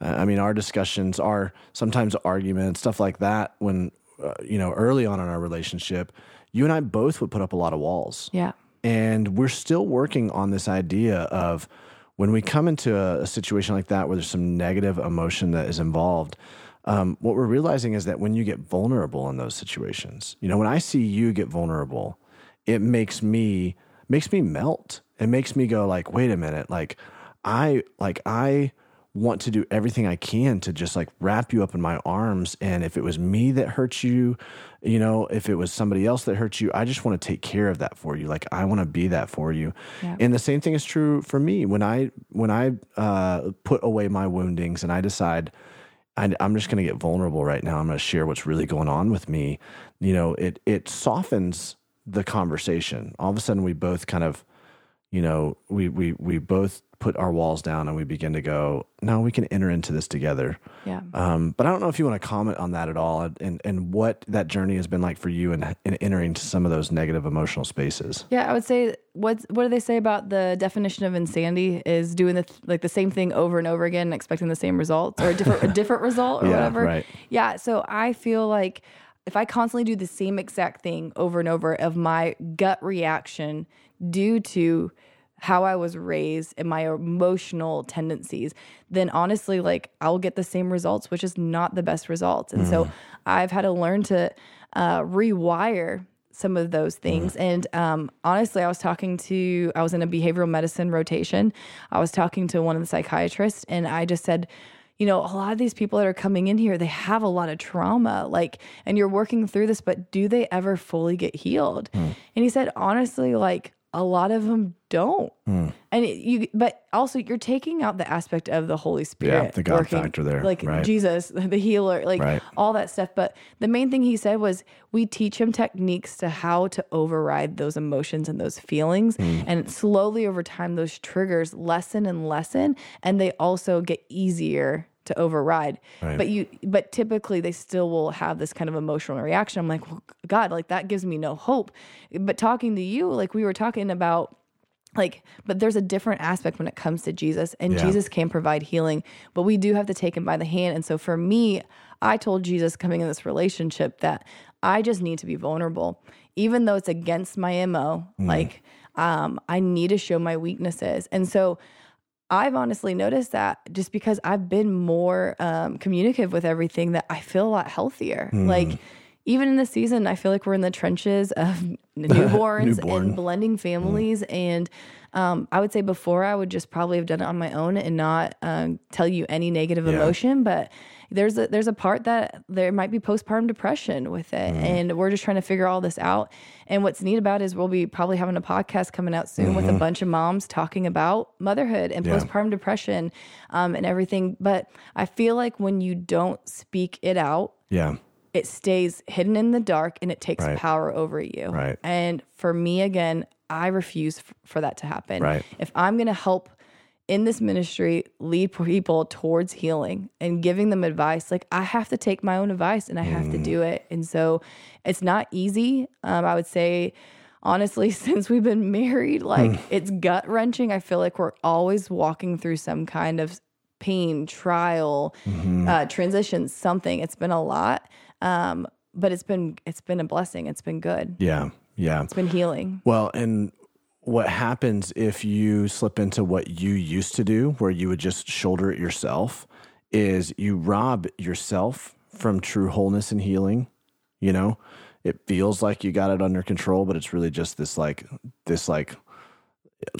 [SPEAKER 2] uh, I mean, our discussions are sometimes arguments, stuff like that. When uh, you know, early on in our relationship, you and I both would put up a lot of walls.
[SPEAKER 3] Yeah.
[SPEAKER 2] And we're still working on this idea of when we come into a, a situation like that where there's some negative emotion that is involved, um, what we're realizing is that when you get vulnerable in those situations, you know, when I see you get vulnerable, it makes me makes me melt. It makes me go like, wait a minute, like I like I want to do everything I can to just like wrap you up in my arms. And if it was me that hurt you, you know, if it was somebody else that hurt you, I just want to take care of that for you. Like I want to be that for you.
[SPEAKER 3] Yeah.
[SPEAKER 2] And the same thing is true for me when I when I uh, put away my woundings and I decide I, I'm just going to get vulnerable right now. I'm going to share what's really going on with me. You know, it it softens the conversation. All of a sudden, we both kind of, you know, we we we both put our walls down and we begin to go. No, we can enter into this together.
[SPEAKER 3] Yeah.
[SPEAKER 2] Um, but I don't know if you want to comment on that at all, and and what that journey has been like for you in, in entering to some of those negative emotional spaces.
[SPEAKER 3] Yeah, I would say what's what do they say about the definition of insanity is doing the like the same thing over and over again, and expecting the same results or a different a different result or
[SPEAKER 2] Yeah,
[SPEAKER 3] whatever.
[SPEAKER 2] right.
[SPEAKER 3] Yeah, so I feel like if I constantly do the same exact thing over and over of my gut reaction due to how I was raised and my emotional tendencies, then honestly, like I'll get the same results, which is not the best results. And so I've had to learn to uh, rewire some of those things. And um, honestly, I was talking to, I was in a behavioral medicine rotation. I was talking to one of the psychiatrists, and I just said, you know, a lot of these people that are coming in here, they have a lot of trauma, like, and you're working through this, but do they ever fully get healed? And he said, honestly, like, a lot of them don't. And it, you, but also you're taking out the aspect of the Holy Spirit,
[SPEAKER 2] the God factor there,
[SPEAKER 3] like
[SPEAKER 2] right.
[SPEAKER 3] Jesus, the healer, like
[SPEAKER 2] Right.
[SPEAKER 3] all that stuff. But the main thing he said was we teach him techniques to how to override those emotions and those feelings.
[SPEAKER 2] Hmm.
[SPEAKER 3] And slowly over time, those triggers lessen and lessen. And they also get easier to override.
[SPEAKER 2] Right.
[SPEAKER 3] But you but typically they still will have this kind of emotional reaction. I'm like, well, God, like that gives me no hope. But talking to you, like we were talking about like but there's a different aspect when it comes to jesus and
[SPEAKER 2] Yeah.
[SPEAKER 3] jesus can provide healing but we do have to take him by the hand and so for me i told jesus coming in this relationship that i just need to be vulnerable even though it's against my mo like um, i need to show my weaknesses and so I've honestly noticed that just because I've been more um, communicative with everything, that I feel a lot healthier. Like even in this season, I feel like we're in the trenches of newborns
[SPEAKER 2] Newborn.
[SPEAKER 3] and blending families. And um, I would say before I would just probably have done it on my own and not um, tell you any negative
[SPEAKER 2] Yeah.
[SPEAKER 3] emotion, but. There's a there's a part that there might be postpartum depression with it, and we're just trying to figure all this out. And what's neat about it is we'll be probably having a podcast coming out soon with a bunch of moms talking about motherhood and
[SPEAKER 2] Yeah.
[SPEAKER 3] postpartum depression um, and everything. But I feel like when you don't speak it out,
[SPEAKER 2] Yeah.
[SPEAKER 3] it stays hidden in the dark and it takes
[SPEAKER 2] Right.
[SPEAKER 3] power over you.
[SPEAKER 2] Right.
[SPEAKER 3] And for me, again, I refuse f- for that to happen.
[SPEAKER 2] Right.
[SPEAKER 3] If I'm going to help in this ministry lead people towards healing and giving them advice, like I have to take my own advice and I have
[SPEAKER 2] Mm.
[SPEAKER 3] to do it. And so it's not easy. Um, I would say, honestly, since we've been married, like
[SPEAKER 2] Hmm.
[SPEAKER 3] it's gut wrenching. I feel like we're always walking through some kind of pain, trial,
[SPEAKER 2] Mm-hmm.
[SPEAKER 3] uh, transition, something. It's been a lot. Um, but it's been it's been a blessing. It's been good.
[SPEAKER 2] Yeah. Yeah.
[SPEAKER 3] It's been healing.
[SPEAKER 2] Well, and what happens if you slip into what you used to do, where you would just shoulder it yourself, is you rob yourself from true wholeness and healing. You know, it feels like you got it under control, but it's really just this like, this like,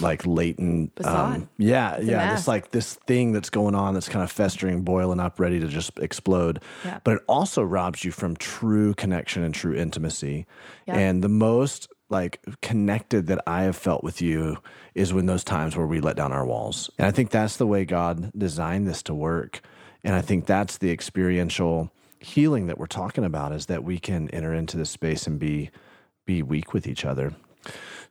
[SPEAKER 2] like latent, um, yeah,
[SPEAKER 3] a
[SPEAKER 2] yeah, this like this thing that's going on that's kind of festering, boiling up, ready to just explode.
[SPEAKER 3] Yeah.
[SPEAKER 2] But it also robs you from true connection and true intimacy.
[SPEAKER 3] Yeah.
[SPEAKER 2] And the most like connected that I have felt with you is when those times where we let down our walls. And I think that's the way God designed this to work. And I think that's the experiential healing that we're talking about is that we can enter into this space and be be weak with each other.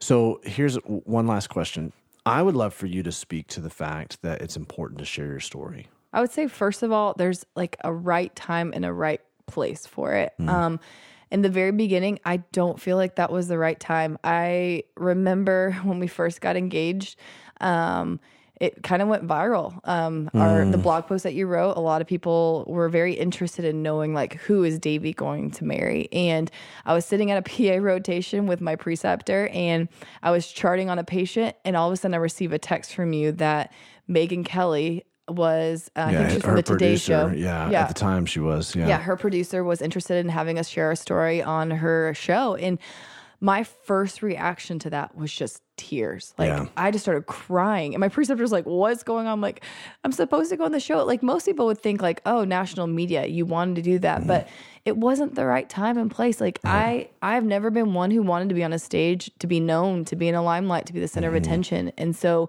[SPEAKER 2] So here's one last question. I would love for you to speak to the fact that it's important to share your story.
[SPEAKER 3] I would say first of all, there's like a right time and a right place for it. Um, in the very beginning, I don't feel like that was the right time. I remember when we first got engaged, um, it kind of went viral. Um, our the blog post that you wrote, a lot of people were very interested in knowing like who is Davey going to marry. And I was sitting at a PA rotation with my preceptor, and I was charting on a patient, and all of a sudden I receive a text from you that Megyn Kelly was uh, I think she's from the Today Show.
[SPEAKER 2] Yeah,
[SPEAKER 3] yeah,
[SPEAKER 2] at the time she was. Yeah.
[SPEAKER 3] yeah, her producer was interested in having us share a story on her show. And my first reaction to that was just tears. Like
[SPEAKER 2] Yeah.
[SPEAKER 3] I just started crying. And my preceptor was like, What's going on? I'm like, I'm supposed to go on the show. Like most people would think, like, oh, national media, you wanted to do that. But it wasn't the right time and place. Like I I've never been one who wanted to be on a stage, to be known, to be in a limelight, to be the center of attention. And so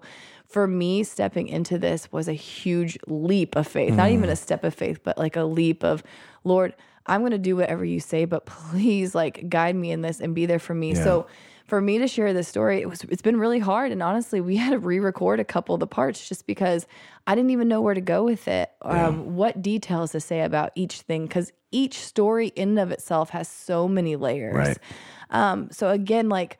[SPEAKER 3] for me, stepping into this was a huge leap of faith. Not even a step of faith, but like a leap of, Lord, I'm going to do whatever you say, but please like guide me in this and be there for me.
[SPEAKER 2] Yeah.
[SPEAKER 3] So for me to share this story, it was it's been really hard. And honestly, we had to re-record a couple of the parts just because I didn't even know where to go with it, um, what details to say about each thing, because each story in and of itself has so many layers.
[SPEAKER 2] Right.
[SPEAKER 3] Um, so again, like,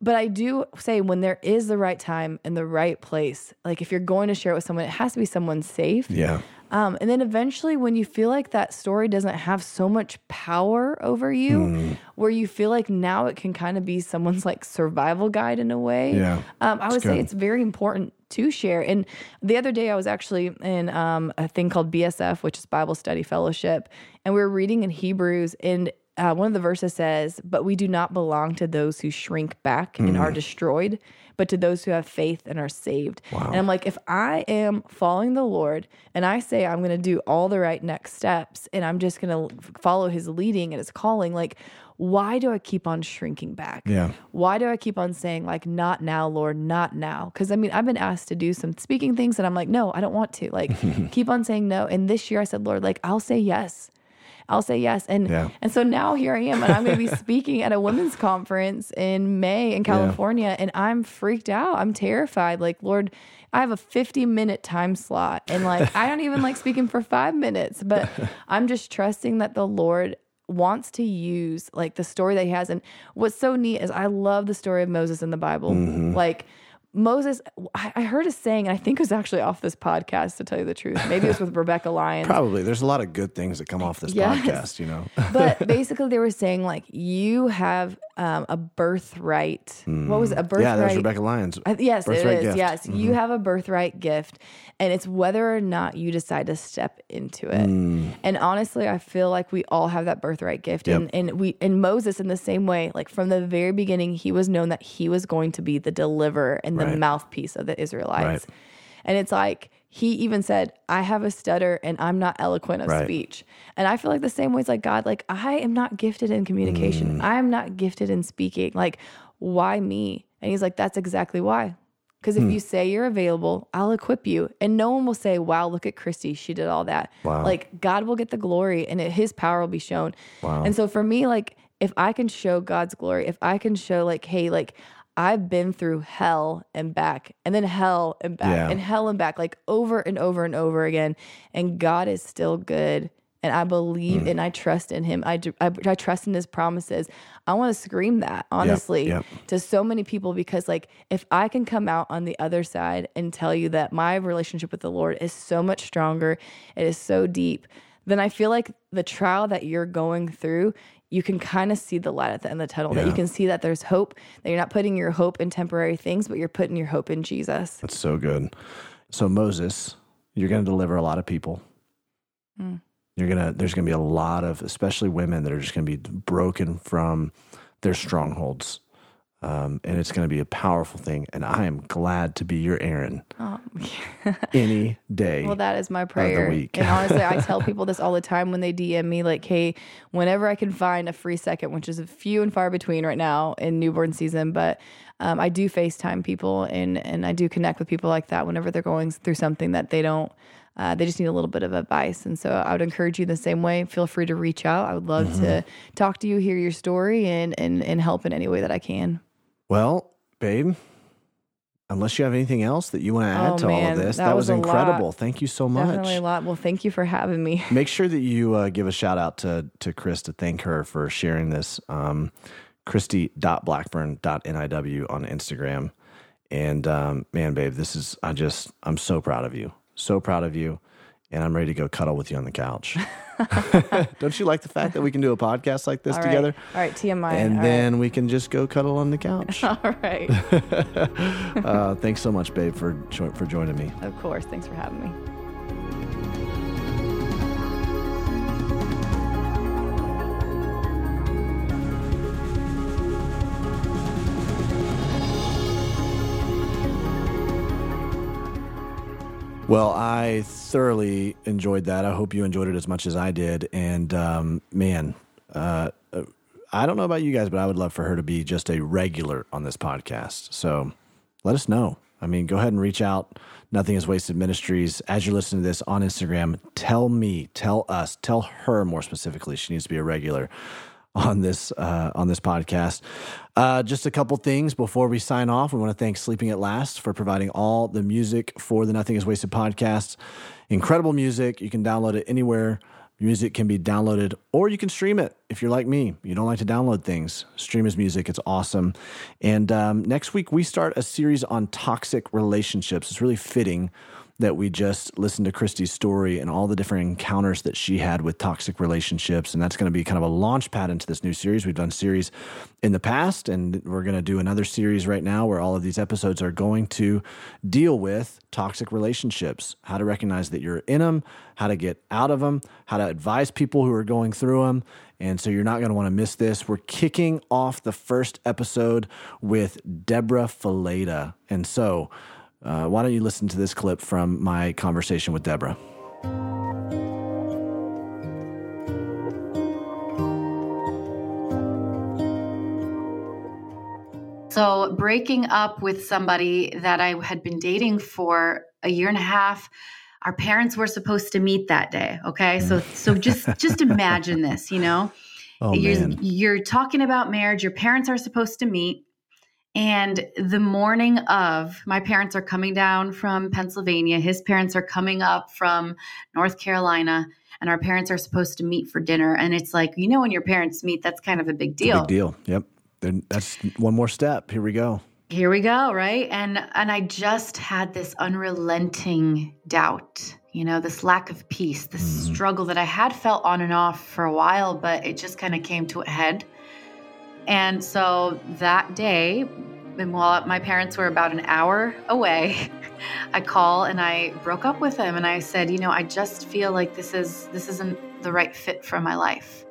[SPEAKER 3] but I do say when there is the right time and the right place, like if you're going to share it with someone, it has to be someone safe.
[SPEAKER 2] Yeah.
[SPEAKER 3] Um, and then eventually, when you feel like that story doesn't have so much power over you,
[SPEAKER 2] Hmm.
[SPEAKER 3] where you feel like now it can kind of be someone's like survival guide in a way,
[SPEAKER 2] Yeah.
[SPEAKER 3] um, I would say it's very important to share. And the other day, I was actually in um, a thing called BSF, which is Bible Study Fellowship, and we were reading in Hebrews, and uh, one of the verses says, But we do not belong to those who shrink back and
[SPEAKER 2] Mm.
[SPEAKER 3] are destroyed, but to those who have faith and are saved. And I'm like, if I am following the Lord and I say I'm going to do all the right next steps and I'm just going to follow his leading and his calling, like, why do I keep on shrinking back?
[SPEAKER 2] Yeah.
[SPEAKER 3] Why do I keep on saying, like, not now, Lord, not now? Because I mean, I've been asked to do some speaking things and I'm like, no, I don't want to. Like, keep on saying no. And this year I said, Lord, like, I'll say yes. I'll say yes. And
[SPEAKER 2] Yeah.
[SPEAKER 3] and so now here I am, and I'm going to be speaking at a women's conference in May in California, and I'm freaked out. I'm terrified. Like, Lord, I have a 50 minute time slot, and like, I don't even like speaking for five minutes, but I'm just trusting that the Lord wants to use like the story that he has. And what's so neat is I love the story of Moses in the Bible. Mm-hmm. Like, Moses, I heard a saying, and I think it was actually off this podcast, to tell you the truth. Maybe it was with Rebekah Lyons.
[SPEAKER 2] Probably. There's a lot of good things that come off this
[SPEAKER 3] Yes.
[SPEAKER 2] podcast, you know.
[SPEAKER 3] but basically, they were saying like you have um, a birthright. What was it? a mm. birthright?
[SPEAKER 2] yeah, there's Rebekah Lyons.
[SPEAKER 3] Yes,
[SPEAKER 2] Birthright
[SPEAKER 3] it is.
[SPEAKER 2] gift.
[SPEAKER 3] Yes, you mm-hmm. have a birthright gift, and it's whether or not you decide to step into it. Mm. And honestly, I feel like we all have that birthright gift,
[SPEAKER 2] Yep.
[SPEAKER 3] and and we and Moses in the same way. Like from the very beginning, he was known that he was going to be the deliverer and the
[SPEAKER 2] Right.
[SPEAKER 3] mouthpiece of the Israelites.
[SPEAKER 2] Right.
[SPEAKER 3] And it's like he even said, "I have a stutter and I'm not eloquent of
[SPEAKER 2] Right.
[SPEAKER 3] speech." And I feel like the same way it's like God, like I am not gifted in
[SPEAKER 2] Mm.
[SPEAKER 3] communication. I am not gifted in speaking. Like, why me? And he's like, "That's exactly why." Because
[SPEAKER 2] Hmm.
[SPEAKER 3] if you say you're available, I'll equip you, and no one will say, "Wow, look at Kristi, she did all that."
[SPEAKER 2] Wow.
[SPEAKER 3] Like God will get the glory, and it, His power will be shown.
[SPEAKER 2] Wow.
[SPEAKER 3] And so for me, like if I can show God's glory, if I can show like, hey, like I've been through hell and back, and then hell and back,
[SPEAKER 2] Yeah.
[SPEAKER 3] and hell and back, like over and over and over again, and God is still good. And I believe mm. and I trust in him. I, do- I, I trust in his promises. I want to scream that, honestly,
[SPEAKER 2] yep.
[SPEAKER 3] to so many people because, like, if I can come out on the other side and tell you that my relationship with the Lord is so much stronger, it is so deep, then I feel like the trial that you're going through, you can kind of see the light at the end of the tunnel. That you can see that there's hope. That you're not putting your hope in temporary things, but you're putting your hope in Jesus.
[SPEAKER 2] That's so good. So Moses, you're going to deliver a lot of people.
[SPEAKER 3] Mm.
[SPEAKER 2] You're gonna. There's going to be a lot of, especially women, that are just going to be broken from their strongholds, um, and it's going to be a powerful thing. And I am glad to be your Aaron
[SPEAKER 3] Oh,
[SPEAKER 2] any day.
[SPEAKER 3] Well, that is my prayer.
[SPEAKER 2] week.
[SPEAKER 3] and honestly, I tell people this all the time when they DM me, like, hey, whenever I can find a free second, which is a few and far between right now in newborn season, but um, I do FaceTime people and, and I do connect with people like that whenever they're going through something that they don't. Uh, they just need a little bit of advice. And so I would encourage you the same way. Feel free to reach out. I would love
[SPEAKER 2] Mm-hmm.
[SPEAKER 3] to talk to you, hear your story, and, and, and help in any way that I can.
[SPEAKER 2] Well, babe, unless you have anything else that you want to add
[SPEAKER 3] Oh,
[SPEAKER 2] to all of this,
[SPEAKER 3] that
[SPEAKER 2] that, was,
[SPEAKER 3] was lot.
[SPEAKER 2] incredible. Thank you so much.
[SPEAKER 3] Definitely a lot. Well, thank you for having me.
[SPEAKER 2] Make sure that you uh, give a shout out to to Chris to thank her for sharing this. Um, Kristi.blackburn.niw on Instagram. And um, man, babe, this is, I just, I'm so proud of you. So proud of you. And I'm ready to go cuddle with you on the couch. Don't you like the fact that we can do a podcast like this
[SPEAKER 3] All right.
[SPEAKER 2] together?
[SPEAKER 3] All right, TMI.
[SPEAKER 2] And
[SPEAKER 3] All
[SPEAKER 2] then we can just go cuddle on the couch.
[SPEAKER 3] All right.
[SPEAKER 2] uh, thanks so much, babe, for jo- for joining me.
[SPEAKER 3] Of course. Thanks for having me.
[SPEAKER 2] Well, I thoroughly enjoyed that. I hope you enjoyed it as much as I did. And um, man, uh, I don't know about you guys, but I would love for her to be just a regular on this podcast. So let us know. I mean, go ahead and reach out. Nothing is Wasted Ministries. As you're listening to this on Instagram, tell me, tell us, tell her more specifically. She needs to be a regular on this uh, on this podcast. Uh, just a couple things before we sign off. We want to thank Sleeping at Last for providing all the music for the Nothing Is Wasted podcast. Incredible music. You can download it anywhere. Music can be downloaded, or you can stream it if you're like me. You don't like to download things. Stream his music. It's awesome. And um, next week we start a series on toxic relationships. It's really fitting that we just listened to Kristi's story and all the different encounters that she had with toxic relationships. And that's going to be kind of a launch pad into this new series. We've done series in the past, and we're going to do another series right now where all of these episodes are going to deal with toxic relationships, how to recognize that you're in them, how to get out of them, how to advise people who are going through them. And so you're not going to want to miss this. We're kicking off the first episode with Debra Fileta. And so, uh, why don't you listen to this clip from my conversation with Debra?
[SPEAKER 4] So, breaking up with somebody that I had been dating for a year and a half, our parents were supposed to meet that day. Okay, so so just just imagine this. You know,
[SPEAKER 2] Oh,
[SPEAKER 4] you're
[SPEAKER 2] man.
[SPEAKER 4] you're talking about marriage. Your parents are supposed to meet, and the morning of, my parents are coming down from Pennsylvania. His parents are coming up from North Carolina. And our parents are supposed to meet for dinner. And it's like, you know, when your parents meet, that's kind of a big deal.
[SPEAKER 2] Big deal. Yep. Then that's one more step. Here we go.
[SPEAKER 4] here we go, right? And and I just had this unrelenting doubt, you know, this lack of peace, this mm-hmm. struggle that I had felt on and off for a while, but it just kind of came to a head. And so that day, and while my parents were about an hour away, I call and I broke up with him and I said, you know, I just feel like this is this isn't the right fit for my life.